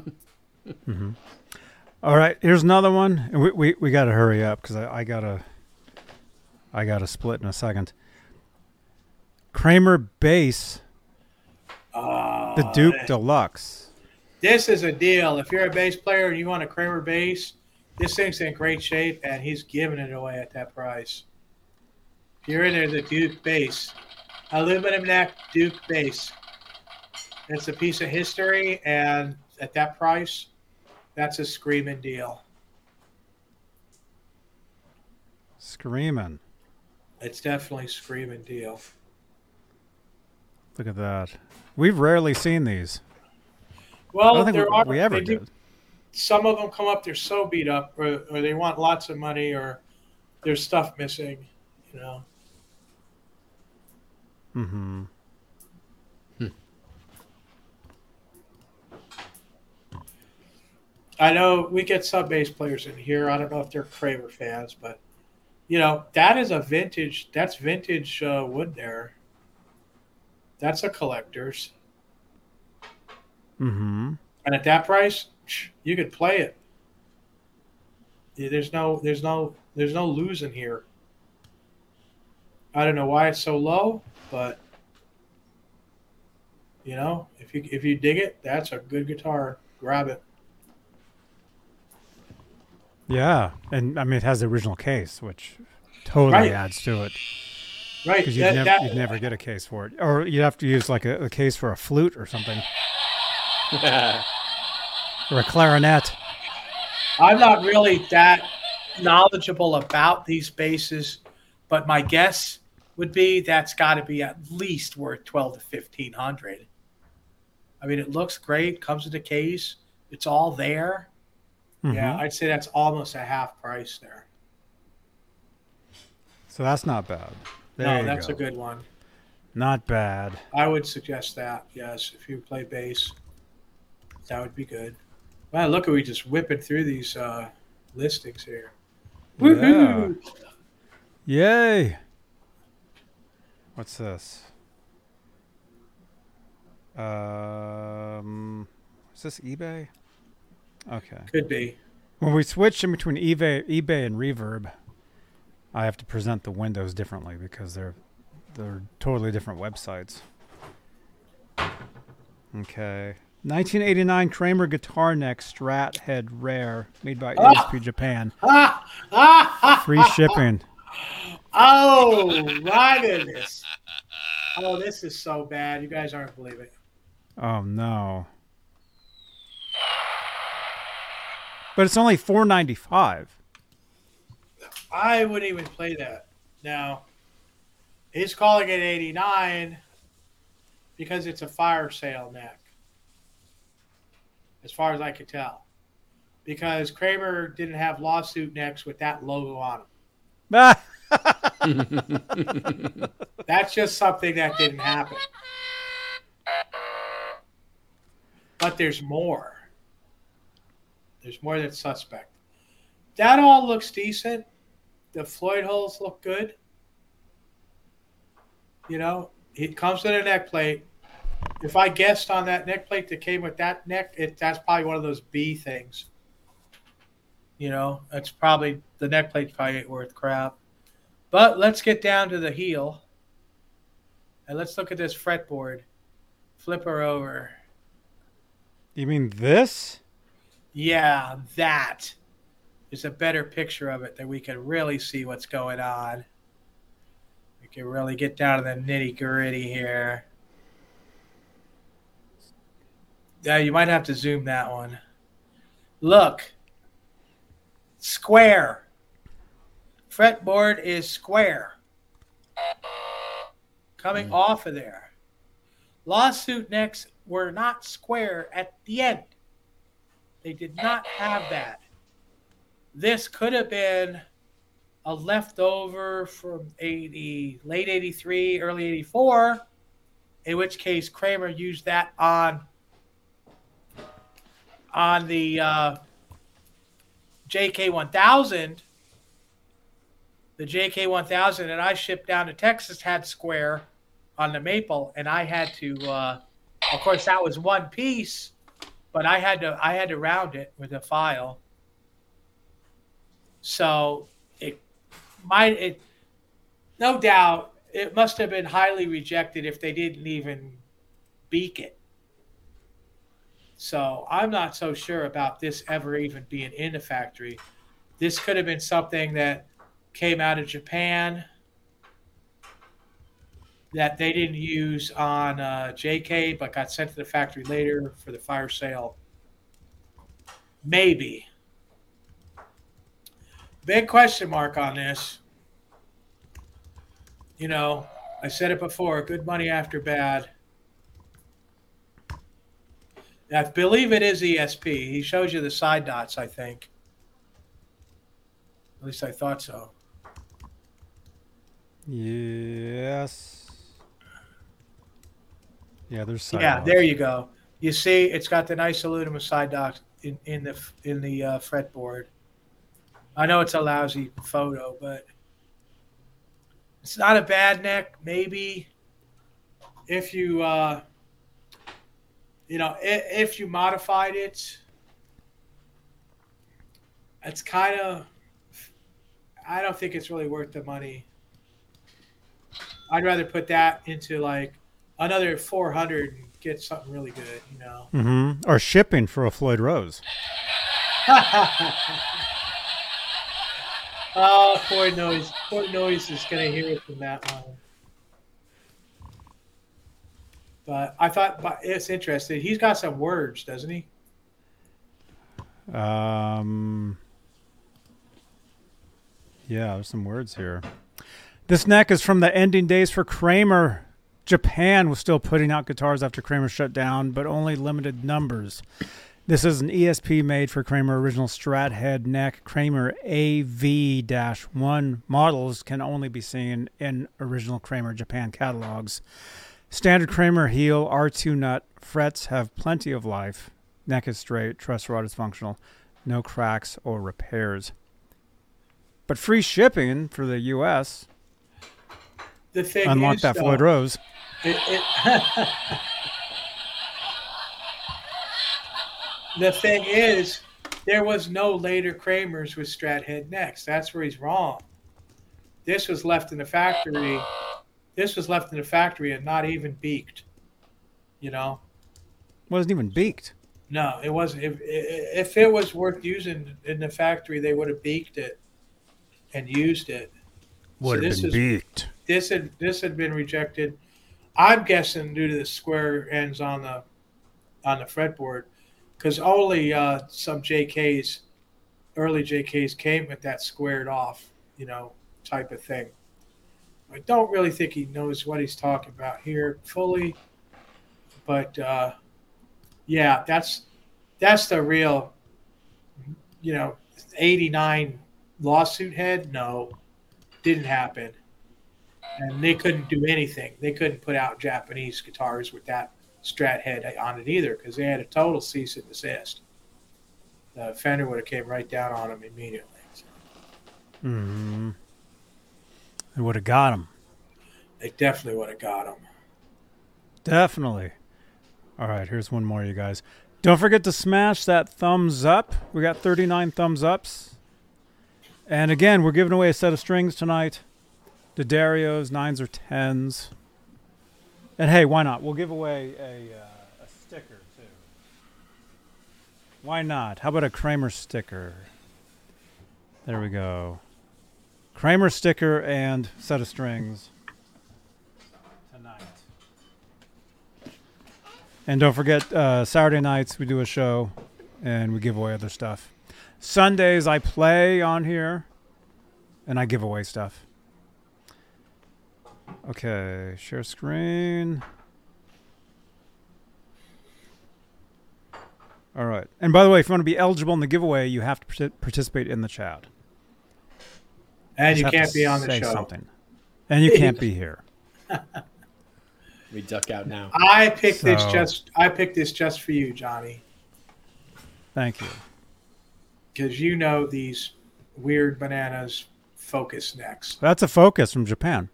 All right, here's another one. And we we, we got to hurry up because I, I gotta I gotta split in a second. Kramer bass, Uh, the Duke Deluxe. this is a deal. If you're a bass player and you want a Kramer bass, this thing's in great shape, and he's giving it away at that price. If you're in there, the Duke bass, aluminum neck Duke bass. It's a piece of history, and at that price, that's a screaming deal. Screaming. It's definitely a screaming deal. Look at that. We've rarely seen these. Well, there we, are we ever did. some of them come up they're so beat up or, or they want lots of money or there's stuff missing you know Mm-hmm. i know we get some bass players in here i don't know if they're kramer fans but you know that is a vintage that's vintage uh, wood there that's a collector's. Mm-hmm. and at that price you could play it. There's no there's no there's no losing here. I don't know why it's so low but you know if you if you dig it that's a good guitar. Grab it. Yeah, and I mean it has the original case, which totally Right. adds to it right because you'd, nev- you'd never get a case for it, or you'd have to use like a, a case for a flute or something, or a clarinet. i'm not really that knowledgeable about these bases, but my guess would be that's got to be at least worth 12 to 1500 i mean it looks great comes with a case it's all there Yeah, Mhm. I'd say that's almost a half price there. So that's not bad. There no, that's go. a good one. Not bad. I would suggest that. Yes, if you play bass, that would be good. Wow, look at we just whipping through these uh, listings here. Yeah. Woohoo! Yay! What's this? Um, is this eBay? Okay. Could be. When we switch in between eBay, eBay and Reverb, I have to present the windows differently because they're they're totally different websites. Okay. 1989 Kramer Guitar Neck Strat Head Rare, made by ESP Japan. Ah, ah, ah, Free shipping. Oh my goodness! Oh, this is so bad. You guys aren't believing. Oh no. But it's only 4.95. I wouldn't even play that. Now, he's calling it 89 because it's a fire sale neck, as far as I could tell. Because Kramer didn't have lawsuit necks with that logo on them. That's just something that didn't happen. But there's more. There's more that's suspect. That all looks decent. The Floyd holes look good. You know, it comes with a neck plate. If I guessed on that neck plate that came with that neck, it that's probably one of those B things. You know, that's probably the neck plate probably ain't worth crap. But let's get down to the heel. And let's look at this fretboard. Flip her over. You mean this? Yeah, that is a better picture of it that we can really see what's going on. We can really get down to the nitty gritty here. Yeah, you might have to zoom that one. Look, square. Fretboard is square. Coming mm. off of there. Lawsuit necks were not square at the end. They did not have that. This could have been a leftover from 80, late 83, early 84, in which case Kramer used that on on the uh, JK1000. The JK1000 that I shipped down to Texas had square on the maple, and I had to, uh, of course, that was one piece, but I had to I had to round it with a file. So it might it no doubt it must have been highly rejected if they didn't even beak it. So I'm not so sure about this ever even being in the factory. This could have been something that came out of Japan that they didn't use on uh, JK, but got sent to the factory later for the fire sale. Maybe. Big question mark on this. You know, I said it before good money after bad. I believe it is ESP. He shows you the side dots, I think. At least I thought so. Yes. Yeah, there's side yeah, dots. there you go. You see, it's got the nice aluminum side dots in, in the in the uh, fretboard. I know it's a lousy photo, but it's not a bad neck. Maybe if you uh, you know if, if you modified it, it's kind of. I don't think it's really worth the money. I'd rather put that into like another 400 and get something really good, you know. Mm-hmm. Or shipping for a Floyd Rose. oh, poor noise. Poor noise is going to hear it from that one. But I thought but it's interesting. He's got some words, doesn't he? Um, yeah, there's some words here. This neck is from the ending days for Kramer. Japan was still putting out guitars after Kramer shut down, but only limited numbers. This is an ESP made for Kramer original Strat head neck. Kramer AV 1 models can only be seen in original Kramer Japan catalogs. Standard Kramer heel R2 nut frets have plenty of life. Neck is straight, truss rod is functional, no cracks or repairs. But free shipping for the U.S. The thing Unlock is, that though, Floyd Rose. It, it the thing is, there was no later Kramers with Strat head necks. That's where he's wrong. This was left in the factory. This was left in the factory and not even beaked. You know, Wasn't even beaked. no, it wasn't. If if it was worth using in the factory, they would have beaked it and used it. Would have this been is- beaked. this had this had been rejected. I'm guessing due to the square ends on the on the fretboard, because only uh, some JKs, early JKs, came with that squared off, you know, type of thing. I don't really think he knows what he's talking about here fully, but uh, yeah, that's that's the real, you know, '89 lawsuit head. No, didn't happen and they couldn't do anything. They couldn't put out Japanese guitars with that Strat head on it either because they had a total cease and desist. The Fender would have came right down on them immediately. So hmm They would have got him. they definitely would have got them. Definitely. All right, here's one more, you guys. Don't forget to smash that thumbs up. We got 39 thumbs ups. And again, we're giving away a set of strings tonight. D'Addarios, nines or tens. And hey, why not? We'll give away a, uh, a sticker too. Why not? How about a Kramer sticker? There we go. Kramer sticker and set of strings tonight. And don't forget, uh, Saturday nights we do a show and we give away other stuff. Sundays I play on here and I give away stuff. Okay, share screen. All right. And by the way, if you want to be eligible in the giveaway, you have to participate in the chat. And Just you can't be on the say show. Something. And you can't be here. We duck out now. I picked this just I picked this just for you, Johnny, Thank you. because you know these weird bananas focus necks, That's a focus from Japan.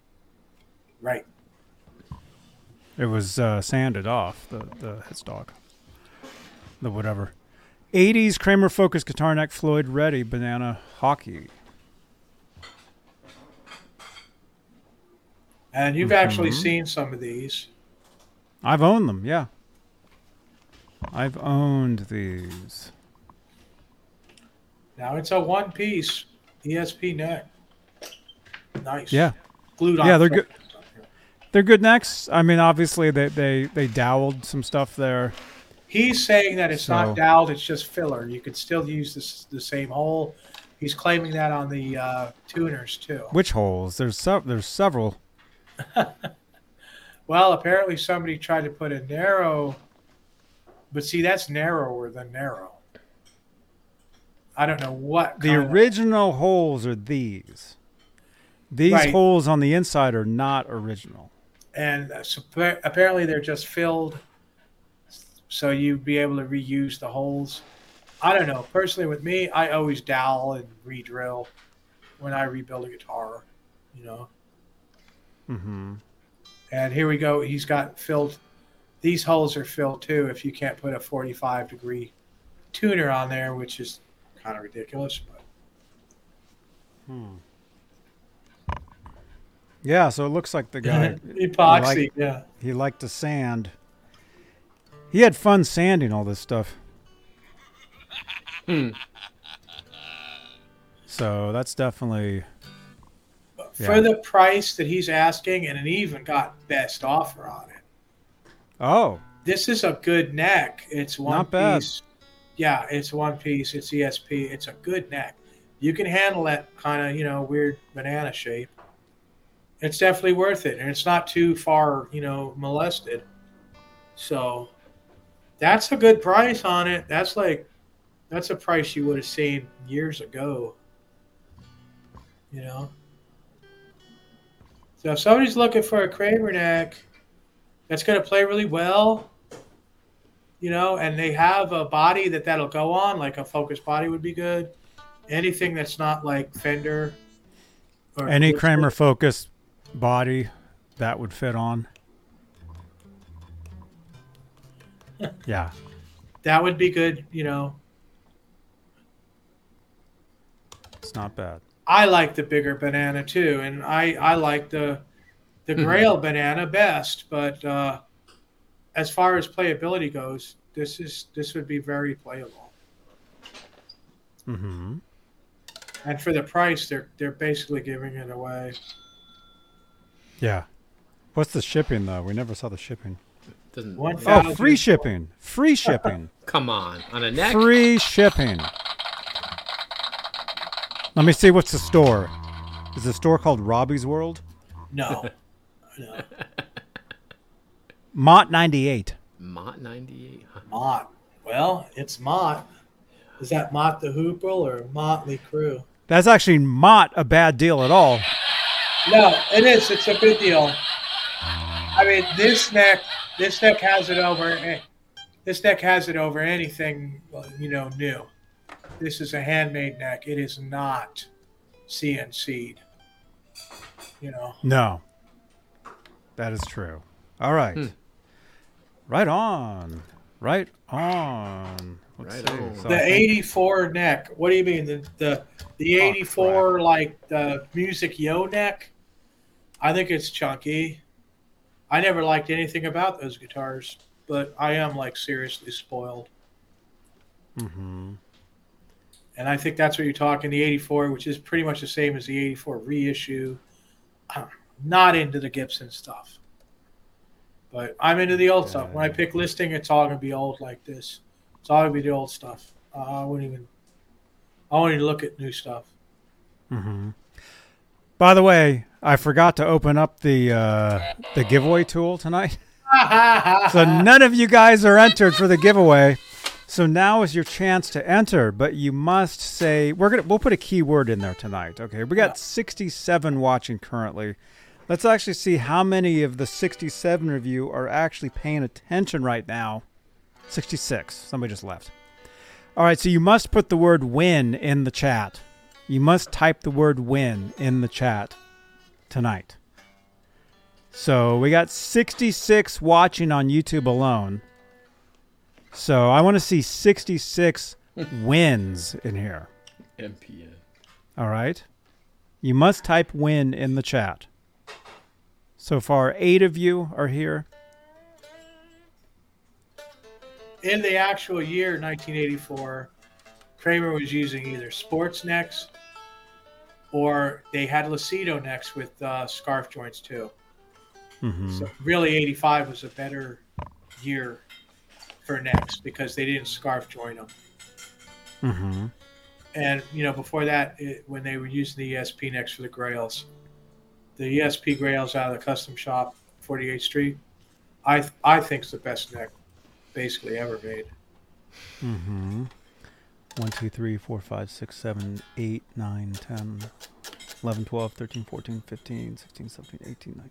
Right? It was uh, sanded off the the headstock, the whatever. 80s Kramer Focus guitar neck Floyd Ready banana hockey. And you've Mm-hmm. actually seen some of these. I've owned them, yeah. I've owned these. Now it's a one piece ESP neck. Nice. Yeah, Glued on. Yeah, they're focus. They're good necks. I mean, obviously they they they doweled some stuff there. He's saying that it's So- not doweled; it's just filler. You could still use this the same hole. He's claiming that on the uh, tuners too. Which holes? There's sev- there's several. Well, apparently somebody tried to put a narrow, but see, that's narrower than narrow. I don't know what The kind of- original holes are these. These Right. holes on the inside are not original. And uh, apparently they're just filled, so you'd be able to reuse the holes. I don't know. Personally, with me, I always dowel and re-drill when I rebuild a guitar. You know. Mm-hmm. And here we go. He's got filled. These holes are filled too. If you can't put a 45 degree tuner on there, which is kind of ridiculous, but Yeah, so it looks like the guy epoxy. like- yeah. he liked to sand. He had fun sanding all this stuff. Hmm. So that's definitely For the price that he's asking, and it even got best offer on it. oh This is a good neck. It's one Not bad. piece. Yeah, it's one piece. It's ESP. It's a good neck. You can handle that kind of you know weird banana shape. It's definitely worth it, and it's not too far you know molested. So that's a good price on it. That's like that's a price you would have seen years ago. You know. So if somebody's looking for a Kramer neck that's going to play really well, you know, and they have a body that that'll go on, like a focus body would be good. Anything that's not like Fender. Or any Kramer focus body that would fit on. Yeah. That would be good, you know. It's not bad. I like the bigger banana too, and I I like the the Grail banana best. But uh, as far as playability goes, this is this would be very playable. Mm-hmm. And for the price, they're they're basically giving it away. Yeah. What's the shipping though? We never saw the shipping. Doesn't. One Oh, thousand- free shipping. Free shipping. Come on, on a neck. Free shipping. Let me see what's the store. Is the store called Robbie's World? No, no, Mott 98. Mott ninety eight. Mott. Well, it's Mott. Is that Mott the Hoople or Mötley Crüe? That's actually not a bad deal at all. No, it is. It's a good deal. I mean, this neck, this neck has it over. eh, This neck has it over anything, you know, new. This is a handmade neck. It is not CNC'd. You know, No. That is true. All right. Right on. Right on. Right on. So The 84 neck. What do you mean? The the the Oh, 84 like the music yo neck? I think it's chunky. I never liked anything about those guitars, but I am like seriously spoiled. Mhm. And I think that's what you're talking the 84, which is pretty much the same as the 84 reissue. I'm not into the Gibson stuff. But I'm into the old stuff. When I pick listing, it's all going to be old like this. It's all going to be the old stuff. Uh, I wouldn't even. I won't even look at new stuff. Mhm. By the way, I forgot to open up the uh, the giveaway tool tonight. so none of you guys are entered for the giveaway. So now is your chance to enter, but you must say we're gonna we'll put a keyword in there tonight. Okay, we got 67 watching currently. Let's actually see how many of the 67 of you are actually paying attention right now. 66. Somebody just left. All right, so you must put the word win in the chat. You must type the word win in the chat tonight. So we got 66 watching on YouTube alone. So I want to see 66 wins in here. MPN. All right. You must type win in the chat. So far, eight of you are here. In the actual year 1984, Kramer was using either sports necks or they had Lacido necks with uh, scarf joints too. Mm-hmm. So really, 85 was a better year for necks because they didn't scarf join them. Mm-hmm. And you know, before that, it, when they were using the ESP necks for the Grails, the ESP Grails out of the custom shop, 48th Street, I I think's the best neck basically ever made. Mm-hmm. 1, 2, 3, 4, 5, 6, 7, 8, 9, 10, 11, 12, 13, 14, 15, 16, 17, 18, 19.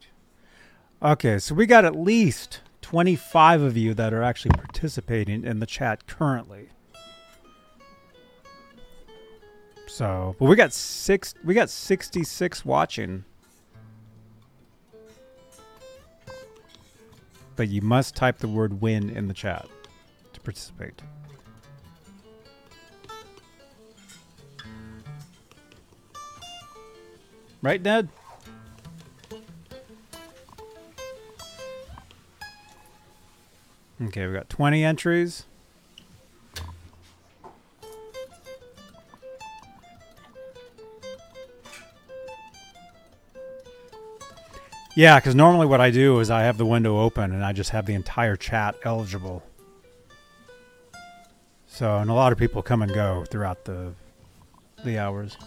Okay, so we got at least 25 of you that are actually participating in the chat currently. So, but we got six we got 66 watching. But you must type the word win in the chat to participate. Right, Ned? Okay, we got 20 entries. Yeah, because normally what I do is I have the window open and I just have the entire chat eligible. So, and a lot of people come and go throughout the the hours.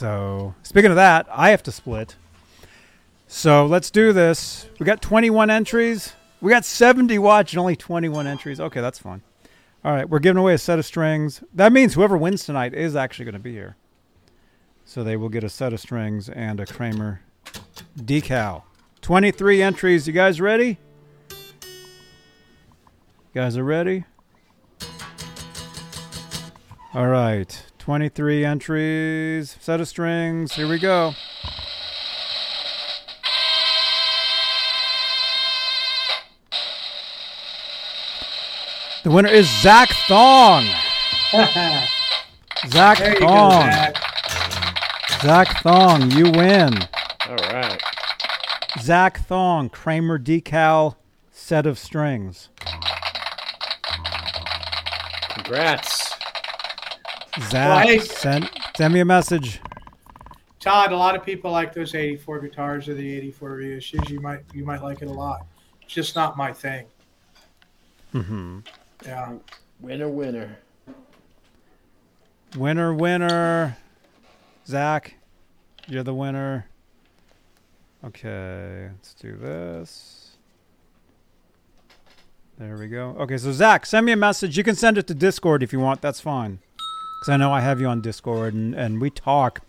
So, speaking of that, I have to split. So, let's do this. We got 21 entries. We got 70 watch and only 21 entries. Okay, that's fine. All right, we're giving away a set of strings. That means whoever wins tonight is actually going to be here. So they will get a set of strings and a Kramer decal. 23 entries. You guys ready? You guys are ready? All right. 23 entries, set of strings. Here we go. The winner is Zach Thong. Zach There you go, Thong. Zach. Zach Thong, you win. All right. Zach Thong, Kramer decal set of strings. Congrats. Zach, hey- send, send me a message. Todd, a lot of people like those 84 guitars or the 84 reissues. You might you might like it a lot. It's just not my thing. Mm-hmm. Yeah. Winner, winner. Winner, winner. Zach, you're the winner. Okay, let's do this. There we go. Okay, so Zach, send me a message. You can send it to Discord if you want. That's fine. Because I know I have you on Discord and, and we talk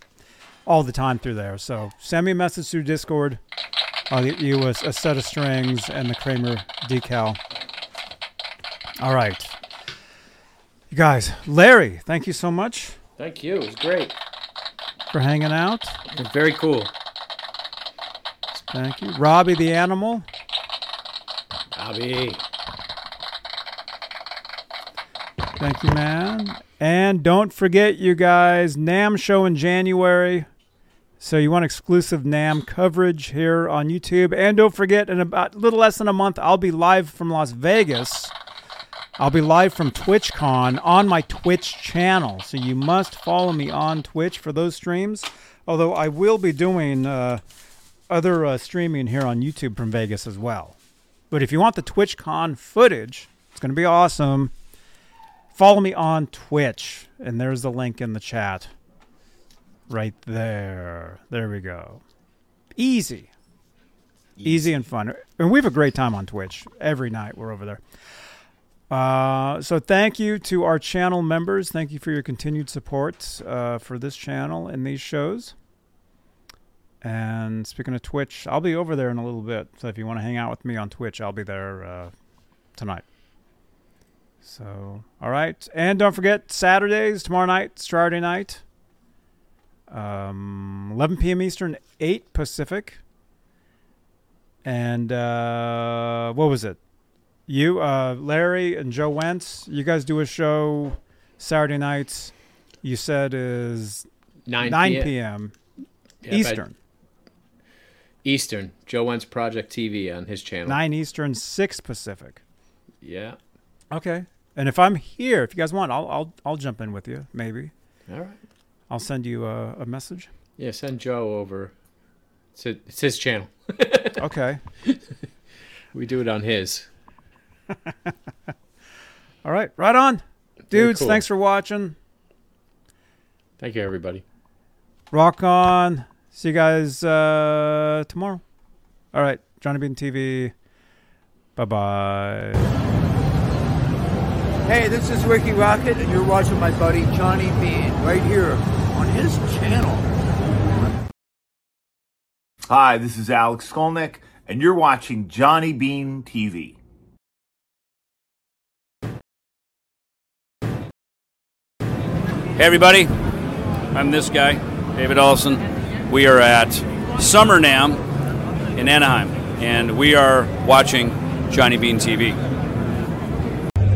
all the time through there. So send me a message through Discord. I'll get you a, a set of strings and the Kramer decal. All right. You guys, Larry, thank you so much Thank you. It was great. for hanging out. Very cool. Thank you. Robbie the animal. Robbie. Thank you, man. And don't forget, you guys, NAMM show in January. So you want exclusive NAMM coverage here on YouTube. And don't forget, in about a little less than a month, I'll be live from Las Vegas. I'll be live from TwitchCon on my Twitch channel. So you must follow me on Twitch for those streams. Although I will be doing uh, other uh, streaming here on YouTube from Vegas as well. But if you want the TwitchCon footage, it's going to be awesome follow me on Twitch, and there's the link in the chat. Right there. There we go. Easy. Easy and fun. And we have a great time on Twitch. Every night we're over there. Uh, so thank you to our channel members. Thank you for your continued support uh, for this channel and these shows. And speaking of Twitch, I'll be over there in a little bit. So if you want to hang out with me on Twitch, I'll be there uh, tonight. So, all right. And don't forget, Saturdays, tomorrow night, Saturday night, um, 11 p.m. Eastern, 8 Pacific. And uh, what was it? You, uh, Larry, and Joe Wentz, you guys do a show Saturday nights. You said is 9 9 p.m. p.m. Yeah, Eastern. Eastern. Joe Wentz Project TV on his channel. 9 Eastern, 6 Pacific. Yeah. Okay. And if I'm here, if you guys want, I'll I'll I'll jump in with you. Maybe All right. I'll send you a, a message. Yeah, send Joe over. It's, a, it's his channel. Okay. We do it on his. All right. Right on, dudes. cool. Thanks for watching. Thank you, everybody. Rock on. See you guys uh, tomorrow. All right. Johnny Bean TV. Bye bye. Hey, this is Rikki Rockett, and you're watching my buddy Johnny Bean right here on his channel. Hi, this is Alex Skolnick, and you're watching Johnny Bean TV. Hey, everybody. I'm this guy, David Olson. We are at Summer NAMM in Anaheim, and we are watching Johnny Bean TV.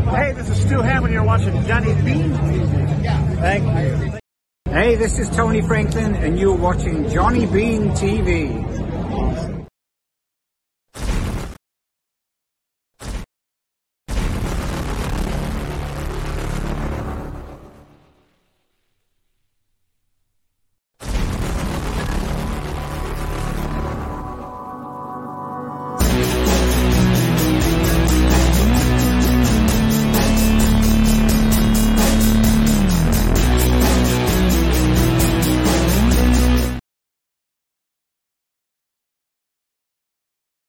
Hey, this is Stu Hammond. You're watching Johnny Bean TV. Thank you. Hey, this is Tony Franklin, and you're watching Johnny Bean TV.